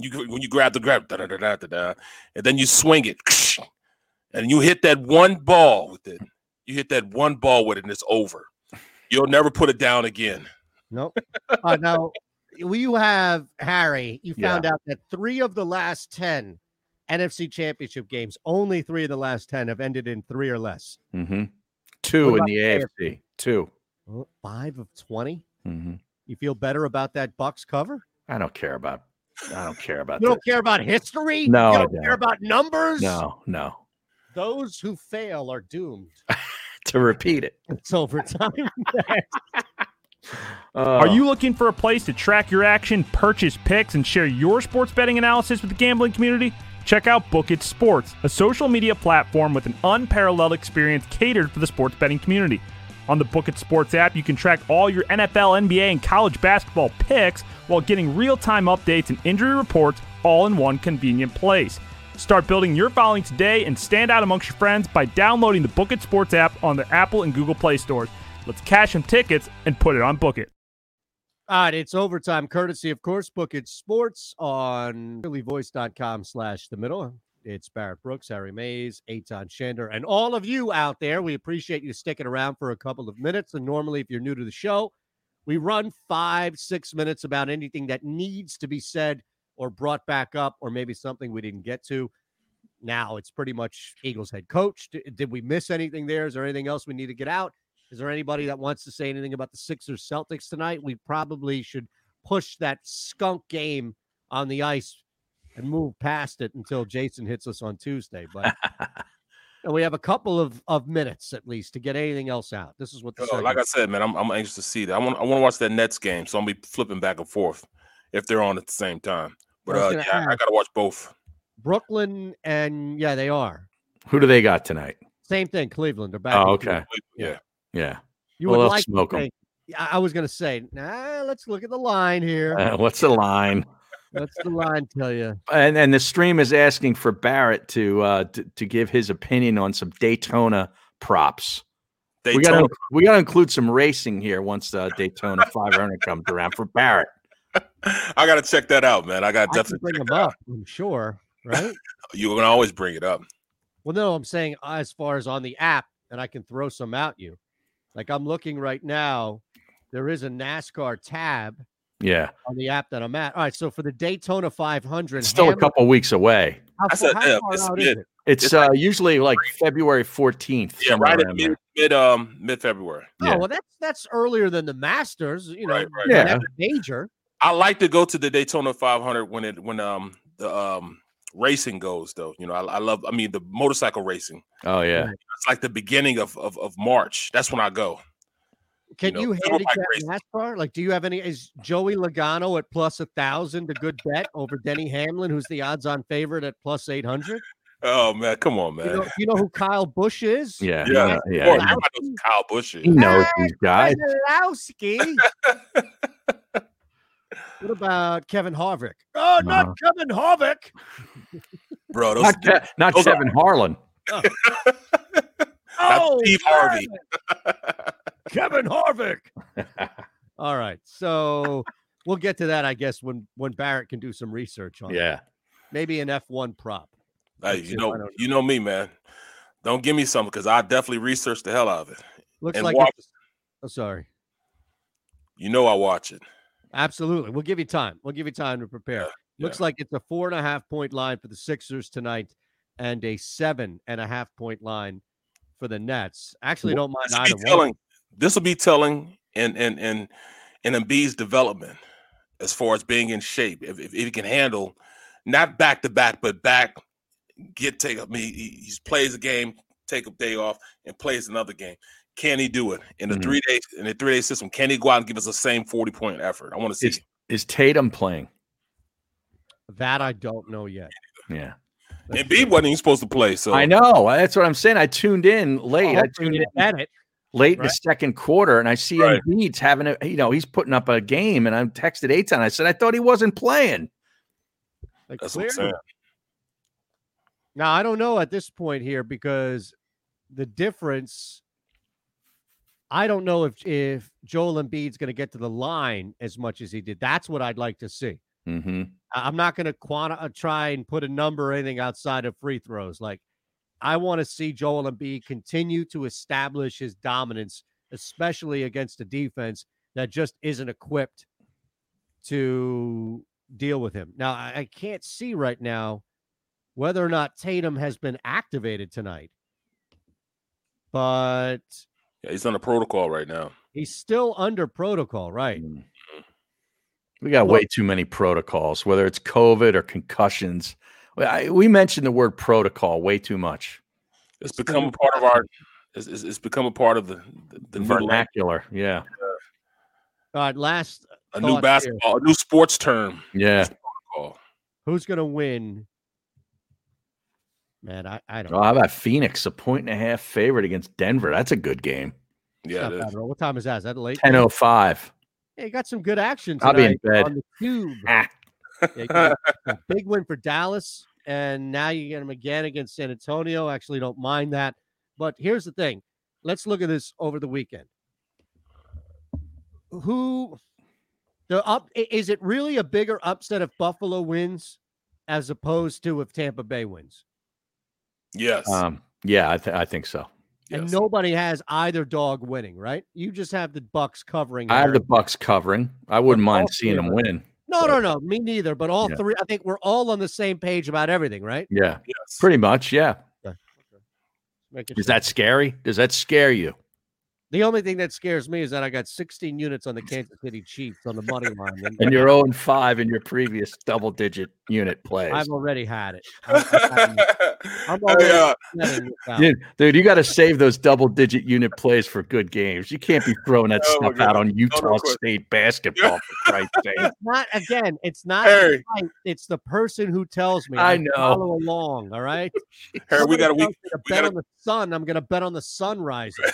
you when you grab the grab, and then you swing it, and you hit that one ball with it. You hit that one ball with it, and it's over. You'll never put it down again. Nope. Uh, now, you have Harry. You Yeah. found out that three of the last 10 NFC championship games, only three of the last 10 have ended in three or less. Mm-hmm. Two in the the AFC. Two. Oh, Five of 20. Mm-hmm. You feel better about that Bucks cover? I don't care about. I don't care about You don't care about history? No, You I don't care don't. about numbers? No, no. Those who fail are doomed. To repeat it. It's overtime. Are Oh. you looking for a place to track your action, purchase picks, and share your sports betting analysis with the gambling community? Check out Book It Sports, a social media platform with an unparalleled experience catered for the sports betting community. On the Book It Sports app, you can track all your NFL, NBA, and college basketball picks while getting real time updates and injury reports all in one convenient place. Start building your following today and stand out amongst your friends by downloading the Book It Sports app on the Apple and Google Play stores. Let's cash some tickets and put it on Book It. All right, it's overtime courtesy, of course, Book It Sports on phillyvoice.com slash the middle. It's Barrett Brooks, Harry Mayes, Eytan Shander, and all of you out there. We appreciate you sticking around for a couple of minutes. And normally, if you're new to the show, we run five, six minutes about anything that needs to be said or brought back up, or maybe something we didn't get to. Now it's pretty much Eagles head coach. Did we miss anything there? Is there anything else we need to get out? Is there anybody that wants to say anything about the Sixers Celtics tonight? We probably should push that skunk game on the ice and move past it until Jason hits us on Tuesday. But and we have a couple of, of minutes at least to get anything else out. This is what the Yo, like I said, man, I'm, I'm anxious to see that. I want I want to watch that Nets game, so I'm gonna be flipping back and forth if they're on at the same time. But I uh, gonna yeah, I gotta watch both. Brooklyn and yeah, they are Who do they got tonight? same thing. Cleveland, they're back. Oh, okay. Yeah. Yeah. You Well, would they'll like to smoke 'em. think- I I was going to say, nah, let's look at the line here. Uh, what's the line? What's the line tell you? And and the stream is asking for Barrett to uh to, to give his opinion on some Daytona props. We got to we got to include some racing here once uh, Daytona 500 comes around for Barrett. I gotta check that out, man. I got I definitely bring check them up, I'm sure, right? You're gonna always bring it up. Well, no, I'm saying as far as on the app, and I can throw some out you. Like I'm looking right now, there is a NASCAR tab Yeah, on the app that I'm at. All right, so for the Daytona 500, it's still a Hamlin- couple weeks away. How, I far, said, how yeah, far it's out is it? It's, It's uh, like- usually like February 14th. Yeah, right at mid, mid um mid February. Oh, Yeah. well, that's that's earlier than the Masters. You know, Right, right. Yeah. that's major. I like to go to the Daytona 500 when it when um the um racing goes though. You know, I, I love. I mean, the motorcycle racing. Oh yeah. It's like the beginning of of, of March. That's when I go. Can know, you, Silverback handicap. NASCAR? Like, do you have any? Is Joey Logano at plus a thousand a good bet over Denny Hamlin, who's the odds-on favorite at plus eight hundred? Oh man, come on, man. You know, you know who Kyle Busch is? Yeah. yeah, Yeah. of yeah. course, everybody knows Kyle Busch is. He knows these guys. Keselowski. what about Kevin Harvick? Oh, not Uh-huh. Kevin Harvick. bro. Those, Not, Ke- not those are- Kevin Harlan. Oh, Steve Harvey. Kevin Harvick. All right, so we'll get to that, I guess, when when Barrett can do some research on. it. Yeah. maybe an F one prop. Hey, you it, know, you know me, man. Don't give me something because I definitely researched the hell out of it. Looks And like. watch- it's- Oh, sorry. You know, I watch it. Absolutely. We'll give you time. We'll give you time to prepare. Looks like it's a four and a half point line for the Sixers tonight and a seven and a half point line for the Nets. Actually, don't mind either be one. Telling. This will be telling in in in in Embiid's development as far as being in shape. If, if, if he can handle not back to back, but back get take. I mean, he, he plays a game, take a day off, and plays another game. Can he do it in the Mhm. three day in the three day system? Can he go out and give us the same forty point effort? I want to see. Is, is Tatum playing? That I don't know yet. Yeah. Embiid wasn't even supposed to play, so I know. That's what I'm saying. I tuned in late. I tuned in at it. Late in the second quarter, and I see Right. Embiid's having a, you know, he's putting up a game, and I'm texted Eytan. I said, I thought he wasn't playing. Like, That's what I'm clearly. saying. Now I don't know at this point here because the difference. I don't know if if Joel Embiid's going to get to the line as much as he did. That's what I'd like to see. Mm-hmm. I- I'm not going to quanti- uh, try and put a number or anything outside of free throws. Like, I want to see Joel Embiid continue to establish his dominance, especially against a defense that just isn't equipped to deal with him. Now, I, I can't see right now whether or not Tatum has been activated tonight, but Yeah, he's on a protocol right now. he's still under protocol, right? Mm-hmm. We got way too many protocols, whether it's COVID or concussions. Well, I, we mentioned the word protocol way too much. It's become a part of our. It's, it's, it's become a part of the the, the new vernacular. Yeah. All right, last a new thoughts here. basketball, a new sports term. Yeah. Who's going to win? Man, I, I don't Oh, how about Phoenix, a point and a half favorite against Denver? That's a good game. Yeah, Not bad at all. What time is that? Is that late? Ten oh five. Hey, you got some good action I'll be in tonight bed. on the cube. Ah. Yeah, a big win for Dallas, and now you get them again against San Antonio. Actually, don't mind that. But here's the thing: let's look at this over the weekend. Who the up is it really a bigger upset if Buffalo wins as opposed to if Tampa Bay wins? Yes. Um, yeah, I, th- I think so. And nobody has either dog winning, right? You just have the Bucks covering. I have the Bucks covering. I wouldn't mind seeing them win. No, no, no, me neither. But all Yeah. three, I think we're all on the same page about everything, right? Yeah. Pretty much. Yeah. Making Is sure. that scary? Does that scare you? The only thing that scares me is that I got 16 units on the Kansas City Chiefs on the money line. And And you're 0 5 in your previous double digit unit plays. I've already had it. I'm, I'm- I'm already uh, upsetting this out. Dude, dude, you got to save those double digit unit plays for good games. You can't be throwing that Oh stuff out on No, no Utah. State basketball, for Christ's. It's not again. It's not. Harry. the It's the person who tells me. I know. Follow along. All right. Harry, we got a tells week. me to We bet got on the sun. I'm going to bet on the sun rising.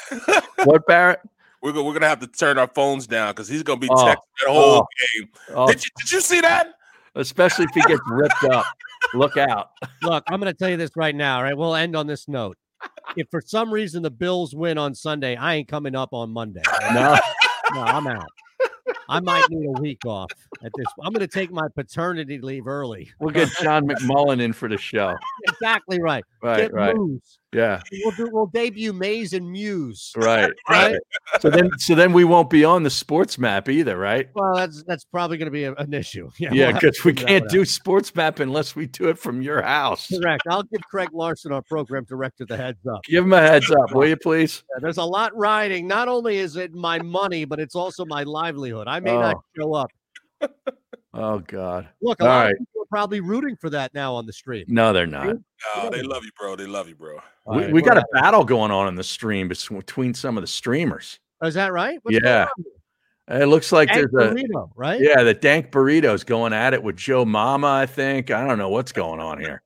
What, Barrett? We're gonna, we're gonna have to turn our phones down because he's gonna be Oh, texting that whole oh, game. oh. Did you did you see that? Especially if he gets ripped up. Look out. Look, I'm going to tell you this right now. All right. We'll end on this note. If for some reason the Bills win on Sunday, I ain't coming up on Monday. No. No, I'm out. I might need a week off at this. I'm going to take my paternity leave early. We'll get John McMullen in for the show. exactly right. Right, Get right. Muse. Yeah. We'll, do, we'll debut Mayes and Muse. Right. Right. So then so then we won't be on the sports map either, right? Well, that's that's probably going to be a- an issue. Yeah, we'll because we that can't do sports map unless we do it from your house. Correct. I'll give Craig Larson, our program director, the heads up. Give him a heads up, will you please? Yeah, There's a lot riding. Not only is it my money, but it's also my livelihood. I may not Oh. show up. Oh God. Look, a All lot right. of people are probably rooting for that now on the stream. No, they're not. No, they love you, bro. They love you, bro. All We, right, we got a battle going on in the stream bes- between some of the streamers. Oh, Is that right? What's yeah. It looks like Dank there's a burrito, right? Yeah, the dank burritos going at it with Joe Mama, I think. I don't know what's going on here.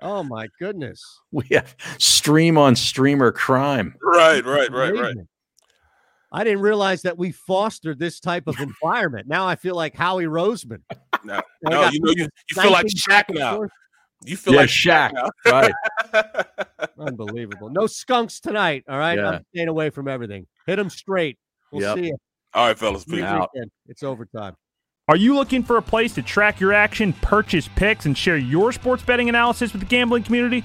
Oh my goodness. We have stream on streamer crime. Right, right, right, right. Amazing. I didn't realize that we fostered this type of environment. Now I feel like Howie Roseman. No, no, you know you, you feel like 19 Shaq now. You feel Yeah, like Shaq, now. right. Unbelievable. No skunks tonight. All right. Yeah. I'm staying away from everything. Hit them straight. We'll Yep. see you. All right, fellas. Good Peace. weekend. It's overtime. Are you looking for a place to track your action, purchase picks, and share your sports betting analysis with the gambling community?